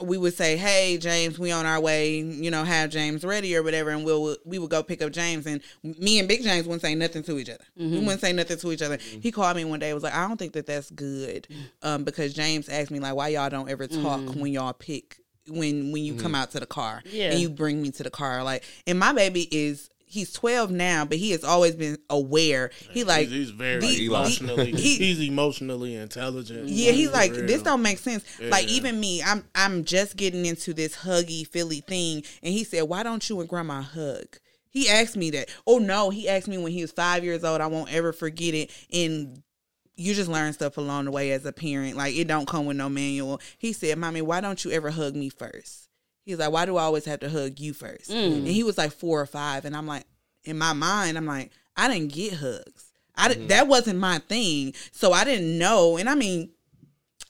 we would say, "Hey, James, we on our way. You know, have James ready or whatever," and we'll we would go pick up James, and me and Big James wouldn't say nothing to each other. We mm-hmm. wouldn't say nothing to each other. Mm-hmm. He called me one day. Was like, "I don't think that that's good," um, because James asked me like, "Why y'all don't ever talk mm-hmm. when y'all pick." When when you come out to the car Yeah. and you bring me to the car like and my baby is he's 12 now but he has always been aware he like he's, he's very the- emotionally. he- he's emotionally intelligent. yeah, he's like, For this don't make sense. Like even me, I'm I'm just getting into this huggy Philly thing, and he said, "Why don't you and Grandma hug?" He asked me that. Oh no, he asked me when he was five years old. I won't ever forget it. And you just learn stuff along the way as a parent. Like it don't come with no manual. He said, "Mommy, why don't you ever hug me first? He's like, "Why do I always have to hug you first? Mm. And he was like four or five, and I'm like, in my mind, I'm like, I didn't get hugs. I di- mm-hmm. that wasn't my thing, so I didn't know. And I mean,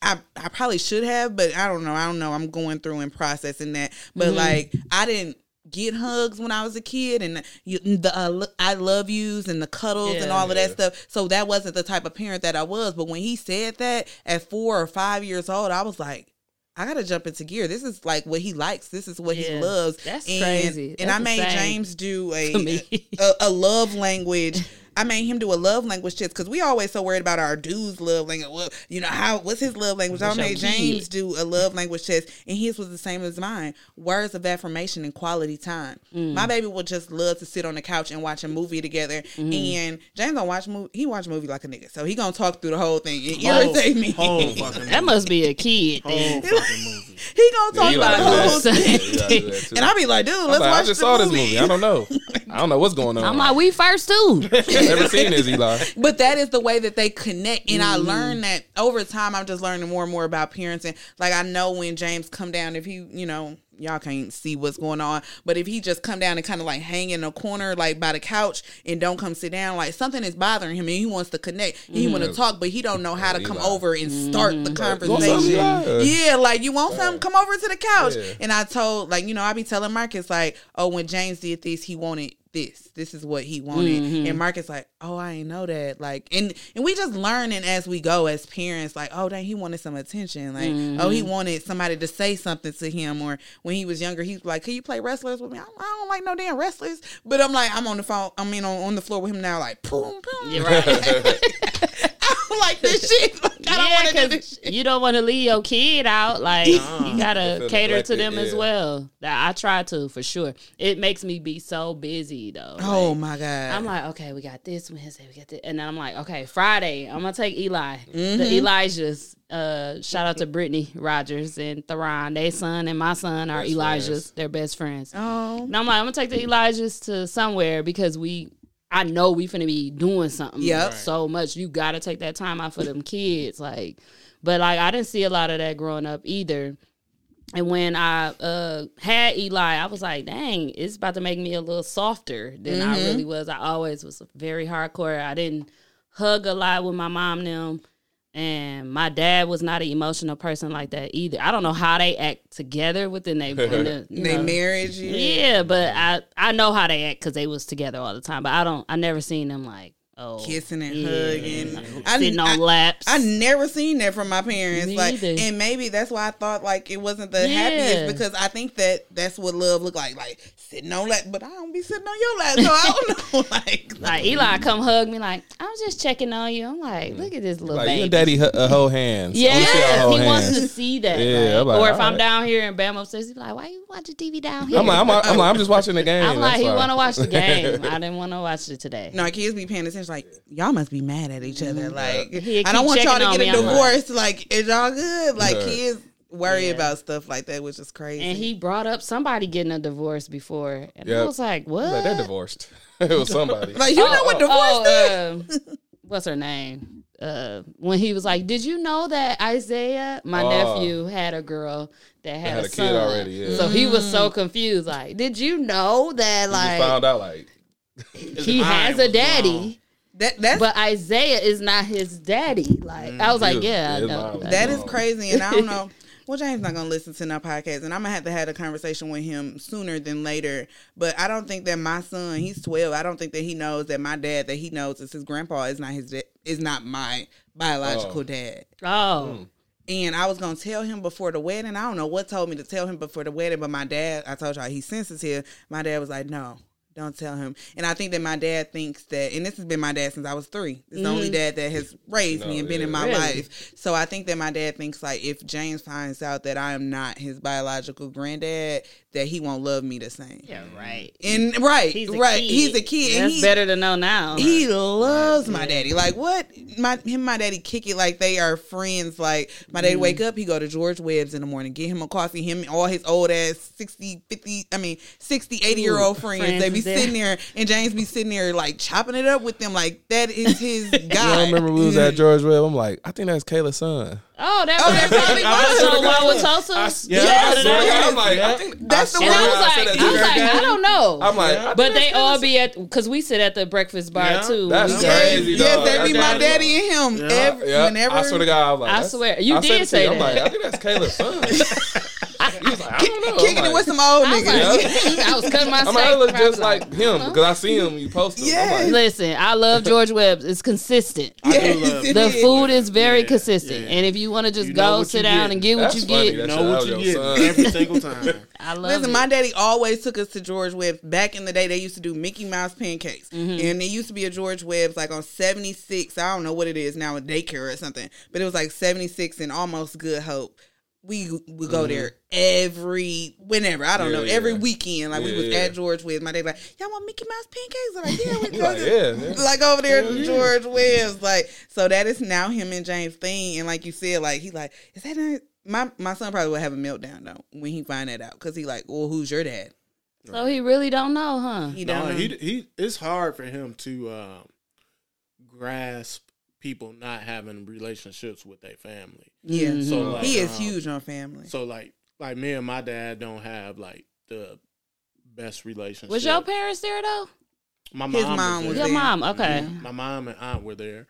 I I probably should have, but I don't know. I don't know. I'm going through and processing that. But mm-hmm. like I didn't get hugs when I was a kid and you, the uh, I love yous and the cuddles and all of that stuff. So that wasn't the type of parent that I was. But when he said that at 4 or 5 years old, I was like I gotta jump into gear. This is like what he likes. This is what he loves. That's and, crazy. And I made James do [laughs] a a, a love language. I made him do a love language test because we always so worried about our dude's love language. Well, you know how what's his love language? I What's your made kid? James do a love language test, and his was the same as mine. Words of affirmation and quality time. Mm. My baby would just love to sit on the couch and watch a movie together. Mm-hmm. And James don't watch movie. He watch movie like a nigga, so he gonna talk through the whole thing. It Whole- irritate me. Whole [laughs] That must be a kid whole thing. fucking movie. [laughs] he gonna talk you about like the that. whole [laughs] Yeah, thing. you gotta do that. And I be like, dude, I'm let's like, watch I just the saw movie. this movie. I don't know. I don't know what's going on. I'm like, we first too. Never seen this, Eli. [laughs] But that is the way that they connect, and I Mm-hmm. learned that over time. I'm just learning more and more about parents, and like I know when James come down, if he, you know, y'all can't see what's going on, but if he just come down and kind of like hang in a corner, like by the couch, and don't come sit down, like something is bothering him, and he wants to connect, he want to talk, but he don't know how to come Eli. over and start the Want something, conversation. Yeah, like you want something, come over to the couch. Yeah. And I told, like, you know, I be telling Marcus, like, oh, when James did this, he wanted this. This is what he wanted. Mm-hmm. And Marcus like, oh, I ain't know that. Like, and and we just learning as we go as parents. Like, oh, dang, he wanted some attention. Like, oh, he Mm-hmm. wanted somebody to say something to him. Or when he was younger, he's like, can you play wrestlers with me? I don't, I don't like no damn wrestlers. But I'm like, I'm on the phone. I mean, on, on the floor with him now. Like, boom, boom. You're right. [laughs] [laughs] I [laughs] don't like this shit. Like, I don't yeah, want to do this because shit. you don't want to leave your kid out. Like you gotta Feel cater to neglected, them as well. That I try to for sure. It makes me be so busy though. Oh Like, my god. I'm like, okay, we got this Wednesday, we got this, and then I'm like, okay, Friday, I'm gonna take Eli, Mm-hmm. the Elijahs. Uh, shout out to Brittany Rogers and Theron. They son and my son are Best Elijahs. friends. They're best friends. oh. And I'm like, I'm gonna take the Elijahs to somewhere because we, I know we finna be doing something. Yep. So much. You gotta take that time out for them kids. Like, but like I didn't see a lot of that growing up either. And when I uh had Eli, I was like, dang, it's about to make me a little softer than I really was. I always was very hardcore. I didn't hug a lot with my mom and them. And my dad was not an emotional person like that either. I don't know how they act together within they, [laughs] in the, you They know, marriage. Yeah. yeah, but I I know how they act because they was together all the time. But I don't. I never seen them like oh Kissing and yeah, hugging. I- sitting on I- laps. I never seen that from my parents. Me like, either. and maybe that's why I thought like it wasn't the Yeah. happiest because I think that that's what love looked like. Like sitting on lap, but I don't be sitting on your lap, so I don't [laughs] know. Like, Like Eli come hug me like I'm just checking on you. I'm like, look at this little Like baby. and daddy h- uh, hold hands. I wanna see y'all Yeah, hold he wants to see that. Yeah, like, like, or if I'm right. down here and Bam upstairs, he's like, "Why you watching TV down here?" I'm like, I'm, like- I'm like, I'm just watching the [laughs] game. I'm like, he want to watch the [laughs] game. I didn't want to watch it today. no, kids be paying attention. Like, y'all must be mad at each other. Like, He I don't want y'all to get a me. I'm like- divorce. Like, is y'all good? Like, kids worry Yeah. about stuff like that, which is crazy. And he brought up somebody getting a divorce before, and I was like, "What?" Like, they're divorced. [laughs] it was somebody. like, you know what divorce is? um, what's her name? Uh, when he was like, "Did you know that Isaiah, my Oh. nephew, had a girl that had, had a, a kid son?" already, yeah. So he was so confused. Like, did you know that? Like, just found out like [laughs] he [laughs] has a daddy. blown. That that's But Isaiah is not his daddy. Like I was his, like, yeah, I know. That is Wow. crazy, and I don't know. Well, James not gonna listen to our podcast, and I'm gonna have to have a conversation with him sooner than later. But I don't think that my son, he's 12. I don't think that he knows that my dad, that he knows is his grandpa, is not his, da- is not my biological Oh. dad. Oh, hmm. And I was gonna tell him before the wedding. I don't know what told me to tell him before the wedding, but my dad, I told y'all he's sensitive. My dad was like, "No, don't tell him." And I think that my dad thinks that, and this has been my dad since I was three. It's the only dad that has raised me No, and been in my Really? life. So I think that my dad thinks like if James finds out that I am not his biological granddad, that he won't love me the same. yeah, right. And right, He's right, kid. he's a kid. and That's he, better to know now. he loves my daddy. Like what? My him and my daddy kick it like they are friends. Like my Mm-hmm. daddy wake up, he go to George Webb's in the morning, get him a coffee. Him and all his old ass 60, 50, I mean 60, 80 year old friends. friends They be is there. Sitting there and James be sitting there like chopping it up with them. Like that is his [laughs] guy. I guy. remember we was at [laughs] George Webb. I'm like, I think that's Kayla's son. Oh, that Oh, was that probably was. So Wauwatosa. Yeah, Yes, I, yes. I'm like, I think That's the I And one- I was like, I was like, I don't know. I'm like, I think but they all be at because we sit at the breakfast bar Yeah. too. That's We- crazy, yes, dog. that be That's my crazy. daddy and him. Yeah. Every, Yeah, whenever I swear to God, I was like, I swear. You I did said say you. I'm that. like, I think that's Kayla's son. [laughs] he was like, I don't know. kicking I'm it with some old I was, niggas. like, [laughs] I was cutting my I'm steak. like, I look just like him because I see him. You post him. Yes. Like, Listen, I love George Webb's. It's consistent. I do Yes, love it The is. food is very Yeah, consistent, yeah. and if you want to just You know go sit down get. and get what you funny. get, That know what you get son. every single time. [laughs] I love Listen, it. my daddy always took us to George Webb's. Back in the day, they used to do Mickey Mouse pancakes, Mm-hmm. and there used to be a George Webb's like on seventy six. I don't know what it is now, a daycare or something, but it was like seventy six and almost Good Hope. We would go there every whenever I don't Mm-hmm. Yeah, know every yeah. weekend. Like we was yeah. at George Webb's. My dad like, y'all want Mickey Mouse pancakes? I'm like, yeah, we [laughs] go like, yeah, yeah. like over there at Yeah, yeah. George Webb's. Like, so that is now him and James thing. And like you said, like he like, is that not, my my son probably would have a meltdown though when he find that out because he like, well, who's your dad? so he really don't know, huh? He don't know. he he. It's hard for him to um, grasp people not having relationships with their family. yeah, Mhm. So like, he is um, huge on family. So like, like me and my dad don't have like the best relationship. Was your parents there though? my mom His mom was was there. Your there. mom, okay. Mhm. My mom and aunt were there.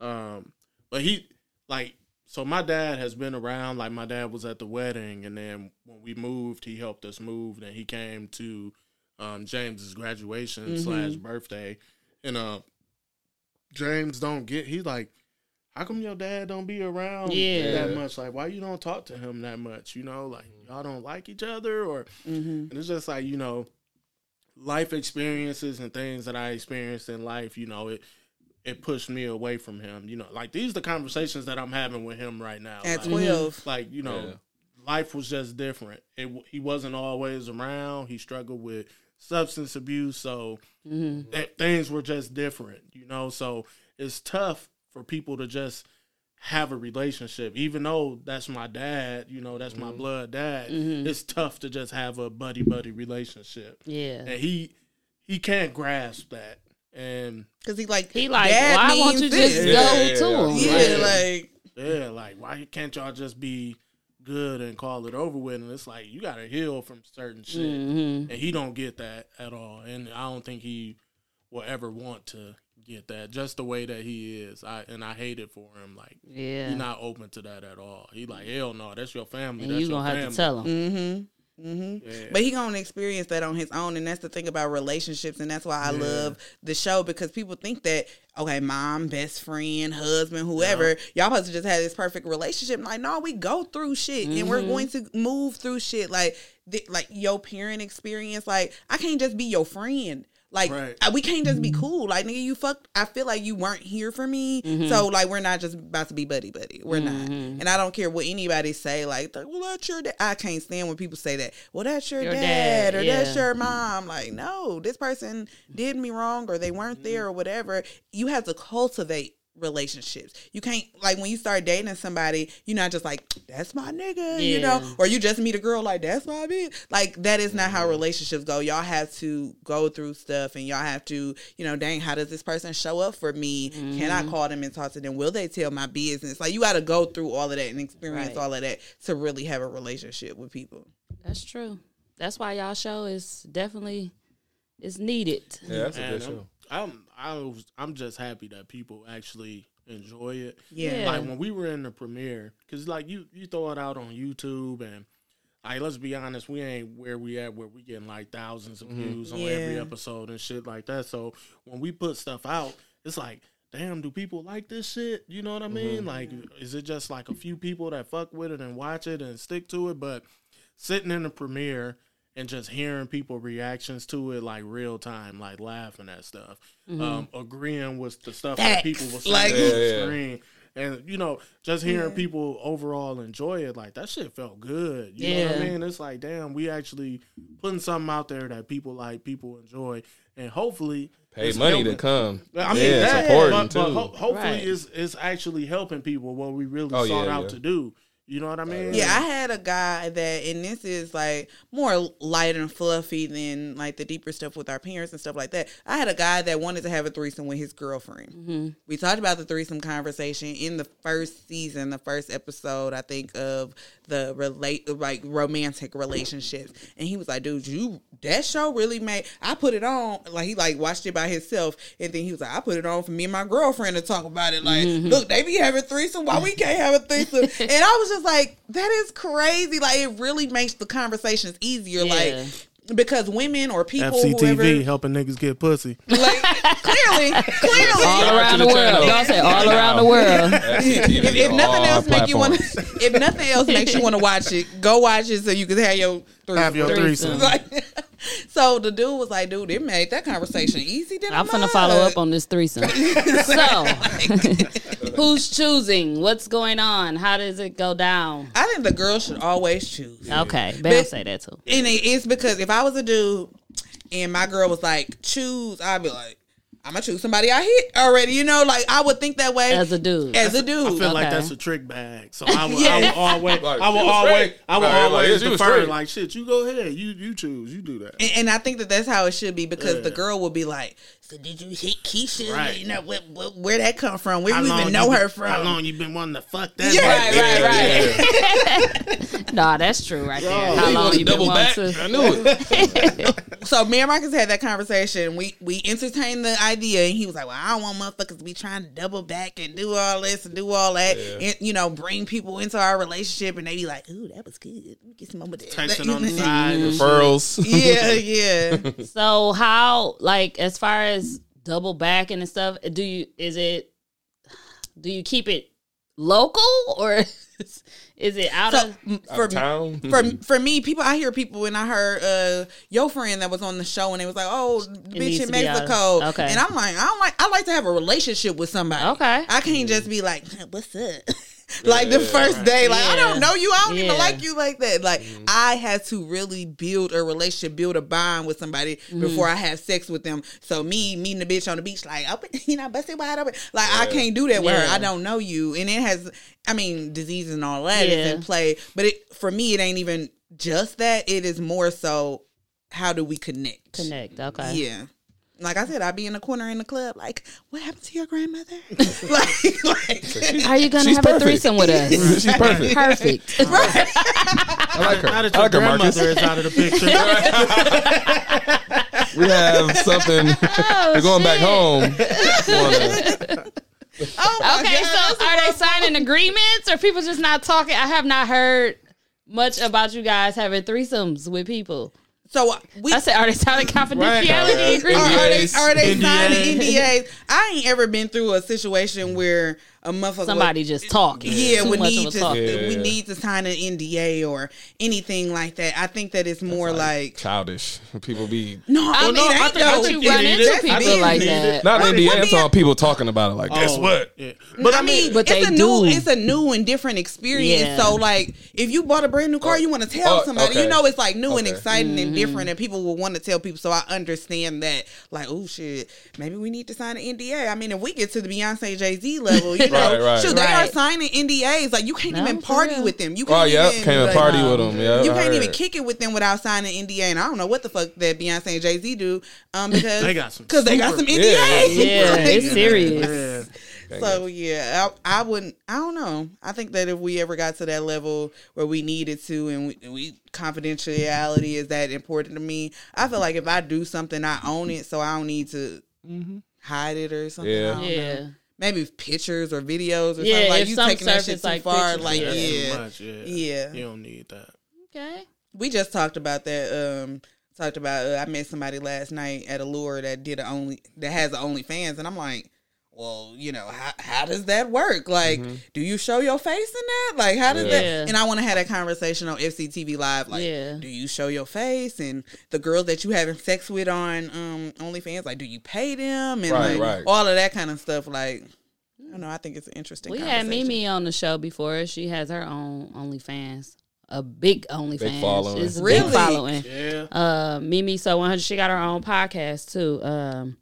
Um, but he like so my dad has been around. Like my dad was at the wedding, and then when we moved, he helped us move, and he came to um, James's graduation Mhm. slash birthday, and uh, James don't get. He's like. How come your dad don't be around Yeah. that much? Like, why you don't talk to him that much? You know, like y'all don't like each other, or hmm and it's just like, you know, life experiences and things that I experienced in life, you know, it it pushed me away from him. You know, like these are the conversations that I'm having with him right now. At like, twelve, like, you know, Yeah. life was just different. It he wasn't always around. He struggled with substance abuse, so hmm th- things were just different, you know. So it's tough for people to just have a relationship, even though that's my dad, you know, that's my blood dad. Mhm. It's tough to just have a buddy buddy relationship, Yeah. and he he can't grasp that. And because he like He like, dad why won't you means just this. go Yeah, yeah, to him? Yeah, Like- like yeah, like why can't y'all just be good and call it over with? And it's like you got to heal from certain shit, hmm and he don't get that at all. And I don't think he will ever want to get that just the way that he is. I and I hate it for him. Like Yeah. he's not open to that at all. He like hell no, that's your family. and that's you your gonna have family. to tell him. mm-hmm. Mm-hmm. Yeah. But he gonna experience that on his own, and that's the thing about relationships, and that's why I Yeah. love the show because people think that okay, mom, best friend, husband, whoever. Y'all supposed to just have this perfect relationship. Like, no, we go through shit and we're going to move through shit. Like, th- like your parent experience. Like, I can't just be your friend. Like Right. uh, we can't just be mm-hmm. cool. Like nigga, you fucked. I feel like you weren't here for me. Mm-hmm. So like we're not just about to be buddy buddy. We're not. Mm-hmm. And I don't care what anybody say. Like, well, that's your dad. I can't stand when people say that. Well, that's your, Your dad, dad, or that's your mom. Like, no, this person did me wrong or they weren't there or whatever. You have to cultivate relationships. You can't like when you start dating somebody, you're not just like, that's my nigga, you know, or you just meet a girl like that's my bitch. Like that is not how mm-hmm. relationships go. Y'all have to go through stuff and y'all have to, you know, dang, how does this person show up for me? Can I mm-hmm. call them and talk to them? Will they tell my business? Like you gotta go through all of that and experience Right. all of that to really have a relationship with people. That's true. That's why y'all show is definitely is needed. Yeah, that's a good show. I'm I was I'm just happy that people actually enjoy it. Yeah. Yeah. Like when we were in the premiere, because like you you throw it out on YouTube and. Like, let's be honest, we ain't where we at where we getting like thousands of mm-hmm. views on every episode and shit like that. So when we put stuff out, it's like, damn, do people like this shit? You know what I mean? Mm-hmm. Like, is it just like a few people that fuck with it and watch it and stick to it? But sitting in the premiere and just hearing people reactions to it like real time, like laughing at stuff, um, agreeing with the stuff that people were saying Like- on the yeah. screen. And you know, just hearing people overall enjoy it, like that shit felt good. You know what I mean? It's like, damn, we actually putting something out there that people like, people enjoy, and hopefully Pay money helping- to come. I mean, yeah, that, it's important but, but too. ho- hopefully, Right. it's, it's actually helping people what we really Oh, sought yeah, out yeah. to do. You know what I mean? Yeah, I had a guy that, and this is like more light and fluffy than like the deeper stuff with our parents and stuff like that. I had a guy that wanted to have a threesome with his girlfriend. Mm-hmm. We talked about the threesome conversation in the first season, the first episode, I think, of the relate like romantic relationships. And he was like, "Dude, you that show really made." I put it on, like he like watched it by himself, and then he was like, "I put it on for me and my girlfriend to talk about it." Like, mm-hmm. look, they be having threesome, why we can't have a threesome? [laughs] and I was just like, "That is crazy!" Like, it really makes the conversations easier, Yeah. like. Because women or people, FCTV whoever, helping niggas get pussy. like clearly, clearly, All around the the world. channel. Y'all say all around the world. [laughs] if, if nothing else make you want to, if nothing else makes you want to watch it, go watch it so you can have your threesome. Have your Threesome. threesome. [laughs] Like, [laughs] so the dude was like, "Dude, it made that conversation easy." Than I'm a finna follow up on this threesome. [laughs] so, [laughs] who's choosing? What's going on? How does it go down? I think the girl should always choose, Okay, Bam say that too. and it's because if I was a dude and my girl was like, "Choose," I'd be like, "I'm gonna choose somebody I hit already." You know, like I would think that way As a dude. As a dude, I feel like that's a trick bag. So I would, I Yeah. would always, Like, I she will was always, straight. I will Right, like, always yeah, she defer. Like shit, you go ahead, you you choose, you do that. And, and I think that that's how it should be because the girl will be like, "So did you hit Keisha? Right. You know where, where, where that come from? Where How you even know you her been- from?" How long you been wanting to fuck that? Yeah, bitch? right, right. [laughs] Nah, that's true right there. How long wanna you been double wanting back? to? I knew it. [laughs] So me and Marcus had that conversation. We we entertained the idea, and he was like, "Well, I don't want motherfuckers to be trying to double back and do all this and do all that, and you know, bring people into our relationship." And they be like, "Ooh, that was good. Let me get some more of that." Texting [laughs] on the side. Mm-hmm. Referrals. yeah, yeah. So how like as far as double backing and stuff, do you is it do you keep it local or is it out So of m- for Town. for for me, people I hear people and I heard uh your friend that was on the show and they was like, "Oh, needs bitch in to be out Mexico." okay. And I'm like, I don't like. I like to have a relationship with somebody. Okay. I can't just be like, "What's up?" [laughs] [laughs] like the first day, like I don't know you. I don't Yeah. even like you like that. Like mm-hmm. I had to really build a relationship, build a bond with somebody before mm-hmm. I have sex with them. So me meeting the bitch on the beach, like open, [laughs] you know, busted wide open. Like I can't do that with her. I don't know you, and it has. I mean, disease and all that is Yeah. in play, but it for me, it ain't even just that. It is more so, how do we connect? connect? Okay. Yeah. Like I said, I'd be in the corner in the club, like, what happened to your grandmother? [laughs] like, like, Are you gonna She's have a threesome with us? She's perfect. Perfect. [laughs] I like her. Now I that your like her, Marcus. grandmother is out of the picture, [laughs] We have something. Oh, We're going back home. Oh my Okay, God. so are they signing agreements or people just not talking? I have not heard much about you guys having threesomes with people. So uh, we I said, are they signing mm-hmm. confidentiality Right. agreements? are, are they NDAs. are they NDAs. signing NDAs? I ain't ever been through a situation where a motherfucker Somebody just talking. yeah, Too we much need of a to talk. Yeah. we need to sign an NDA or anything like that. I think that it's more like, Childish. People be no, I Well, mean, no, I ain't think- I no- think you run into is. people I like that. not Right. NDA. I I'm mean, talking people talking about it. Like, guess Oh, what? Yeah. But I mean, But it's they a new, do. it's a new and different experience. Yeah. So, like, if you bought a brand new car, you want to tell Oh, somebody. You know, it's like new and exciting and Mm-hmm. different, and people will want to tell people. So I understand that. Like, oh shit, maybe we need to sign an NDA. I mean, if we get to the Beyonce Jay Z level, you know, Right, right. shoot, they are signing NDAs. Like, you can't No, even party real. with them. You Oh can't yeah, even came and like, party with them. Yeah, You I can't even kick it with them without signing an NDA, and I don't know what the fuck that Beyonce and Jay Z do, um, [laughs] because They got some because [laughs] they got some NDAs. Yeah, Like, it's serious. Yeah. [laughs] so yeah, I, I wouldn't. I don't know. I think that if we ever got to that level where we needed to, and we, and we confidentiality is that important to me, I feel like if I do something, I own it, so I don't need to hide it or something. Yeah. I don't know. Yeah. Maybe pictures or videos or Yeah, something like you some taking that shit surface too like far. pictures, Like yeah. Yeah, too much, yeah. Yeah. You don't need that. Okay. we just talked about that. Um, talked about. Uh, I met somebody last night at Allure that did a only that has a OnlyFans, and I'm like, well, you know, how how does that work? Like, do you show your face in that? Like, how does Yeah. that? And I want to have that conversation on FCTV Live. Like, Yeah. do you show your face? And the girls that you having sex with on um OnlyFans, like, do you pay them? And Right, like right. all of that kind of stuff. Like, I don't know. I think it's an interesting. We had. Mimi on the show before. She has her own OnlyFans, a big OnlyFans. Big following. It's Really? big following. Yeah. Uh, Mimi so 100. She got her own podcast too. Um,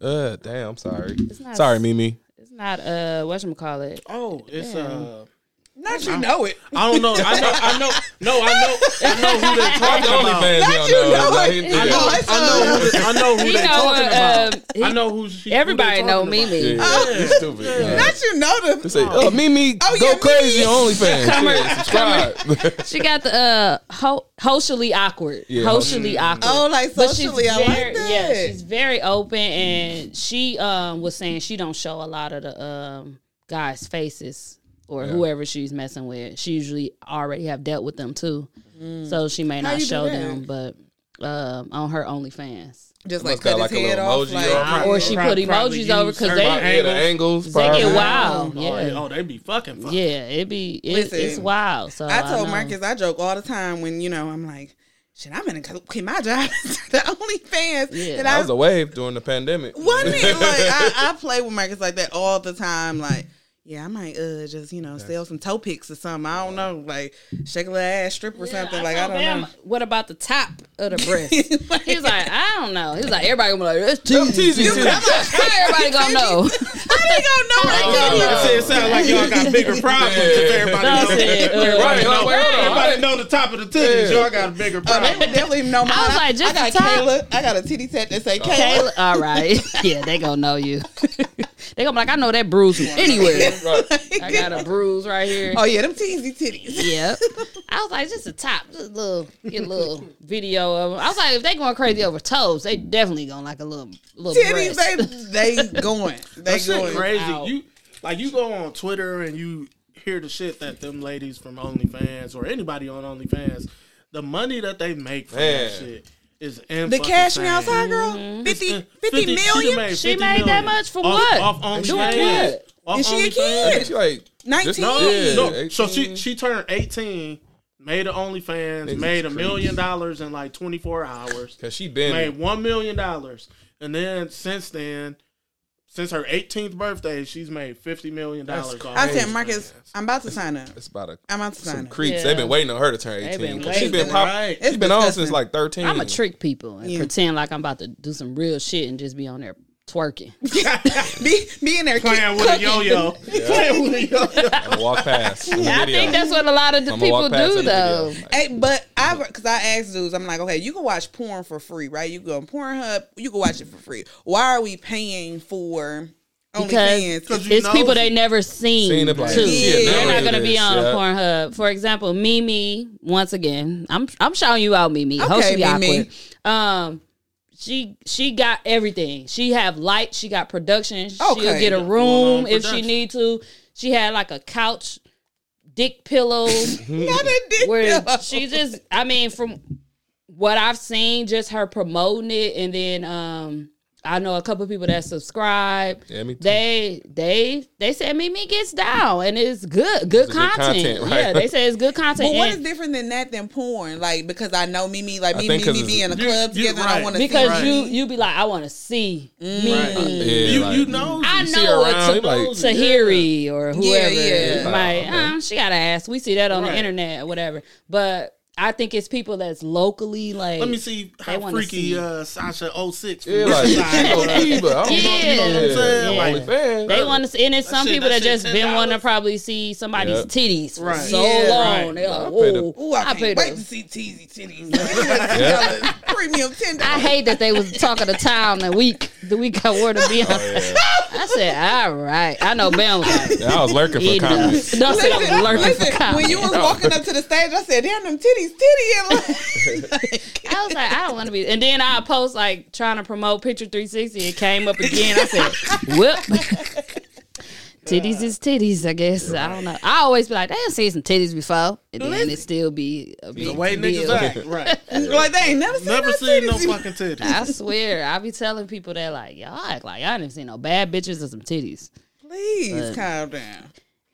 Uh, damn. Sorry. it's not. Sorry, Mimi. It's not. Uh, what you call it? Oh, it's uh. Not you know it. I don't know. I know. I know. No, I know. I know who they're talking the about. Not you you know. know Like, it. he- I know. I know. Who they, I know who [laughs] they know, talking uh, about. um, he- I know who she. Everybody who they know talking about. Mimi. Yeah, Oh. you stupid. [laughs] Yeah. Not you know them. the. say, oh, Mimi, Oh, go yeah, crazy Mimi. on OnlyFans. Come Yeah, subscribe. [laughs] She got the uh, ho- socially awkward. Yeah. Socially awkward. Oh, like But she's socially, I very, like that. yeah, she's very open, and she um was saying she don't show a lot of the um guys' faces or whoever she's messing with. She usually already have dealt with them too, so she may How not you do show that? them, but um on her OnlyFans. just Must like got cut his like a head little off. emoji Like, on Or she Prob- put emojis over because they yeah, the angles. they get wild. Oh, Yeah, oh, they be fucking. fucking. yeah, it be it, Listen, it's wild. So I told know. Marcus, I joke all the time when you know I'm like, shit, I'm gonna quit my job [laughs] the OnlyFans. Yeah. and That I was a wave during the pandemic. wasn't it like [laughs] I, I play with Marcus like that all the time. Like, yeah, I might uh just you know sell some toe picks or something. I don't know, like shake a little ass strip or something. like I don't him, know. What about the top of the breast? [laughs] Like- he was like, I don't know. He was like, everybody gonna be like, it's Them teasy. teasy, teasy. How everybody gonna know? How they gonna know my It video? said- it sound like y'all got bigger [laughs] problems if everybody That's know. it. Uh, Everybody Right, know, like, wait, hold on. everybody know the top of the titties. Yeah. Y'all got a bigger Oh, they problem. would definitely know mine. I was like, just I got. Kayla. I got a titty tat that say Kayla. Kayla, all right. [laughs] Yeah, they gonna know you. They gonna be like, I know that bruise from anywhere. [laughs] Right. I got a bruise right here. Oh yeah, them teasy titties. Yep. I was like, just a top, just a little, get a little video of them. I was like, if they going crazy over toes, they definitely gonna like a little, little Titties, breast. they they [laughs] going. They That going. crazy. out. You like you go on Twitter and you hear the shit that them ladies from OnlyFans or anybody on OnlyFans, the money that they make from Man. that shit is in The fucking cash me outside girl, mm-hmm. uh, 50, 50 she million. done She 50 made that much for off, what? Off Doing OnlyFans. what? Off Is she a kid? I she like 19? No, yeah, no. So she she turned eighteen, made an OnlyFans, Niggas made a million dollars in like twenty four hours, Cause she been made one million dollars, and then since then, since her 18th birthday, she's made fifty million dollars. That's off I crazy. said, OnlyFans. Marcus, I'm about to sign up. it's about a I'm about to sign some up. creeps. Yeah. They've been waiting on her to turn eighteen. been 'cause she been waiting. pop, Right. It's she been on since like thirteen. I'm gonna trick people and Yeah. pretend like I'm about to do some real shit and just be on there twerking. [laughs] be, be in there playing with a yo yo, [laughs] playing with a yo yo. I'm walk past. I think that's what a lot of the people do though. Like, Hey, but I because I asked dudes, I'm like, okay, you can watch porn for free, right? You can go on Pornhub, you can watch it for free. Why are we paying for Because OnlyFans? 'Cause you it's know people they never seen, Seen it, like, too. she had They're not gonna be on yeah. Pornhub. For example, Mimi. Once again, I'm I'm showing you out, Mimi. Okay, Hopefully Mimi. awkward. Um, she she got everything. She have light. She got production. She'll get a room if she need to. She had like a couch, dick pillow. [laughs] Not a dick where pillow. she just I mean from what I've seen, just her promoting it, and then um, I know a couple of people that subscribe. Yeah, me too. They they they said Mimi gets down, and it's good, good It's good content. content, right? Yeah, they say it's good content. But what is different than that than porn? Like because I know Mimi, like I me, think be in a you- club you- together. and I want to because Right. you you be like, I want to see me. Right. Yeah, you like- you know I You see know her what you like- Tahiry or whoever. yeah. Like, Oh, okay. uh, she got to ask. We see that on the internet or whatever. But I think it's people that's locally like. Let me see how wanna freaky see. uh, Sasha 06 Yeah, like this side you know, people, I don't know, you know what I'm saying? Yeah. Only fan. They want to, see, and it's some shit- people that that shit just been $10. wanting to probably see somebody's Yep. titties for Right. so Yeah. long. Right. They're like, I paid a- "Whoa, Ooh, I, I paid wait to see teasy titties. [laughs] Yeah. Premium ten I hate that they was talking the town the week the week I wore to be on. Oh, I said, all right. I know Bam was like, Yeah, I was lurking for enough. comments. [laughs] Don't say I was lurking Listen, for comments. when you was walking up to the stage, I said, "Damn, them titties, titty." And like, [laughs] I was like, I don't want to be. And then I post like trying to promote Picture 360. It came up again. I said, [laughs] whoop. [laughs] titties is titties, I guess. I don't know. I always be like, they done seen some titties before. And then it still be a big The way deal. niggas act, right? like they ain't never seen Never no seen no fucking titties. I swear, I be telling people that like, y'all act like y'all didn't no bad bitches or some titties. Please But- calm down.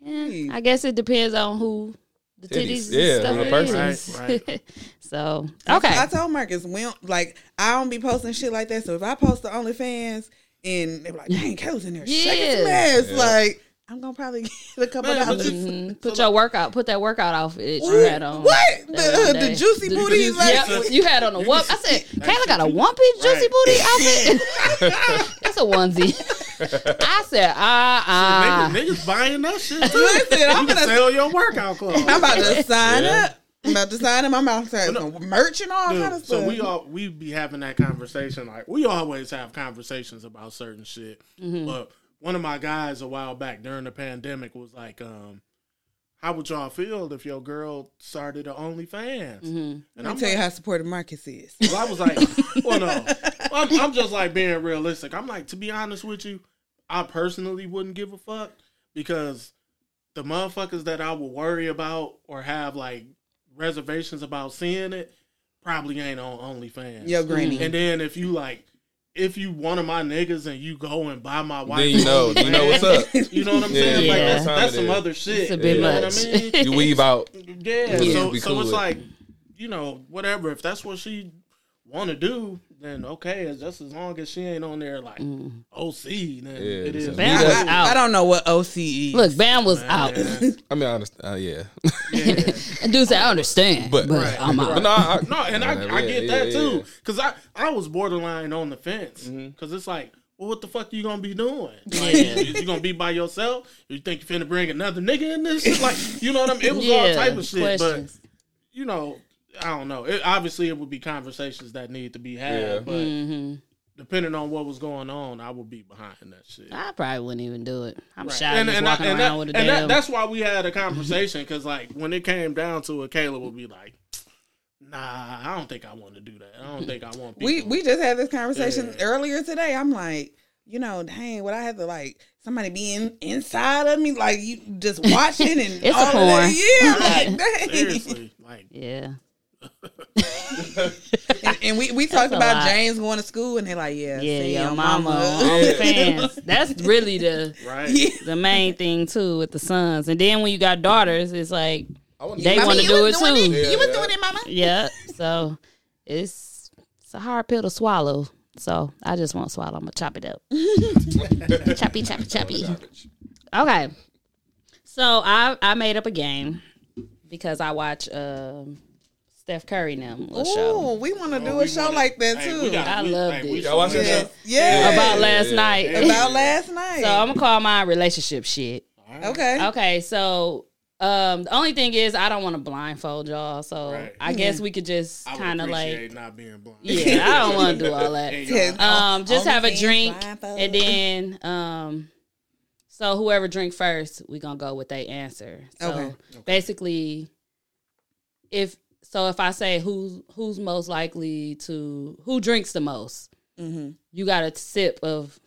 Yeah, I guess it depends on who the Titties, titties, yeah, and stuff on the person. is. Right, right. [laughs] so okay, I told Marcus, we don't, like I don't be posting shit like that. So if I post the OnlyFans and they be like, "Dang, Kayla's in there shaking some Yeah. ass," Yeah. like I'm gonna probably [laughs] get a couple Man, but dollars. you- Mhm. put your workout, put that workout outfit you had on. What? The, uh, the juicy The booties? juicy- Like, Yep, you had on a whoop. I said, Kayla got a wumpy juicy Right. booty [laughs] outfit. [laughs] That's a onesie. I said, ah, ah. Niggas, niggas buying that shit too. Listen, I'm you gonna- sell your workout clothes. I'm about to sign Yeah. up. I'm about to sign up. I'm about to merch and all kind of stuff. so we all we be having that conversation. Like we always have conversations about certain shit. Mm-hmm. But one of my guys a while back during the pandemic was like, um, "How would y'all feel if your girl started a OnlyFans?" Mm-hmm. And Let me I'm tell you how supportive Marcus is. well, I was like, [laughs] "Well, no, I'm, I'm just like being realistic." I'm like, to be honest with you, I personally wouldn't give a fuck because the motherfuckers that I will worry about or have like reservations about seeing it probably ain't on OnlyFans. Yo, granny. And then if you like, if you one of my niggas and you go and buy my wife, Then you know, you know what's up. [laughs] You know what I'm saying? Yeah. Like that's, Yeah. that's some It is. other shit. It's a bit you know much. what I mean? You weave out. Yeah. Yeah. So, so cool it's with like, you know, whatever. If that's what she want to do, then okay. It's just as long as she ain't on there like Mm. OC, then Yeah, it is. Bam I, was I- out. I don't know what OCE. Look, Bam was out. [laughs] I mean, I understand. Uh, yeah. yeah. [laughs] And dude said, I understand, but, But- Right. I'm out. But no, I, No, and I, Yeah, I get yeah, that yeah, too. yeah. Cause I, I was borderline on the fence. Mhm. Cause it's like, well, what the fuck you gonna be doing? [laughs] Like, you, you gonna be by yourself? You think you finna bring another nigga in this? Like, you know what I mean? It was all type of shit. questions. But you know, I don't know. It, obviously, it would be conversations that need to be had. Yeah. But hmm depending on what was going on, I would be behind that shit. I probably wouldn't even do it. I'm Right. shy and, just and, I- walking and around that, with a and that, that's why we had a conversation because like when it came down to it, Kayla would be like, "Nah, I don't think I want to do that. I don't think I want." People. we we just had this conversation Yeah. earlier today. I'm like, you know, dang, would I have to like somebody be in, inside of me, like you just watching and [laughs] It's a all of porn. that? Yeah, [laughs] like dang. seriously like yeah. And, and we we talked about lot. James going to school, and they're like, yeah, Yeah, see, your mama on fans. [laughs] That's really the right. The main thing too with the sons. And then when you got daughters, it's like They wanna do it doing too. Yeah, You was yeah. doing it, mama. yeah. So it's it's a hard pill to swallow. So I just won't swallow. I'm gonna chop it up. [laughs] choppy, choppy, choppy. Okay. So I I made up a game because I watch um Steph Curry and them little Ooh, show we want to Oh, do a show wanna- like that too. we got- I we- loved hey, it. Y'all watch that show? yeah, about last night. about last night. So I'm gonna call my relationship shit. okay. Okay, so um the only thing is I don't want to blindfold y'all, so Right. I guess we could just kind of like not being blind. yeah, I don't want to do all that. [laughs] Hey, Yeah. y'all. Um, just have a drink and then um, so whoever drink first, we gonna go with their answer. So Okay. basically, if so, if I say who's who's most likely to who drinks the most, Mhm. you got a sip of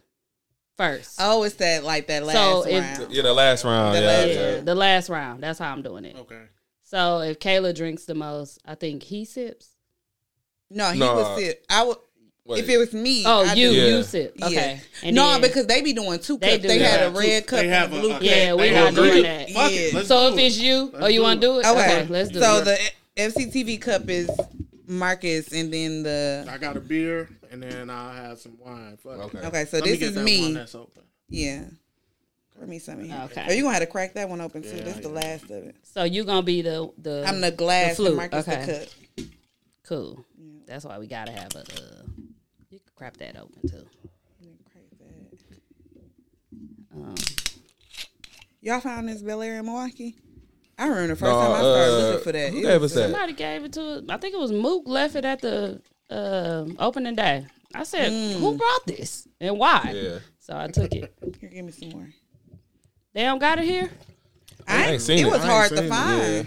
first. Oh, it's that like that last So if- round. Yeah, the last round. The yeah, last yeah, yeah. the last round. That's how I'm doing it. Okay. So if Kayla drinks the most, I think he sips. No, he Nah. would sit. I would. Wait. If it was me, Oh, I you do- Yeah. you sip. Okay. Yeah. And no, then- because they be doing two They cups. do They, that. had a red cup they have a a- blue a- cup. Yeah, we They not doing that. Fuck Yeah. it, So do if it. it's you, Let's oh, you want to do it? Okay, Okay, let's do so it. the FCTV cup is Marcus, and then the I got a beer and then I'll have some wine. Fuck it. Okay. okay. So Let me this get is that me. one that's open. Yeah. Pour me some in here. Okay. Are you gonna have to crack that one open too? Yeah, This the yeah. last of it. So you gonna be the the I'm the glass flute, and Marcus okay. the cup. cool. Yeah. That's why we gotta have a. Uh, you can crap that open too. Crack that. Um, Y'all found this Belaire in Milwaukee? I remember the first No, time I started uh, looking for that. who It gave us that? somebody gave it to. Us. I think it was Mook left it at the uh, opening day. I said, "Who brought this and why?" Yeah. So I took it. Here, give me some more. They don't got it here. I ain't seen it it. was I hard to it, find. yeah.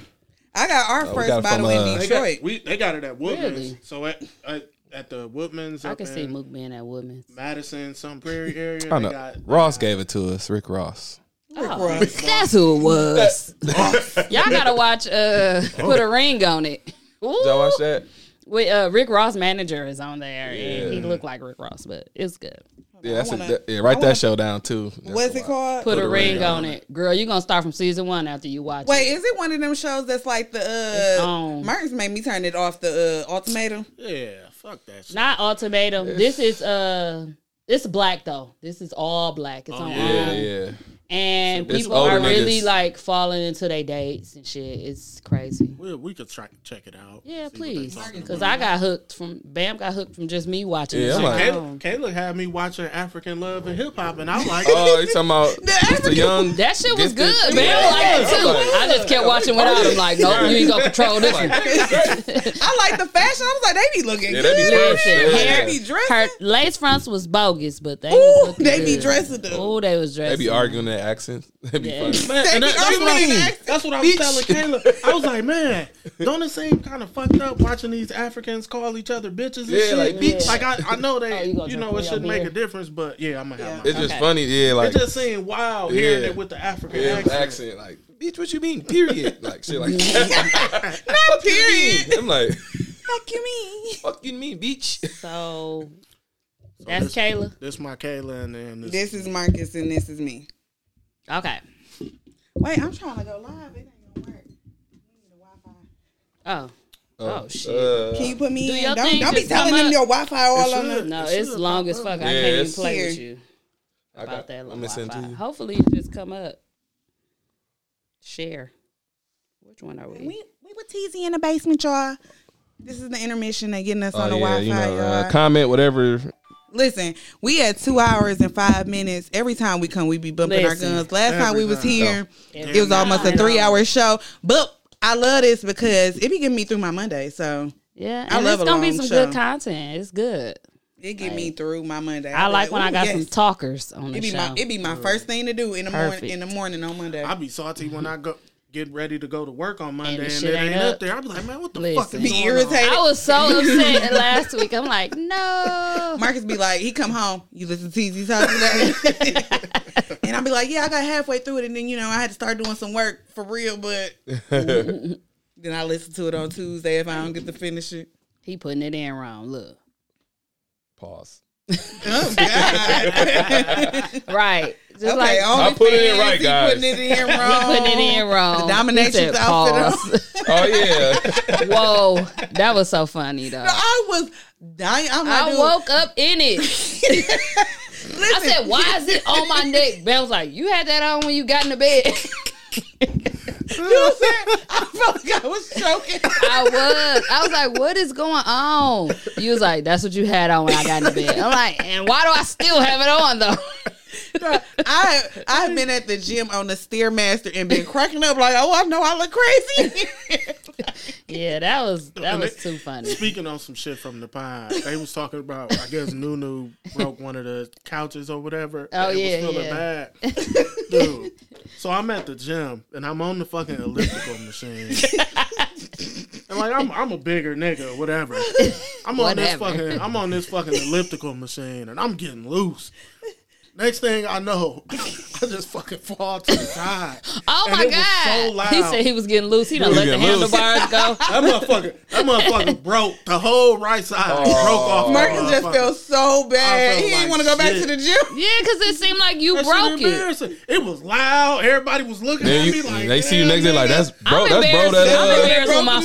I got our we first got bottle from, in uh, They got, Detroit. we, they got it at Woodman's. Really? So at, at at the Woodman's I can see in Mook being at Woodman's. Madison, Sun Prairie area. I they know. got, Ross gave it to us. Rick Ross. Oh, [laughs] that's who it was. [laughs] Y'all gotta watch. Uh, put a ring on it. Ooh. Did y'all watch that? Wait, uh, Rick Ross manager is on there, and he looked like Rick Ross, but it's good. Yeah, that's wanna- a, that- yeah. Write that wanna- show down too. That's What's it called? Put, a, a ring, ring on on it, girl. You're gonna start from season one after you watch Wait, it. is it one of them shows that's like the It's uh. Martin's made me turn it off the uh ultimatum? Yeah, fuck that shit. Not ultimatum. This is uh, it's black though. This is all black. It's Oh, on. Yeah, um, yeah. And It's people are really niggas. like falling into their dates and shit. It's crazy. we, we could try check it out. Yeah, see what they please. Because. I got hooked from Bam got hooked from just me watching. Yeah, I'm like- Kayla, Kayla had me watching African Love and Hip Hop, and I was [laughs] like, Oh, you talking about [laughs] Mr. Young? That shit was good, man. I like it too. I just kept watching without him. Like, nope, you ain't gonna control this one. [laughs] I like the fashion. I was like, they be looking Yeah, they be good. fresh. Listen, Yeah. hair, They be dressing. her lace fronts was bogus, but they Ooh, was looking they be dressing though. Oh, they was dressing. They be arguing their accents. [laughs] They be Yeah. funny. Man, They and be that- that's, what I, arguing that's what I was telling Kayla. I was like, man, don't it seem kind of fucked up watching these Africans call each other bitches and Yeah, shit? like, bitch. Like I, I know they, Oh, you you, know, it shouldn't make beer? a difference, but yeah, I'm gonna have It's my. just Okay. funny. Yeah, like it just seemed wild hearing it with the African yeah, accent. accent. Like, bitch, what you mean? Period. Like shit like. [laughs] Not period. I'm like, Fuck you mean? fuck you mean, bitch? So that's this- Kayla. This my Kayla, and then this, This is Marcus and this is me. Okay. Wait, I'm trying to go live. It ain't gonna work. We need a Wi-Fi. Oh. Oh, shit. Uh, Can you put me Do in? Don't, don't be telling them up. your Wi-Fi all on the. No, It it's should long pop as up. fuck. I Yeah, can't even it's- play with you I about got, that I'm little gonna Wi-Fi. you. Hopefully, it just come up. Share. Which one are we? We we were teasing in the basement, y'all. This is the intermission. They getting us on the Oh yeah, Wi-Fi, you know, y'all. uh, comment whatever. Listen, we had two hours and five minutes. Every time we come, we be bumping Listen. our guns. Last time we was time. here, Every it was almost a three hour show. But I love this because it be getting me through my Monday. So Yeah, I love it's a gonna be long some show. good content. It's good. it get me through my Monday. I be like when I "Ooh, got yes." some talkers on the It be show. my it be my first thing to do in the morning in the morning on Monday. I be salty when I go get ready to go to work on Monday the and, shit it ain't ain't up up. there. I be like, man, what the Listen. fuck is Be going irritated. I was so upset [laughs] last week. I'm like, no. Marcus be like, he come home, you listen to TZ talk today. and I'll be like, yeah, I got halfway through it, and then you know I had to start doing some work for real, but [laughs] then I listen to it on Tuesday if I don't get to finish it. He putting it in wrong. Look, Pause. Oh God! [laughs] right. Just okay, like only put it in fans, right, he guys. [laughs] Putting it in wrong. putting it in wrong. The dominatrix He said, outfit. [laughs] Oh yeah. [laughs] Whoa, that was so funny though. I was dying. I'm like, I dude, woke up in it. I said, "Why is it on my neck?" Belle was like, "You had that on when you got in the bed." You know what I'm saying? I felt like I was choking. I was. I was like, "What is going on?" You was like, "That's what you had on when I got in the bed." I'm like, "And why do I still have it on though?" [laughs] I I've been at the gym on the stairmaster and been cracking up like, oh, I know I look crazy. [laughs] yeah, that was that And was they- too funny. Speaking on some shit from the pine, they was talking about. I guess Nunu broke one of the couches or whatever. Oh, and yeah, was feeling yeah. bad, [laughs] dude. So I'm at the gym and I'm on the fucking elliptical machine, and like I'm I'm a bigger nigga, whatever. I'm on this fucking I'm on this fucking elliptical machine and I'm getting loose. Next thing I know, [laughs] I just fucking fall to the side. [laughs] Oh And my it was god! so loud. he said he was getting loose. He done was let the loose. handlebars go. [laughs] That motherfucker, that motherfucker broke the whole right side. broke off. that Marcus just motherfucker. felt so bad. felt He didn't want to go back to the gym. Yeah, because it seemed like you That broke it. It was loud. Everybody was looking Then at you, me like they see you next day like that's bro, I'm that's bro embarrassed. that I'm uh, embarrassed when my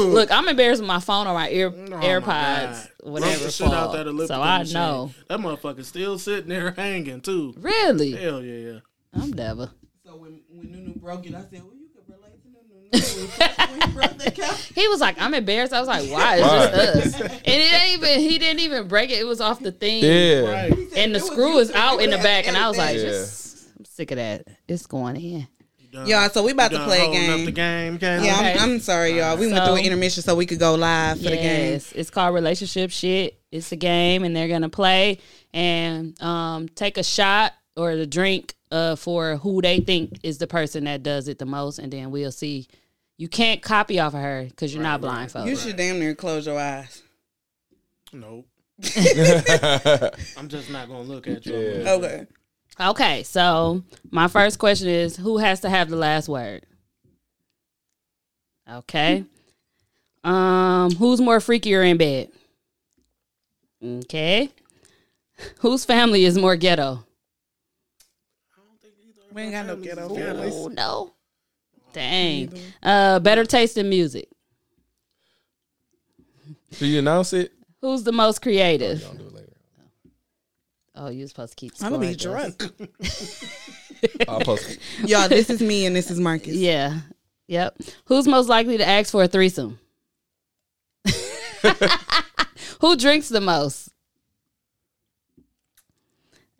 phone Look, I'm embarrassed with my phone or my ear Oh AirPods, God. Broke whatever, the shit out that elliptical So I machine. know. that motherfucker still sitting there [laughs] hanging too. Really, Hell yeah. Yeah. I'm never. So when, when Nunu broke it, I said, well, you could relate to Nunu. when he broke that couch. [laughs] He was like, I'm embarrassed. I was like, why? It's Why? just us. And it ain't even. He didn't even break it. It was off the thing. yeah. Right. And the It was screw is out in the back, and I was like, everything. just, I'm sick of that. It's going in. Done- Y'all, so we about to play a holding Up the game. game, game. Yeah, Okay. I'm, I'm sorry, y'all. We went through an intermission so we could go live for the game. Yes, it's called relationship shit. It's a game, and they're gonna play and um, take a shot or a drink uh, for who they think is the person that does it the most, and then we'll see. You can't copy off of her because you're not blindfolded. You should damn near close your eyes. Nope. [laughs] I'm just not gonna look at you. Yeah. Okay. Okay, so my first question is who has to have the last word? Okay. Um, who's more freakier in bed? Okay. Whose family is more ghetto? We ain't got no ghetto Oh families. no. Dang. Uh better taste in music. Do you announce it? Who's the most creative? Don't do it later. Oh, you're supposed to keep I'm gonna be I drunk. [laughs] I'll post it. [laughs] Y'all, this is me and this is Marcus. Yeah. Yep. Who's most likely to ask for a threesome? [laughs] Who drinks the most?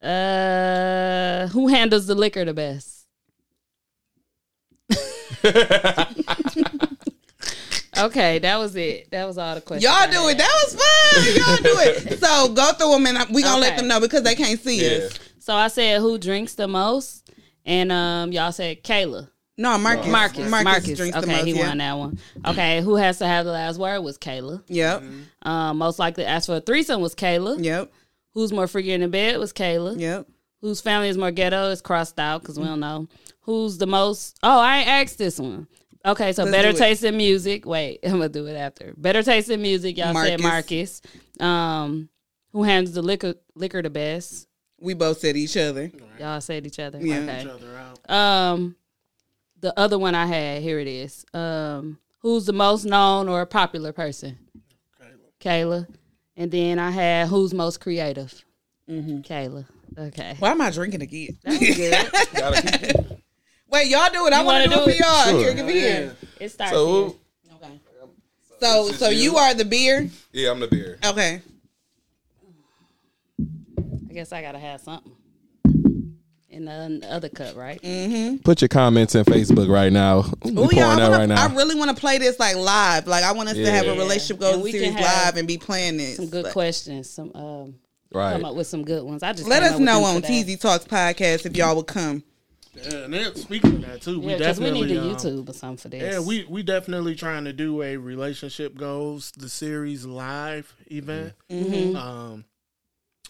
Uh, who handles the liquor the best? Okay, that was it. That was all the questions. Y'all do it. That was fun. [laughs] Y'all do it. So go through them and we gonna let them know because they can't see Yeah. us. So I said who drinks the most, and um, y'all said Kayla. No, Marcus. Marcus. Marcus. drinks okay, the most. Okay, he yeah. won that one. Okay, who has to have the last word was Kayla. Yep. Um, most likely to ask for a threesome was Kayla. Yep. Who's more freakier in the bed was Kayla. Yep. Whose family is more ghetto is crossed out because we don't know. Who's the most? Oh, I ain't asked this one. Okay, so Let's better do it. taste in music. Wait, [laughs] I'm gonna do it after. Better taste in music. Y'all said Marcus. Um, who handles the liquor liquor the best? We both said each other. Y'all said each other. Yeah. Okay. Each other out. Um, the other one I had here it is. Um, who's the most known or popular person? Kayla. Kayla. And then I had who's most creative? Mm-hmm. Kayla. Okay. Why am I drinking again? That was good. [laughs] Gotta keep it. Wait, y'all do it. I want to do do it for y'all. Sure. Here, give me here. It starts So here. Okay. So, so you are the beer. yeah, I'm the beer. Okay. I guess I gotta have something in the other cup, right? Put your comments in Facebook right now. We Ooh, pouring y'all, I, wanna, right now. I really want to play this like live. Like I want us to have a relationship And goals we series can live and be playing this. Some good Like, questions. Some um, right. come up with some good ones. I just Let us know on today. TZ Talks podcast if y'all would come. Yeah, and then speaking of that too, we Yeah, because we definitely need to um, YouTube or something for this. Yeah, we we definitely trying to do a relationship goals the series live event. Mm-hmm. Um,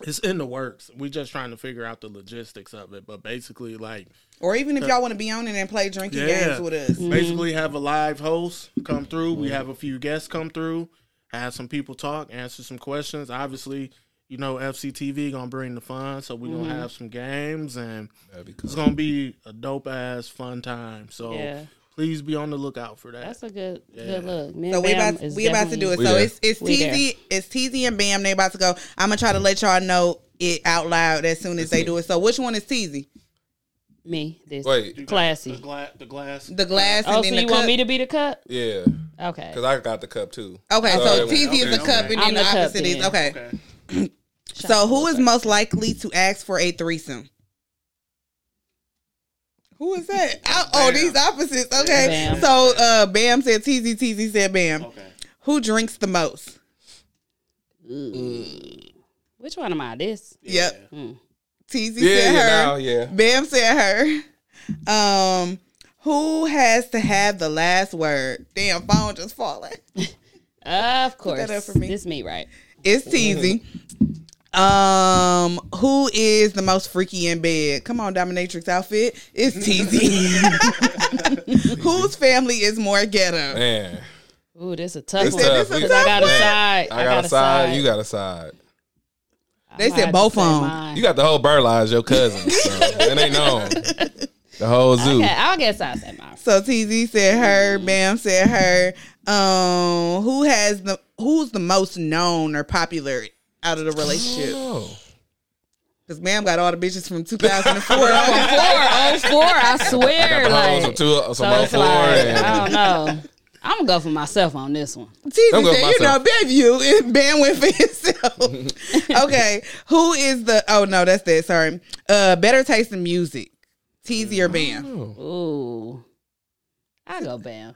it's in the works. We just trying to figure out the logistics of it, but basically, like Or even if y'all want to be on it and play drinking Yeah. games with us. basically have a live host come through. We have a few guests come through, have some people talk, answer some questions. Obviously, you know FCTV gonna bring the fun, so we gonna mm-hmm. have some games and That'd it's gonna be a dope ass fun time. So Yeah. please be on the lookout for that. That's a good Yeah. good look. Me So we Bam about is we about to do it. So it's it's We TZ it's TZ and Bam. They about to go. I'm gonna try to let y'all know it out loud as soon as they do it. So which one is TZ? me. This Wait. The, classy. gla- the glass. The glass and Oh, then so the you cup. want me to be the cup? Yeah, Okay. because I got the cup too. okay, so Oh, TZ is okay, the cup okay. and I'm then the, the cup opposite is okay. Okay. [clears throat] So who is most likely to ask for a threesome? Who is that? [laughs] Oh, oh, these opposites. Okay. Bam. So uh Bam said TZ, TZ said Bam. Okay. Who drinks the most? Which one am I? This? Yep. Mm. TZ Yeah, said yeah, her. now, yeah. Bam said her. Um, who has to have the last word? Damn, phone just falling. [laughs] Of course. that up for me. This me, right? It's TZ. Um, who is the most freaky in bed? Come on, dominatrix outfit. It's TZ. [laughs] Whose family is more ghetto? Man, Ooh, this is a tough it's one. tough. this a We- I got a side. I got a side. You got a side. They said both of of 'em. mine. You got the whole Burla as your cousin. So it ain't known. The whole zoo. Okay, I'll guess I say mine. So TZ said her, Bam said her. Um, who has the who's the most known or popular out of the relationship? Oh. Because Bam got all the bitches from 2004. [laughs] Four, oh four, I swear. the hoes Like, from two, some so on it's four. like, and, I don't know. I'm gonna go for myself on this one. TZ said, you know, myself. baby, you and Bam went for himself. [laughs] okay, who is the? Oh no, that's that. Sorry. Uh, better taste in music, TZ or Bam? Ooh, I go Bam.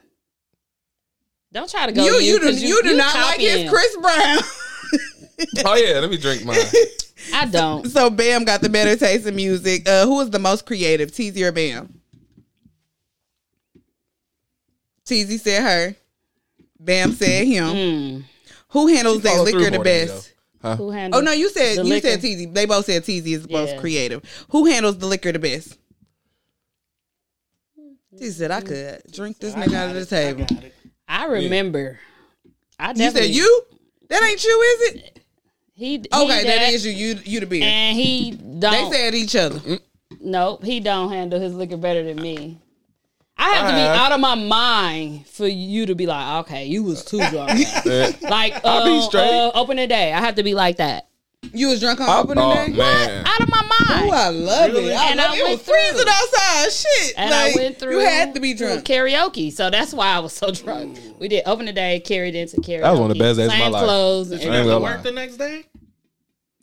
Don't try to go. you, you, you do, 'cause you, do not like copying. his Chris Brown. [laughs] Oh yeah, let me drink mine. I don't. so Bam got the better taste in music. Uh, who is the most creative, TZ or Bam? TZ said her. Bam said him. Mm. Who handles that liquor the more than me, best? Who handles? Oh no, you said the you liquor? said TZ. They both said TZ is the most Yeah. creative. Who handles the liquor the best? She said I could drink this nigga out of the table. I remember. I You said you? That ain't you, is it? He, he Okay, that that- is you. You you the beer. And he They don't. They said each other. Nope, he don't handle his liquor better than me. I have to be out of my mind for you to be like, okay, you was too drunk. [laughs] Yeah. like, I'll be uh, straight. uh, open the day. I have to be like that. You was drunk on Oh, opening day. man. Out of my mind. Oh, I love Really? it. I And love I it. It was through. freezing outside. Shit. and like, I went through. You had to be drunk. karaoke, so that's why I was so drunk. We did open the day, carried into karaoke. That was one of the best days of my Same life. clothes. Did and you I ain't have to work the next day?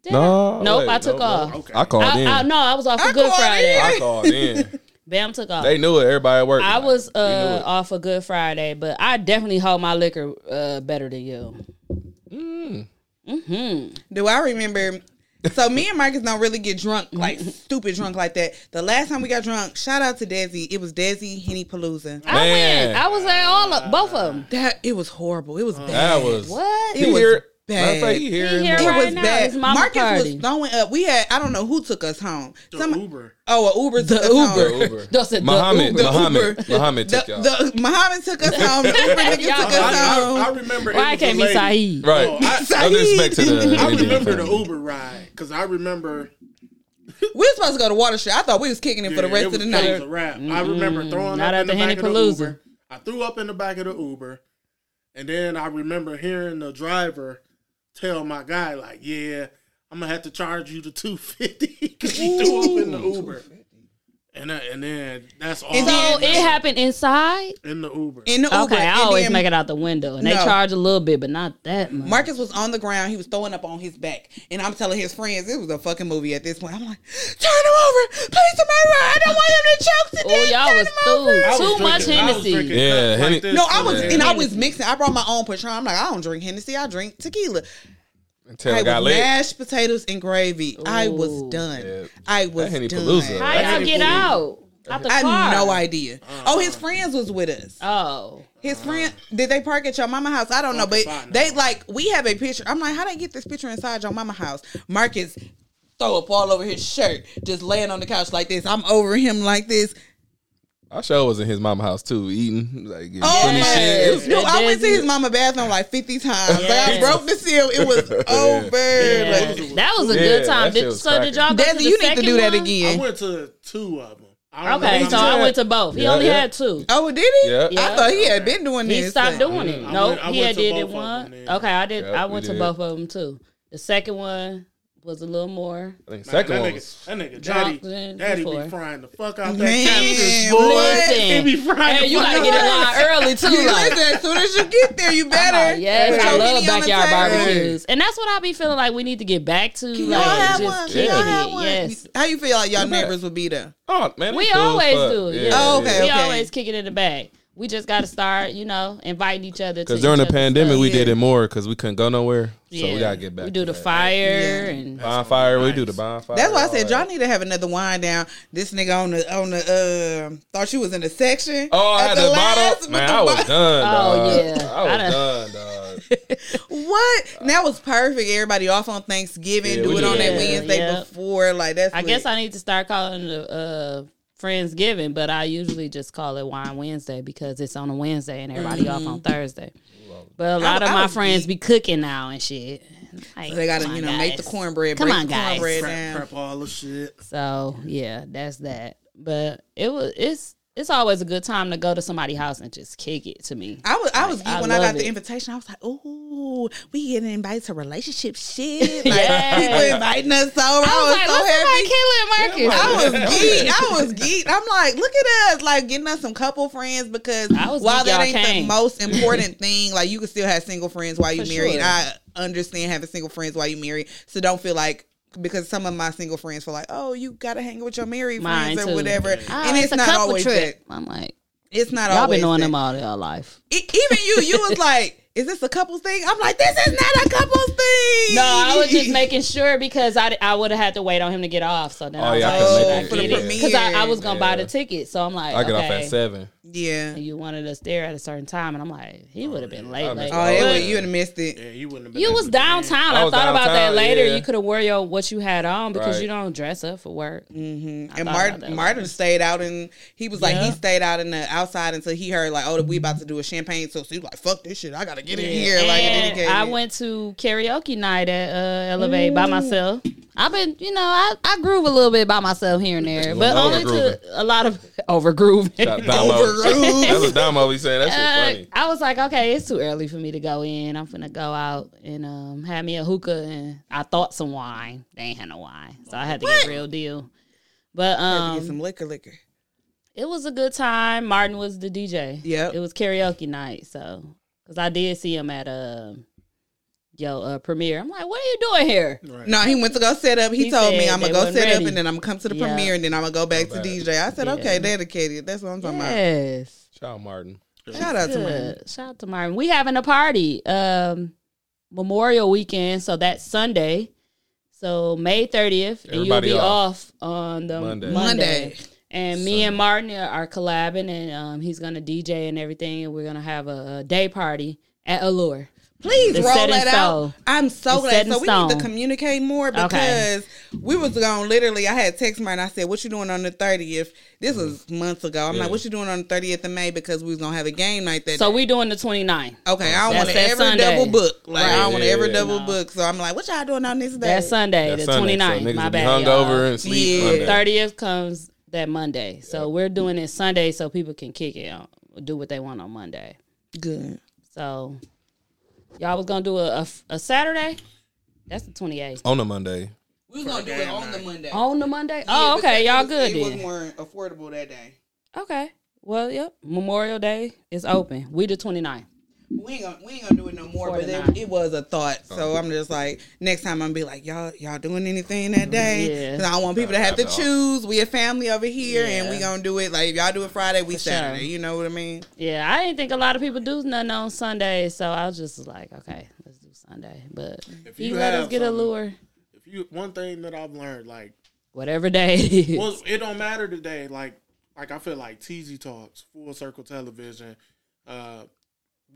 Did No, I? Nope, wait, I took no, no. off. Okay. I called in. I, I, no, I was off for Good Friday. in. I called in. [laughs] Bam took off. They knew it. Everybody at work. I was uh, off a Good Friday, but I definitely hold my liquor uh, better than you. Mm-hmm. Do I remember? So me and Marcus don't really get drunk, mm-hmm. like stupid drunk like that. The last time we got drunk, shout out to Desi. It was Desi Henny Palooza. I Man. went. I was at all of both of them. That it was horrible. It was mm. bad. That was What? It He was here. Bad. Matter of fact, he here. He here It right was now. bad. It's Marcus party. was throwing up. We had I don't know who took us home. The Some Uber. oh, a Uber took The us Uber. home. The Uber. [laughs] That's it, the Muhammad. Uber. Muhammad. Uber. Muhammad took The, y'all. the Muhammad took us home. The Uber [laughs] nigga Y'all- took I, us I, home. I remember. Why it it can't be a. Saeed? right. Oh, [laughs] I- no disrespect to the. I remember the. Uber ride because I remember we were supposed to go to Water Street. I thought we was kicking it for the rest it of was, the it night. was a wrap. I remember throwing Not up at in the, the back of the Uber. I threw up in the back of the Uber, and then I remember hearing the driver tell my guy like, "Yeah, I'm gonna have to charge you the two fifty [laughs] because you threw up in the Uber." And uh, and then that's all. And So it happened inside. in the Uber. In the Uber. Okay, I and always then make it out the window, and they charge a little bit, but not that much. Marcus was on the ground. He was throwing up on his back. And I'm telling his friends, it was a fucking movie at this point. I'm like, turn him over. Please, somebody run. I don't want him to choke to death. Oh, y'all Turn was him over." through. Was Too much I Hennessy. Yeah, like Henny- this No, I was, for and I was mixing. I brought my own Patron. I'm like, I don't drink Hennessy. I drink tequila. Until I I got was lit. mashed potatoes and gravy. I was Ooh. done. Yeah. I was That done. Palooza. How That y'all get out? Out the I car? had no idea. Oh, his uh-huh. friends was with us. Oh, His friend did they park at your mama house? I don't know, but they like we have a picture. I'm like, how they get this picture inside your mama house? Marcus throw up all over his shirt, just laying on the couch like this. I'm over him like this. Our show was in his mama house too, eating like getting Oh funny my! shit. It Dude, I went to his mama bathroom like 50 times. Like I broke the seal. It was [laughs] over. yeah. Like, that was a Yeah, good time. Did, was so did y'all go to Desi, the you need to do that one? I went to two of them. I Okay, so I went to both. He Yeah, only yeah. had two. Oh, did he? Yeah. Yeah. I thought he had been doing He this. He stopped doing it. Mm, I No, went- I he had did it of one. Okay, I did. Yep, I went to did. both of them too. The second one was a little more. I think Man, second that one nigga, was. that nigga, daddy, daddy before. be frying the fuck out that Man, boy. what? He be frying Hey, the you fuck gotta get in line early too. You Like, listen, as soon as you get there, you better. Oh, yes, I love Henny on the backyard barbecues, and that's what I be feeling like we need to get back to. Can like, y'all have just one? Can y'all have one? Yes, How you feel like y'all Yeah. neighbors would be there? Oh man, we cool always fuck. do. Yeah. Oh, okay, we okay. always kick it in the back. We just got to start, you know, inviting each other. Because during the pandemic, stuff. we did it more because we couldn't go nowhere. Yeah. So we gotta get back. We do the that. fire Yeah. and bonfire. We do the bonfire. That's why I said y'all need to have another wind down. This nigga on the on the uh thought you was in the section. Oh, I at had the the last bottle. with Man, the I was bo- done. Oh, yeah. I was I done- done, dog. [laughs] What? And that was perfect. Everybody off on Thanksgiving. Yeah, do it on that that. Wednesday Yeah. before. Like that's. I lit. guess I need to start calling it uh Friendsgiving, but I usually just call it Wine Wednesday because it's on a Wednesday and everybody off on mm-hmm. Thursday. But a lot I of my friends geek. be cooking now and shit. Like, they gotta, you know, make the cornbread. Come break on, the guys. cornbread Prep, down. prep all the shit. So yeah, that's that. But it was it's it's always a good time to go to somebody's house and just kick it to me. I was I was geek when I love got the invitation. I was like, "Ooh, we getting invited to relationship shit." [laughs] Like Yes. people inviting us over. I was, I was like, so what's happy. somebody killing Marcus? I was [laughs] geek. I was geek. I'm like, look at us, like getting us some couple friends because I was while that ain't came. the most [laughs] important thing, like you can still have single friends while you For married. sure. I understand having single friends while you married, so don't feel like. Because some of my single friends feel like, oh, you gotta hang with your married Mine friends or too. whatever, Ah, and it's, a not couple always trip. that. I'm like, It's not y'all always been knowing that. them all your life. E- even you, you was like, "Is this a couples thing?" I'm like, "This is not a couples thing." No, I was just making sure because I, I would have had to wait on him to get off. So then Oh, I was yeah, like, I should I it. For the get it? Because I, I was gonna buy the ticket. So I'm like, I get okay. off at seven. Yeah. And you wanted us there at a certain time, and I'm like, he would have been late. I late. Oh, Oh, yeah. would, you would have missed it. Yeah, you wouldn't have been. You was to get downtown. I I, was thought about that later. yeah. You could have wore your what you had on because Right. you don't dress up for work. hmm And Martin, Martin stayed out, and he was like, he stayed out in the outside until he heard like, oh, we about to do a champagne. So, so he was like, fuck this shit, I gotta get in here. And then he And I went to karaoke night at uh, Elevate by myself. I've been, you know, I, I groove a little bit by myself here and there, but only to a lot of [laughs] over grooving. Shout out Damo. That's what Damo be saying. That Uh, funny. I was like, okay, it's too early for me to go in. I'm finna go out and um, have me a hookah, and I thought some wine. They ain't had no wine, so I had to get real deal. But Had to um, get some liquor, liquor. it was a good time. Martin was the DJ. Yep. it was karaoke night. So, because I did see him at a yo uh, premiere. I'm like, what are you doing here? Right. No, he went to go set up. He, He told me I'm gonna go wasn't set up, and then I'm gonna come to the Yeah. premiere, and then I'm gonna go back to Go back. DJ. I said, Yeah. okay, dedicated. That's what I'm talking about. Yes. Shout out Martin. about. Shout out to Martin. Shout out to Martin. We having a party. Um Memorial weekend, so that's Sunday. So May 30th. And you'll be off. off. on the Monday. Monday. Monday. And me and Martin are, are collabing and um, he's gonna DJ and everything and we're gonna have a, a day party at Allure. Please It's roll that out. I'm so It's glad. So we need to communicate more because Okay. we was going literally. I had text Martin. I said, "What you doing on the 30th?" This was months ago. I'm Yeah. like, "What you doing on the 30th of May?" Because we was gonna have a game night that. So day. we doing the 29th. okay, I don't want to that ever Sunday. double book. Like I don't want to Right. ever Yeah. double No. book. So I'm like, "What y'all doing on this day?" That's Sunday, That's the Sunday, 29th. So My bad. hungover y'all. and sleep Yeah. 30th comes that Monday. So we're doing it Sunday so people can kick it out, do what they want on Monday. Good. So y'all was gonna do a, a, a Saturday? That's the 28th. On a Monday. We was gonna do it on the Monday. On the Monday? Yeah, Oh, okay. Y'all was- good It was then. more affordable that day. Okay. Well, yep. Memorial Day is open. We the 29th. We ain't gonna we ain't gonna do it no more. But 49. it, it was a thought. So I'm just like next time I'm gonna be like y'all y'all doing anything that day? Yeah. 'Cause I don't want people to have to choose. We a family over here, and we gonna do it like if y'all do it Friday, we For Saturday. sure. You know what I mean? Yeah, I didn't think a lot of people do nothing on Sunday, so I was just like, okay, let's do Sunday. But If he you let us get a lure, If you one thing that I've learned, like, whatever day it is. well, it don't matter today. Like, like I feel like TZ Talks, Full Circle Television, uh,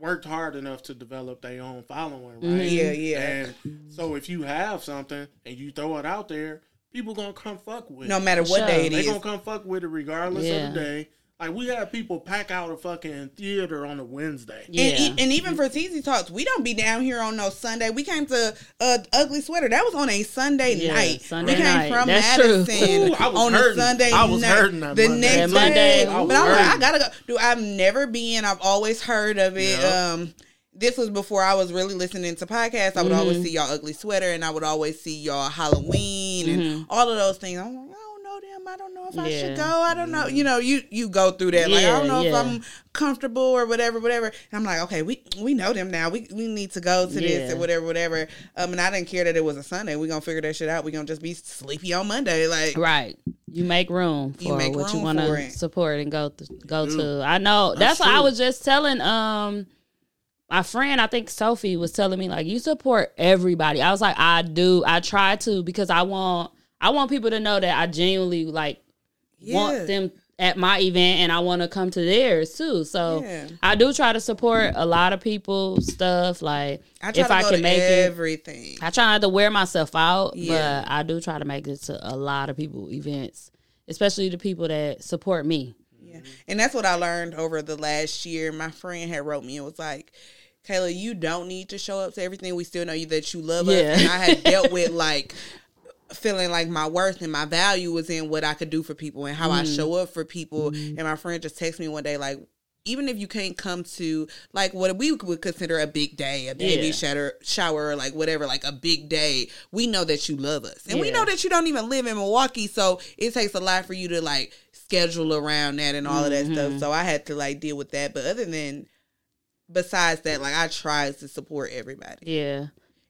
worked hard enough to develop their own following, right? Mhm. Yeah, yeah. And so if you have something and you throw it out there, people gonna come fuck with. No it. matter what sure. day it They is. gonna come fuck with it regardless Yeah. of the day. Like we have people pack out a fucking theater on a Wednesday. yeah. And, e- and even for TZ Talks, we don't be down here on no Sunday. We came to uh, Ugly Sweater. That was on a Sunday Yeah, night. Sunday we came night. from That's true. Madison Ooh, on hurting. a Sunday I was night. hurting that the Monday. next That Monday, day. I was But I'm like, I gotta go. Dude, I've never been. I've always heard of it. Yeah. Um, this was before I was really listening to podcasts. I would Mm-hmm. always see y'all Ugly Sweater, and I would always see y'all Halloween and all of those things. I'm like, I don't know. I don't know if I Mm-hmm. Should go. I don't know. You know, you you go through that. Like I don't know if. I'm comfortable or whatever, whatever. And I'm like, okay, we we know them now. We we need to go to this Yeah. or whatever, whatever. Um, and I didn't care that it was a Sunday. We gonna figure that shit out. We gonna just be sleepy on Monday. Like Right. You make room for You make what you want to support and go th- go do. to. I know that's, That's what I was just telling um my friend, I think Sophie was telling me like you support everybody. I was like I do. I try to because I want I want people to know that I genuinely like Yeah. want them at my event and I want to come to theirs too. So Yeah. I do try to support a lot of people's stuff. Like I if I can make it, everything. I try not to wear myself out, Yeah. but I do try to make it to a lot of people events, especially the people that support me. Yeah. And that's what I learned over the last year. My friend had wrote me and was like, Kayla, you don't need to show up to everything. We still know you that you love Yeah. us. And I had dealt with [laughs] like feeling like my worth and my value was in what I could do for people and how I Mm-hmm. show up for people. And my friend just texted me one day like even if you can't come to like what we would consider a big day, a baby Yeah. shower, shower, or like whatever, like a big day, we know that you love us, and we know that you don't even live in Milwaukee, so it takes a lot for you to like schedule around that and all of that Mm-hmm. stuff. So I had to like deal with that. But other than besides that, like I try to support everybody. Yeah.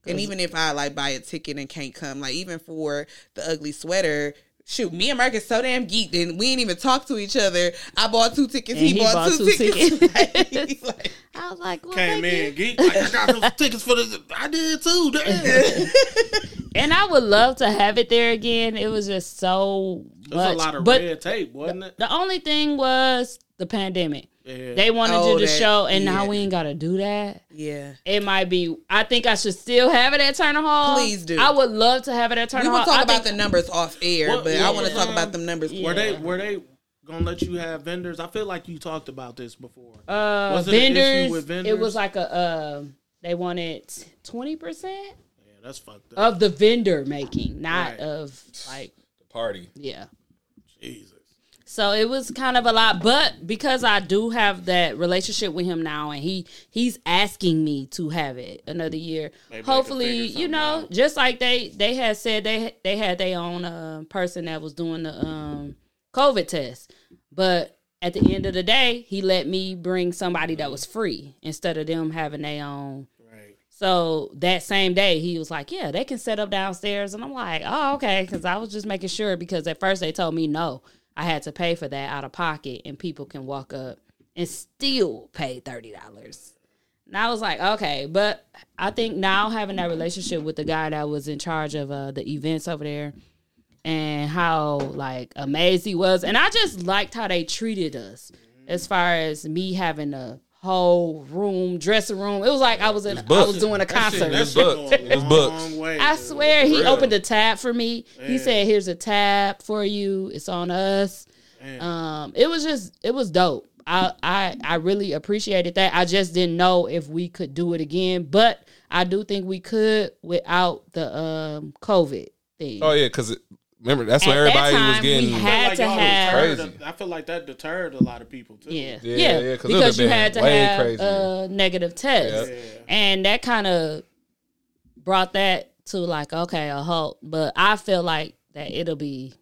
And even if I like buy a ticket and can't come, like even for the ugly sweater, shoot, me and Mark is so damn geeked and we ain't even talk to each other. I bought two tickets, he, he bought, bought two, two tickets. tickets. [laughs] Like, [laughs] I was like, well, Came thank in, geek. Like, I got those [laughs] tickets for this. I did too. Damn. And I would love to have it there again. It was just so There's much. a lot of but red tape, wasn't it? the only thing was the pandemic. Yeah. They wanted Oh, you to that- show, and yeah. now we ain't got to do that. yeah. It might be. I think I should still have it at Turner Hall. Please do. I would love to have it at Turner We Hall. will talk I about think- the numbers off air, What- but I want to talk about the numbers. Yeah. Were they were they gonna let you have vendors? I feel like you talked about this before. uh, Was it an issue vendors, It was like a. Uh, they wanted twenty percent yeah, that's fucked up. of the vendor making, not Right. of like the Party. yeah. Jesus. So it was kind of a lot, but because I do have that relationship with him now, and he he's asking me to have it another year. Maybe Hopefully, you know, out. just like they they had said they they had their own uh, person that was doing the um, COVID test, but at the end of the day, he let me bring somebody that was free instead of them having their own. Right. So that same day, he was like, "Yeah, they can set up downstairs," and I'm like, "Oh, okay," because I was just making sure because at first they told me no, I had to pay for that out of pocket, and people can walk up and still pay thirty dollars. And I was like, okay, but I think now having that relationship with the guy that was in charge of uh, the events over there, and how like amazed he was, and I just liked how they treated us as far as me having a whole room, dressing room. It was like I was in, I was doing a concert. That It's shit booked. go It's booked. I swear he real. opened a tab for me. He said, "Here's a tab for you. It's on us." Man. Um, it was just it was dope. I I I really appreciated that. I just didn't know if we could do it again, but I do think we could without the um COVID thing. Oh yeah, because remember that's what At that everybody was time, we getting. had- I feel like to y'all have- deterred a- I feel like that deterred a lot of people too. Yeah, Yeah, yeah, yeah, 'cause it because you had to have crazier. a negative test, Yeah. and that kind of brought that to like okay a halt. But I feel like that it'll be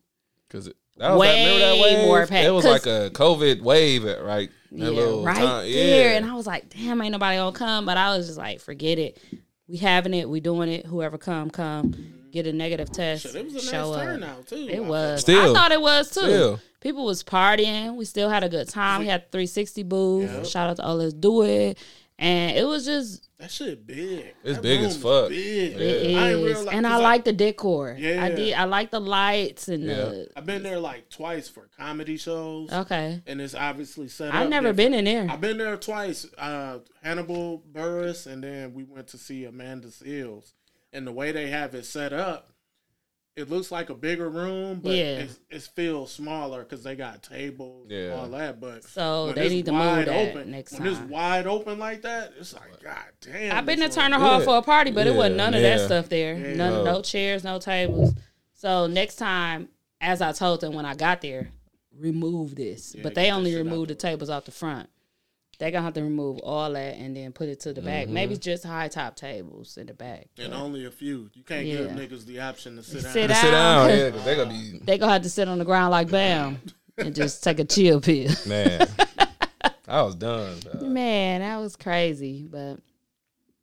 Because that was that, that Way wave? more packed, It was 'cause- like a COVID wave, at, right? That yeah, little right time- there. yeah. And I was like, damn, ain't nobody gonna come. But I was just like, forget it. We having it. We doing it. Whoever come, come. Get a negative test. Shit, it was a nice show up. turnout too. I It was. Still. I thought it was too. Still. People was partying. We still had a good time. We had 360 booth. Yep. Shout out to all Let's Do It. And it was just That shit big. It's That big as fuck. Big. it I ain't realize, and I 'cause like the decor. Yeah. I did. I like the lights and the. I've been there like twice for comedy shows, Okay. and it's obviously set up. I've never different. been in there. I've been there twice. Uh, Hannibal Buress, and then we went to see Amanda Seales. And the way they have it set up, it looks like a bigger room, but Yeah. it's, it feels smaller because they got tables Yeah. and all that. But So they need to move that open, next when time. it's wide open like that, it's like God damn. I've been to this room- Turner Hall Yeah. for a party, but it wasn't none of that stuff there. Yeah. None, No. no chairs, no tables. So next time, as I told them when I got there, remove this. Yeah, but they only removed the the tables out the front. They gonna have to remove all that and then put it to the Mm-hmm. back. Maybe just high top tables in the back. And only a few. You can't give niggas the option to sit down. Sit To sit down. down, yeah, 'cause they gonna be [laughs] They gonna have to sit on the ground like Bam and just take a chill pill. [laughs] man. I was done. dog. Man, that was crazy, but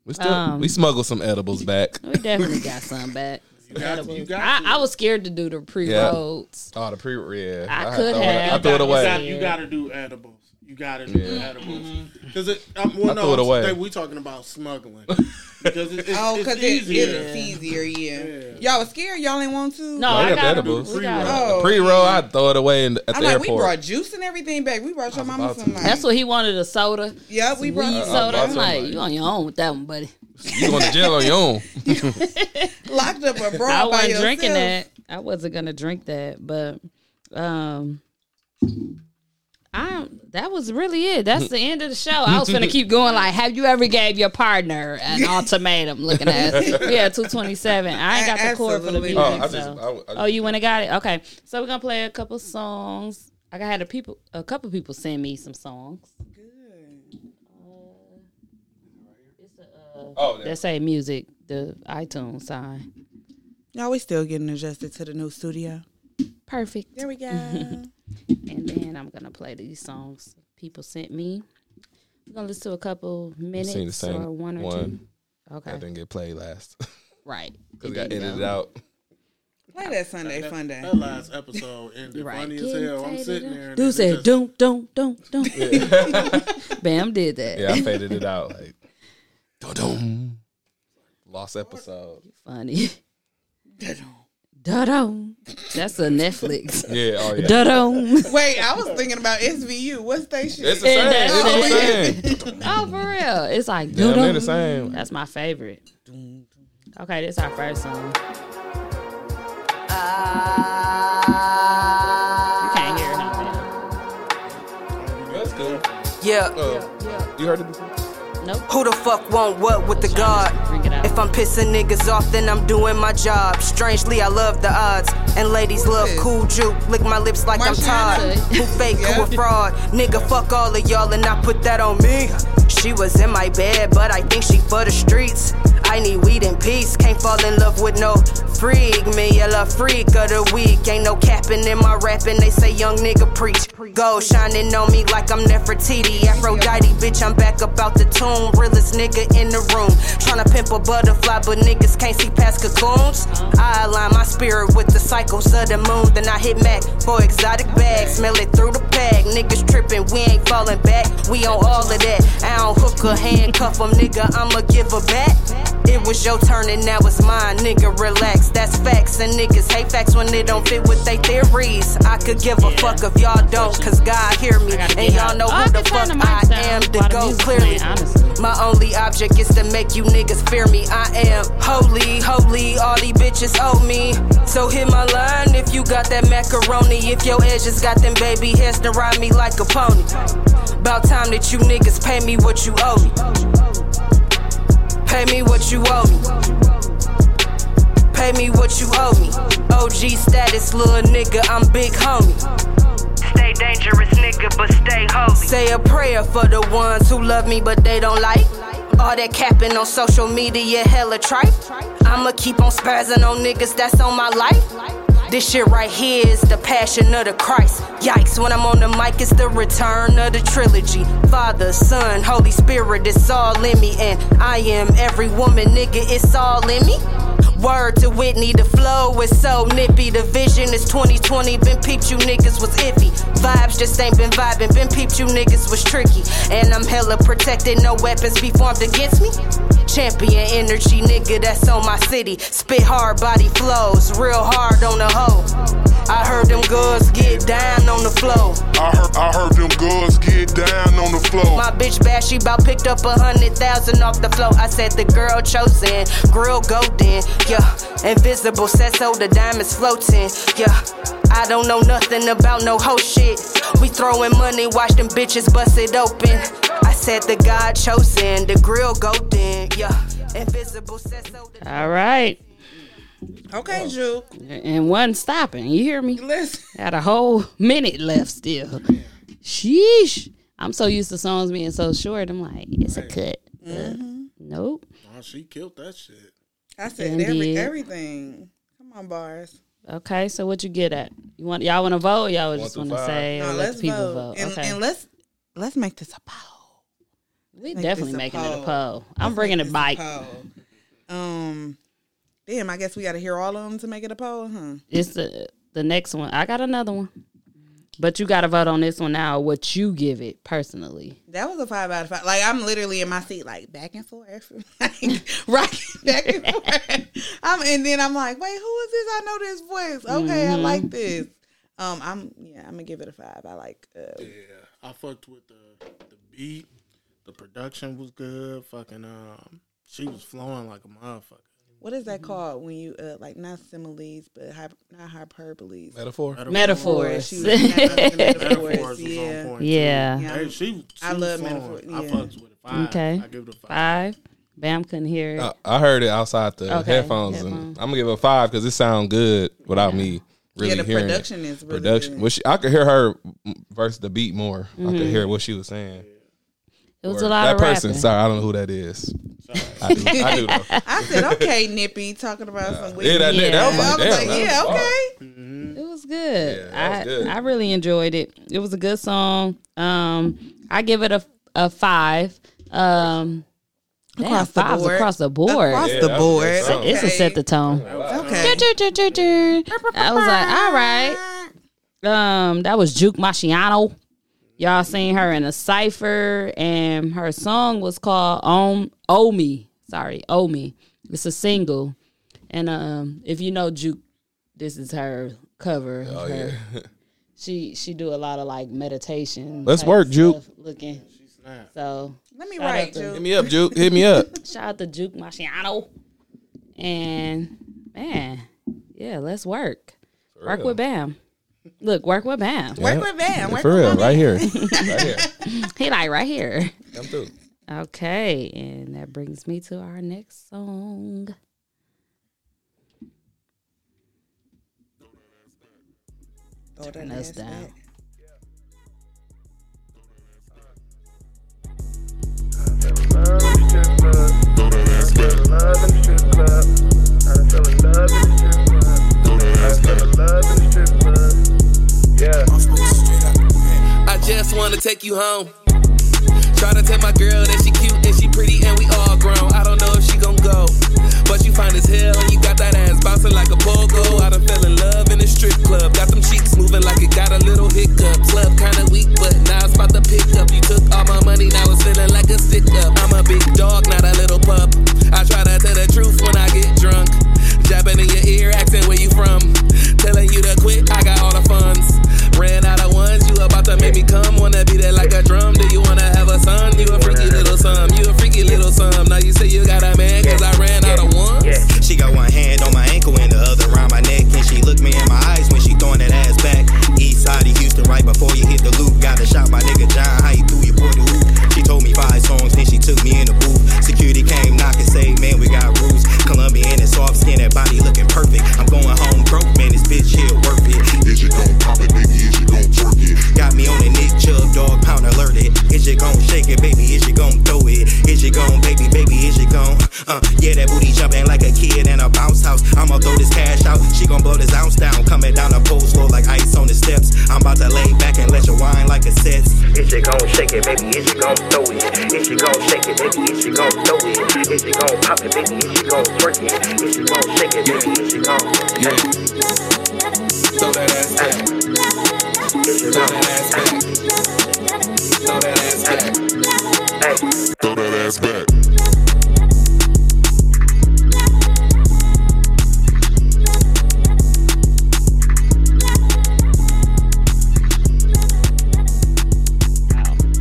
We still Um, we smuggled some edibles [laughs] back. we definitely got some back. You got, you got I. I was scared to do the pre rolls. Oh, the pre yeah. I had could have. I threw it away. you got to do edibles. You got to do Yeah. edibles because it. Um, well, I no, threw it away. Today we talking about smuggling [laughs] because it, it's, Oh, it's because it, easier. it's easier, yeah. Yeah. Y'all was scared? Y'all ain't want to? No, Oh, I I got got the edibles. We got it. Oh, Pre roll, I'd throw it away in, at I'm the like, we brought juice and everything back. We brought your mama some. to. Like, That's what he wanted a soda. yeah, we brought Weed soda. I'm like, like- you on your own with that one, buddy. [laughs] you going to jail on your own. [laughs] locked up a bra I wasn't yourself. drinking that. I wasn't gonna drink that, but um, I that was really it. That's the end of the show. I was gonna [laughs] keep going. Like, have you ever gave your partner an [laughs] ultimatum? Looking at [laughs] us, we two twenty seven. I ain't got the cord for the Absolutely. music. Oh, I just, so. I, I Oh, you went and got it. Okay, so we're gonna play a couple songs. I got had a people, a couple people send me some songs. Uh, uh, oh, yeah. That say music, the iTunes sign. Y'all, we still getting adjusted to the new studio. Perfect. There we go. And then I'm gonna play these songs people sent me. We're gonna listen to a couple minutes seen the same or one or one. two. Okay, that didn't get played last [laughs] right. because It it got edited go. out. Play that Sunday That, fun day. that last episode ended Right. funny as hell. I'm sitting up. there. and Dude said, just- "Don't, don't, don't, don't." [laughs] Bam did that. Yeah, I faded it out. Like, [laughs] dum Lost episode. Funny. Da-dum. That's a Netflix. [laughs] Yeah, oh yeah. Da-dum. Wait, I was thinking about SVU. What station? It's the same. that's It's the same. [laughs] Oh, for real. It's like Damn, they're the same. That's my favorite. Okay, this is our first song. You can't hear nothing. That's good. Yeah, Uh, you heard it before? Nope. who the fuck want what with the God? Bring it out. If I'm pissing niggas off, then I'm doing my job. Strangely, I love the odds. And ladies love cool juke. Lick my lips like I'm Todd. Who fake, who a fraud. Nigga, fuck all of y'all and I put that on me. She was in my bed, but I think she for the streets. I need weed and peace. Can't fall in love with no freak. Me, a la freak of the week. Ain't no capping in my rapping. They say young nigga preach. Gold shining on me like I'm Nefertiti. Aphrodite, bitch, I'm back up out the tomb. Realest nigga in the room. Tryna pimp a butterfly, but niggas can't see past cocoons. I align my spirit with the cycles of the moon. Then I hit Mac for exotic bags. Smell it through the bag. Niggas tripping, we ain't falling back. We on all of that. I don't hook a handcuff 'em, nigga. I'ma give her back. It was your turn and now it's mine, nigga. Relax, that's facts. And niggas hate facts when they don't fit with their theories. I could give a fuck if y'all don't, cause God hear me. And y'all know who the fuck I am to the go clearly. honestly. My only object is to make you niggas fear me. I am holy, holy, all these bitches owe me. So hit my line if you got that macaroni. If your edges got them baby hairs to ride me like a pony. About time that you niggas pay me what you owe me. Pay me what you owe me. Pay me what you owe me. OG status, little nigga, I'm big homie. Dangerous, nigga, but stay holy. Say a prayer for the ones who love me, but they don't like. All that capping on social media, hella tripe. I'ma keep on spazzing on niggas that's on my life. This shit right here is the passion of the Christ. Yikes, when I'm on the mic, it's the return of the trilogy. Father, Son, Holy Spirit, it's all in me. And I am every woman, nigga, it's all in me. Word to Whitney, the flow is so nippy. The vision is 2020. Been peeped, you niggas was iffy. Vibes just ain't been vibing. Been peeped, you niggas was tricky. And I'm hella protected, no weapons be formed against me. Champion energy, nigga, that's on my city. Spit hard, body flows, real hard on the hoe. I heard them girls get down on the floor. I heard, I heard them girls get down on the floor. My bitch bad, she bout picked up a hundred thousand off the floor. I said the girl chosen, grill golden, yeah. Invisible set so the diamonds floating, yeah. I don't know nothing about no hoe shit. We throwing money, watch them bitches bust it open. I said the God chosen, the grill golden, yeah. Invisible set so the All right. Okay, Juke. And one stopping. You hear me? Listen. Had a whole minute left still. Sheesh. I'm so used to songs being so short. I'm like, it's a cut. Uh, nope. Oh, she killed that shit. I said Indeed. every, everything. Come on, bars. Okay, so what you get at? You want y'all want to vote? Or y'all One just want to say No, or let let's the people vote. vote? And, okay, and let's let's make this a poll. we make definitely this a making it a poll. poll. I'm Let's bringing make it this back. poll. Um, Damn, I guess we got to hear all of them to make it a poll, huh? It's the the next one. I got another one, but you got to vote on this one now. What you give it personally? That was a five out of five. Like I'm literally in my seat, like back and forth, [laughs] like rocking back and forth. I'm, and then I'm like, wait, who is this? I know this voice. Okay, I Mm-hmm. like this. Um, I'm yeah, I'm gonna give it a five. I like. Uh, Yeah, I fucked with the the beat. The production was good. Fucking um, she was flowing like a motherfucker. What is that called when you uh like not similes but hyper, not hyperboles? Metaphor. Metaphors. She [laughs] was Metaphors metaphors. Yeah. Yeah. Yeah. Hey, she, she I was love metaphors metaphor- I yeah. fucks with it. Five. Okay. I give it a five. Five. Bam couldn't hear it. I, I heard it outside the Okay, headphones, and. I'm gonna give it a five because it sounds good without me really yeah, the hearing production it. is really Production. good. Well, she, I could hear her versus the beat more. I Mm-hmm. could hear what she was saying. It was Or a lot that of person. rapping. Sorry, I don't know who that is. I do. I do know. [laughs] I said, okay, Nippy, talking about some weed. Yeah, that, Yeah. that was I like, was like, that yeah, was fire. okay. It was good. Yeah, that was I good. I really enjoyed it. It was a good song. Um, I give it a a five. Um, damn, Across the board. across the board. Across Yeah, the that was a board. good. It's a set the tone. Okay. I was like, all right. Um, that was Juke Machiano. Y'all seen her in a cipher, and her song was called "Om Oh Me." Sorry, "Oh Me." It's a single, and um, if you know Juke, this is her cover. of Oh her. yeah. [laughs] She she do a lot of like meditation. Let's work, Juke. Looking. So Let me Shout out write, to- Hit me up, Juke. Hit me up. [laughs] shout out to Juke Machiano. And man, yeah, let's work. work real. with Bam. Look, work with Bam. Work with Bam. Work For with real, my right here, [laughs] right here. [laughs] He like right here. Come through. Okay, and that brings me to our next song. Throw that Turn us ass down. back. Throw that ass back. I just wanna take you home. Try to tell my girl that she cute and she pretty and we all grown. I don't know if she gon' go, but you fine as hell and you got that ass bouncing like a pogo. I done fell in love in a strip club. Got them cheeks moving like it got a little hiccup. Club kinda weak, but now it's about to pick up. You took all my money, now it's feeling like a stick up. I'm a big dog, not a little pup. I try to tell the truth when I get drunk. Jabbing in your ear, asking where you from. Telling you to quit, I got all the funds. Ran out of ones, you about to make me come. Wanna be there like a drum. Do you wanna have a son? You a freaky little son. You a freaky little son. Now you say you got a man, cause I ran out of ones. She got one hand on my ankle and the other around my neck. And she looked me in my eyes when she throwing that ass back. East side of Houston, right before you hit the loop. Gotta shot my nigga John, how you threw your boy the hoop. She told me five songs, then she took me in the booth. Security came knocking, say, man, we got. Colombian and soft skin, that body looking perfect. I'm going home broke, man, this bitch here worth it. Is you gon' pop it, baby? Is you gon' twerk it? Got me on the Nick Chubb dog pound alerted. Is you gon' shake it, baby? Is you gon' throw it? Is you gon' baby, baby? Is you gon' uh yeah that booty jumping like a kid in a bounce house. I'ma throw this cash out. She gon' blow this ounce down. Coming down the pole slow like ice on the steps. I'm about to lay back and let you wine like a sets. Is you gon' shake it, baby? Is you gon' throw it? Is you gon' shake it, baby? Is you gon' throw it? Is you gon' pop it, baby? Is you gon' twerk it? Is you gon' shake it, baby? Is you gon' Yeah. Throw that ass back. Throw that ass back. Throw that ass back. Throw that ass back.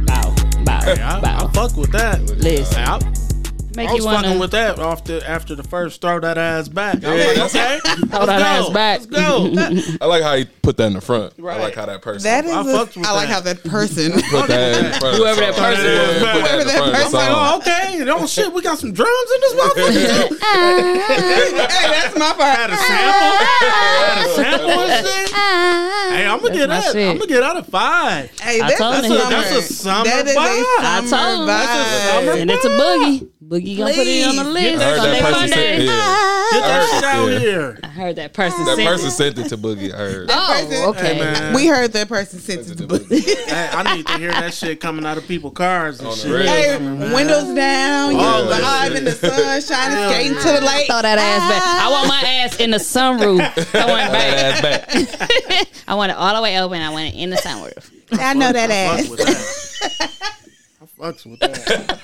Bow, bow, Hey, I, I bow. fuck with that. Listen. Hey, I, Make I you was wanna fucking with that after after the first throw that ass back. I was Yeah, like, okay, [laughs] throw that ass back. let's go. [laughs] I like how he put that in the front. I like how that person That is, I a- with I like that. how that person. put that in front. Whoever that person Yeah, was. put that Whoever that front of the person I'm like, oh, okay. Oh shit, we got some drums in this [laughs] motherfucker. hey, that's my part. Had a sample. Had a sample and shit. Hey, I'm gonna get my that. I'm gonna get out of five. Hey, I that's, a him. summer. That's a summer That is vibe. a I summer told him. vibe. summer and it's a boogie. Boogie gonna put it on the Please, list. get I heard that person Funday. say, yeah. Get that shit out here. I heard that person. That sent person it. sent it to Boogie. I heard. Oh, okay. Hey, man. We heard that person sent it to Boogie. Hey, I need to hear that shit coming out of people's cars and shit. Hey, windows down, you All that vibe in the sun, shining, skating to the lake. Throw that ass back. I want my ass in the sunroof. [laughs] I want it That back. ass back. [laughs] I want it all the way open. I want it in the sunroof. I know that ass. With that. I fucks with that.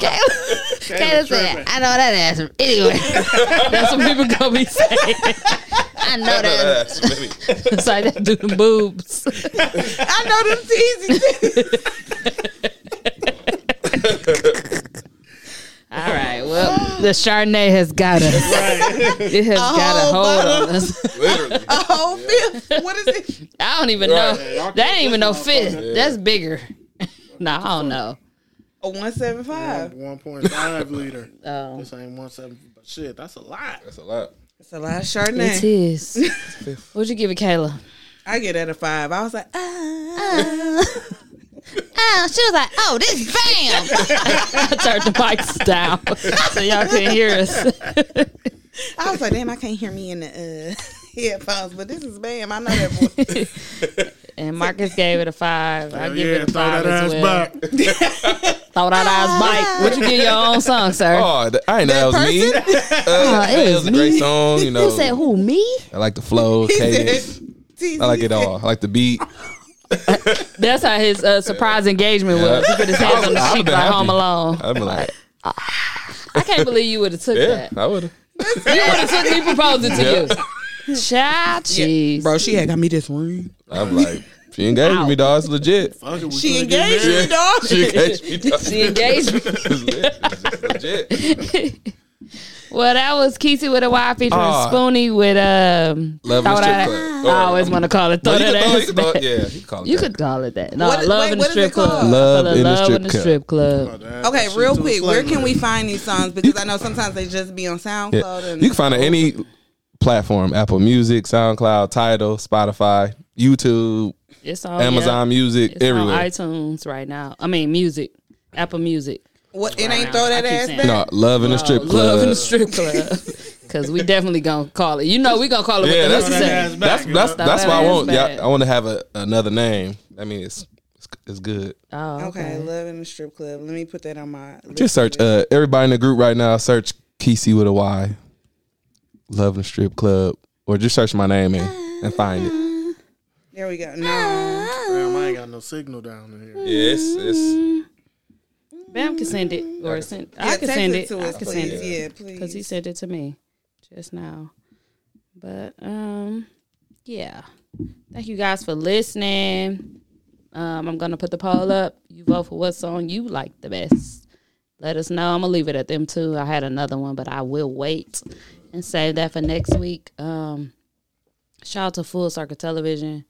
Kayla, Kayla said. I know that ass from anywhere. [laughs] That's what people gonna be saying. I know that. That ass, baby. It's like that do the boobs. [laughs] I know them teasy. [laughs] All right. Well, the Chardonnay has got us. It has got a whole hold bottle. on us. Literally. A whole fifth. What is it? I don't even Right. know. Yeah, y'all that ain't even no this fit. motherfucker. That's bigger. no, I don't know. A one seven five. One point five liter. [laughs] Oh. This ain't one seven. But shit, that's a lot. That's a lot. It's a lot of It Chardonnay. is. [laughs] What'd you give it, Kayla? I get at a five. I was like, ah. Oh, she was like, "Oh, this bam!" [laughs] I turned the mics down so y'all couldn't hear us. I was like, damn, I can't hear me in the uh, headphones, but this is bam. I know that voice. and Marcus gave it a five. I give yeah, it a throw five that as ass well. Back. Throw that ass bike. What you give your own song, sir? Oh, th- I ain't know that was me. [laughs] Uh, Oh, it it was was a great me. song. You know, You said who? Me? I like the flow, [laughs] cadence. I like it all. I like the beat. [laughs] That's how his uh, surprise engagement was. He put his hands on the I would've sheet been like happy. Home Alone. I'd be like, I can't believe you would have took yeah, that. I would have. You would have took me proposing to you. Child, cheese. Bro, she had got me this ring. I'm like, she engaged with me, dog. It's legit. Fuck it, She engaged me, dog. She engaged me, dog. She engaged me. It's legit. [laughs] Well, that was Kesey with a Y featuring Ah. Spoonie with um. Love throw in the Strip Club. I always want to call it throw No, you that can throw- ass you can throw- back. yeah, you can call it You could call it that. No, What- love wait, in the strip club. Love in the love strip in the club. strip club. Oh, Okay, real quick, where can we find these songs? Because I know sometimes they just be on SoundCloud. Yeah. And You can find it any platform: Apple Music, SoundCloud, Tidal, Spotify, YouTube, It's on Amazon yeah. Music, It's everywhere. on iTunes right now. I mean, music, Apple Music. What? It ain't throw that I keep ass back. No, Love in the Strip Club. Love in the strip club. [laughs] Because we definitely gonna call it. You know, we gonna call it Yeah, what that's- that back, That's you that's know? that's That why I want. Yeah, I want to have a, another name. I mean, it's it's, it's good. Oh, Okay, okay. love in the strip club. Let me put that on my. Just search uh, everybody in the group right now. Search Kesey with a Y. Love in the Strip Club, or just search my name and, and find it. There we go. No, Damn, I ain't got no signal down in here. Yes, it's, it's Bam can send it or send. I can send it it. to I us, can send it. Yeah, please. because he sent it to me just now. But um, yeah. Thank you guys for listening. Um, I'm gonna put the poll up. You vote for what song you like the best. Let us know. I'm gonna leave it at them too. I had another one, but I will wait and save that for next week. Um, shout out to Full Circle Television.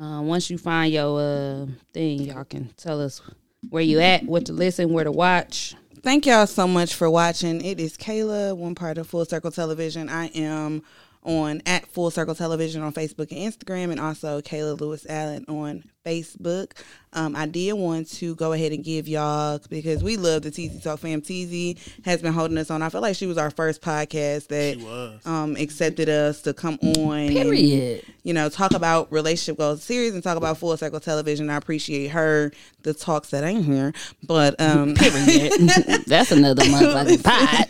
Uh, once you find your uh, thing, y'all can tell us where you at, what to listen, where to watch. Thank y'all so much for watching. It is Kayla, one part of Full Circle Television. I am on at Full Circle Television on Facebook and Instagram, and also Kayla Lewis Allen on Facebook. Um, I did want to go ahead and give y'all because we love the TZ Talk fam. TZ has been holding us on. I feel like she was our first podcast that um, accepted us to come on. and, Period. you know, talk about relationship goals series and talk about full circle television. I appreciate her, the talks that ain't here. But um [laughs] That's another motherfucking pot.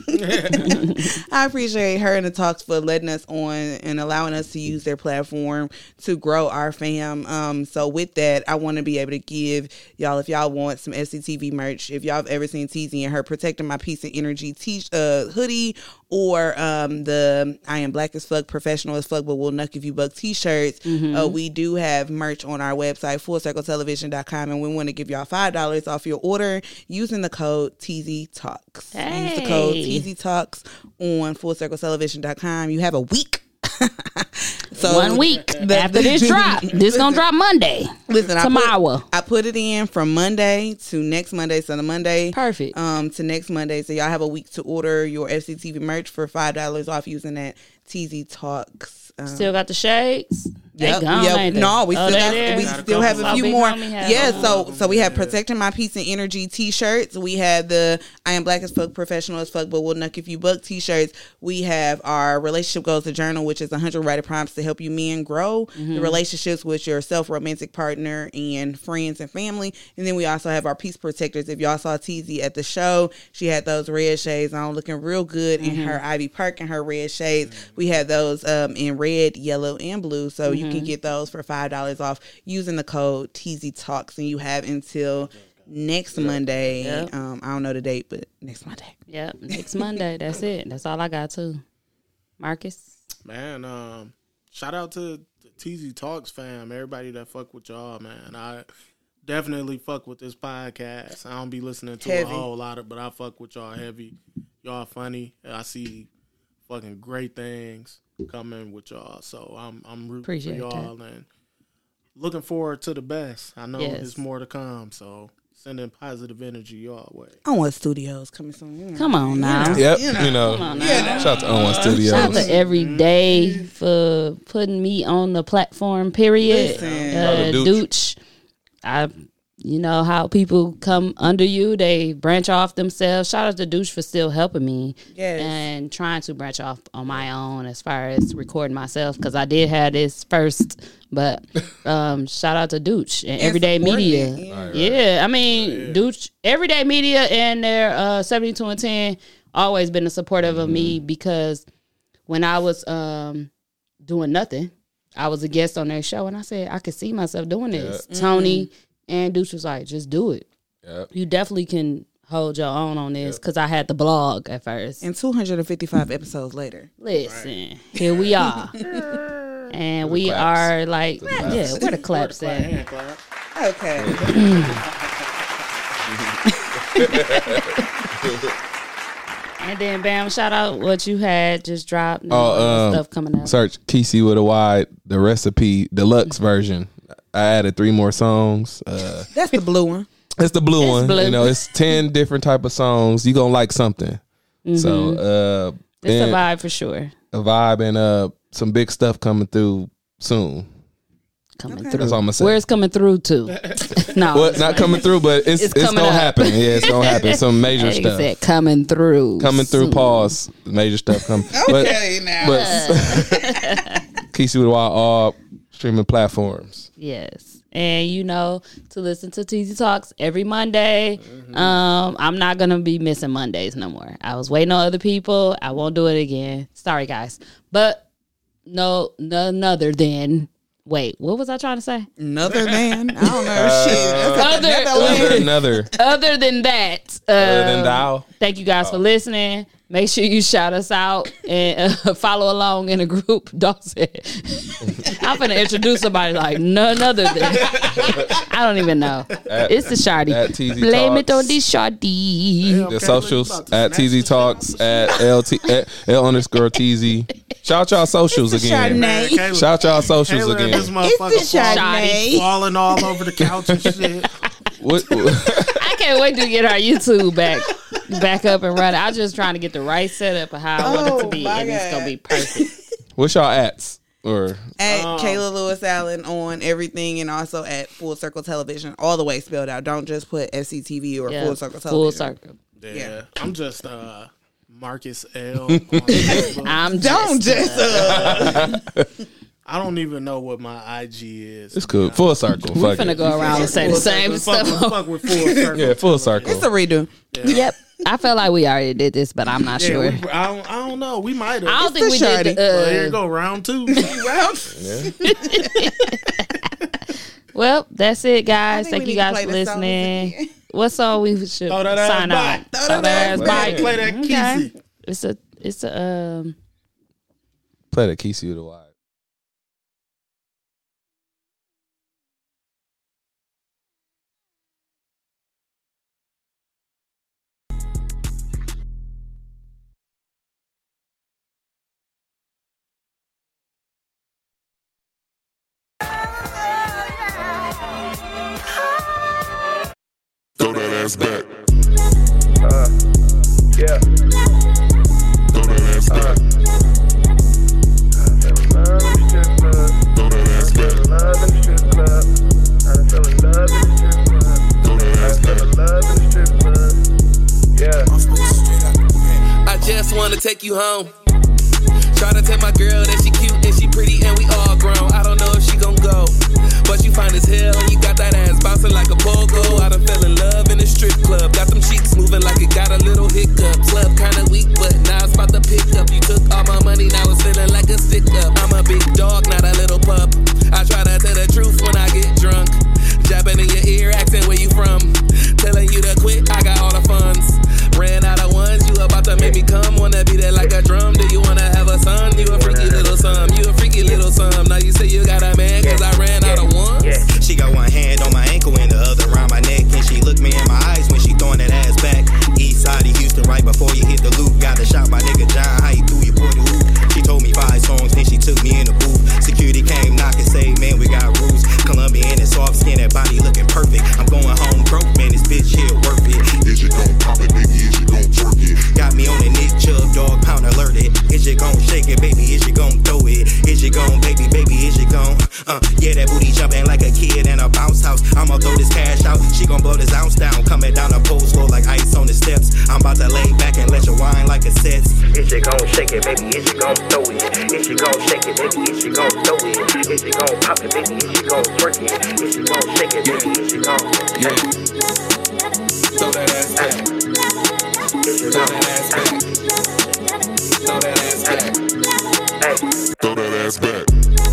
[laughs] I appreciate her and the talks for letting us on and allowing us to use their platform to grow our fam. Um, so with that, I want to be able to give y'all if y'all want some FCTV merch. If y'all have ever seen TZ and her protecting my peace and energy t- uh, hoodie or um, the I am black as fuck, professional as fuck, but We'll not if you buck t-shirts. Uh, we do have merch on our website, fullcircletelevision.com, and we want to give y'all five dollars off your order using the code TZ Talks. Use the code Hey. TZ Talks on fullcircletelevision.com. You have a week. [laughs] so One week [laughs] the- after this drop. [laughs] This gonna drop Monday. Listen, I Tomorrow. put, I put it in from Monday to next Monday. So the Monday, Perfect. um, to next Monday. So y'all have a week to order your FCTV merch for five dollars off using that TZ Talks. Um, Still got the shades. They Yep, gone, yep. No, we Oh, still got we still have a few more. Yeah, them. so so we have protecting my peace and energy T-shirts. We have the I am black as fuck, professional as fuck, but will nuck if you buck T-shirts. We have our relationship goals to journal, which is 100 writer prompts to help you men grow the Mhm. relationships with your self romantic partner and friends and family. And then we also have our peace protectors. If y'all saw TZ at the show, she had those red shades on, looking real good in Mhm. her Ivy Park and her red shades. We have those um, in red, yellow, and blue. So you can Mhm. get those for five dollars off using the code TZ Talks, and you have until next Monday. Yep. Um, I don't know the date, but next Monday. Yep, next Monday. That's it. That's all I got too. Marcus. Man, um, shout out to the TZ Talks fam, everybody that fuck with y'all, man. I definitely fuck with this podcast. I don't be listening to Heavy. a whole lot of, but I fuck with y'all heavy. Y'all funny. I see fucking great things coming with y'all, so I'm I'm rooting Appreciate for y'all and looking forward to the best. I know Yes. there's more to come, so sending positive energy y'all way. I want studios coming soon. you know. Come on now. Yep, you know. Come on now. Shout out to On One Studios. Shout out to every day for putting me on the platform. Period. Listen. Uh, Shout out to Dooch. Dooch. I, you know how people come under you, they branch off themselves. Shout out to Douche for still helping me Yes. and trying to branch off on my own as far as recording myself because I did have this first. But [laughs] um, shout out to Douche and, And Everyday Media. it, yeah. Right, Yeah, I mean, Douche, Everyday Media and their uh, 72 and 10 always been a supportive of me because when I was um, doing nothing, I was a guest on their show and I said, I could see myself doing this. Yeah. Tony and Douche was like, just do it. Yep. You definitely can hold your own on this because I had the blog at first. And 255 episodes later. Listen, here we are. [laughs] and we claps. are like, claps. yeah, where the claps at? Hand clap. Okay. [laughs] And then, bam, shout out what you had just dropped. and Oh, um, stuff coming up. Search Kesey with a Y, the recipe, deluxe version. I added three more songs. Uh, That's the blue one. it's the blue It's one. blue. You know, it's ten different type of songs. You gonna like something. So, uh, It's a and- vibe for sure. a vibe and uh some big stuff coming through soon. Coming Okay. through. That's all I'm gonna say. Where's coming through to? [laughs] no. Well, not coming through, but it's It's it's, coming gonna up. happen. Yeah, it's gonna happen. [laughs] Some major Like I stuff said, coming through. coming through. soon. Pause. Major stuff coming. Okay, now. But [laughs] Kesey with a Y all streaming platforms. Yes. And you know, to listen to TZ Talks every Monday. Um, I'm not gonna be missing Mondays no more. I was waiting on other people. I won't do it again. Sorry guys. But no none other than wait, what was I trying to say? Another than I don't know [laughs] shit. That's Other- another Another, Other than that, Other than um, thou. Thank you guys for listening. Make sure you shout us out and uh, [laughs] follow along in a group. [laughs] Dog said, I'm going to introduce somebody like none other than, I don't even know. At- it's the Shardy. at TZ Blame it on the Shardy. Yeah, The socials at snatch TZ Talks at LT at L underscore TZ. [laughs] Shout y'all socials It's again. Chardonnay. Kayla- Shout y'all socials Kayla and this again. motherfucker It's the fall- Chardonnay. falling all over the couch and shit. What, [laughs] I can't wait to get our YouTube back back up and running. I'm just trying to get the right setup of how I want it to Oh, be, my and it's going to be perfect. [laughs] what's y'all ats? Or At Um, Kayla Lewis Allen on everything and also at Full Circle Television, all the way spelled out. Don't just put FCTV or Yeah, Full Circle Television. Full circle. Yeah, Yeah. I'm just uh, Marcus L. [laughs] on Facebook. I'm Don't just, just uh, I don't even know what my IG is. it's cool. Full circle. We're Fuck finna it. go around and say the same fuck, stuff. With, fuck with full [laughs] circle. Yeah, full circle. it's a redo. Yep. I feel like we already did this, but I'm not Yeah, sure. we- I, don't, I don't know. We might have. I don't It's think we the did. Shardy. well, here you Uh, go, round two. [laughs] [laughs] well, that's it, guys. Thank you guys for listening. again. What song we should Throw that sign back. out? Throw Throw that that ass ass back. back. Play that Okay. Kesey. It's a. It's a. Um. Play the Kesey with a ass back. Uh, yeah. Throw that ass back. Yeah. I just wanna take you home. Try to tell my girl that she cute and she pretty and we all grown. I don't know if she gon' go, but you fine as hell and you got that ass bouncing like a pogo. I done fell in love in a strip club. Got them cheeks moving like it got a little hiccup. Club kinda weak, but now it's about to pick up. You took all my money, now it's feeling like a stick up. I'm a big dog, not a little pup. I try to tell the truth when I get drunk. Jabbing in your ear, asking where you from. Telling you to quit, I got all the funds. Ran out of ones, you about to make me come. Wanna be there like a drum. Do you wanna have a son? You a freaky little son. You a freaky little son. Now you say you got a man, cause I ran out of ones. She got one hand on my ankle and the other around my neck. And she looked me in my eyes when she throwing that ass back. East side of Houston, right before you hit the loop. Got a shot my nigga John, how you threw your boy the hoop. She told me five songs, then she took me in the booth. Security came knocking, say, man, we got rules. Colombian and soft skin, that body looking perfect. I'm going home broke, man, this bitch here worth it. Is you gon' pop it, nigga? Is you gon' twerk it? Got me on the Nick Chubb dog pound alerted. Is you gon' shake it, baby? Is you gon' throw it? Is you gon' baby, baby? Is you gon' uh yeah that booty jumping like a kid in a bounce house. I'ma throw this cash out. She gon' blow this ounce down, coming down the post floor like ice on the steps. I'm about to lay back and let you wine like a sets. Is you gon' shake it, baby? Is you gon' throw it? Is you gon' shake it, baby? Is you gon' throw it? Is you gon' pop it, baby? Is you gon' twerk it? Is you gon' shake it, baby? Is you gon' Yeah. Throw that ass back. Throw that ass back. Throw that ass back. Throw that ass back.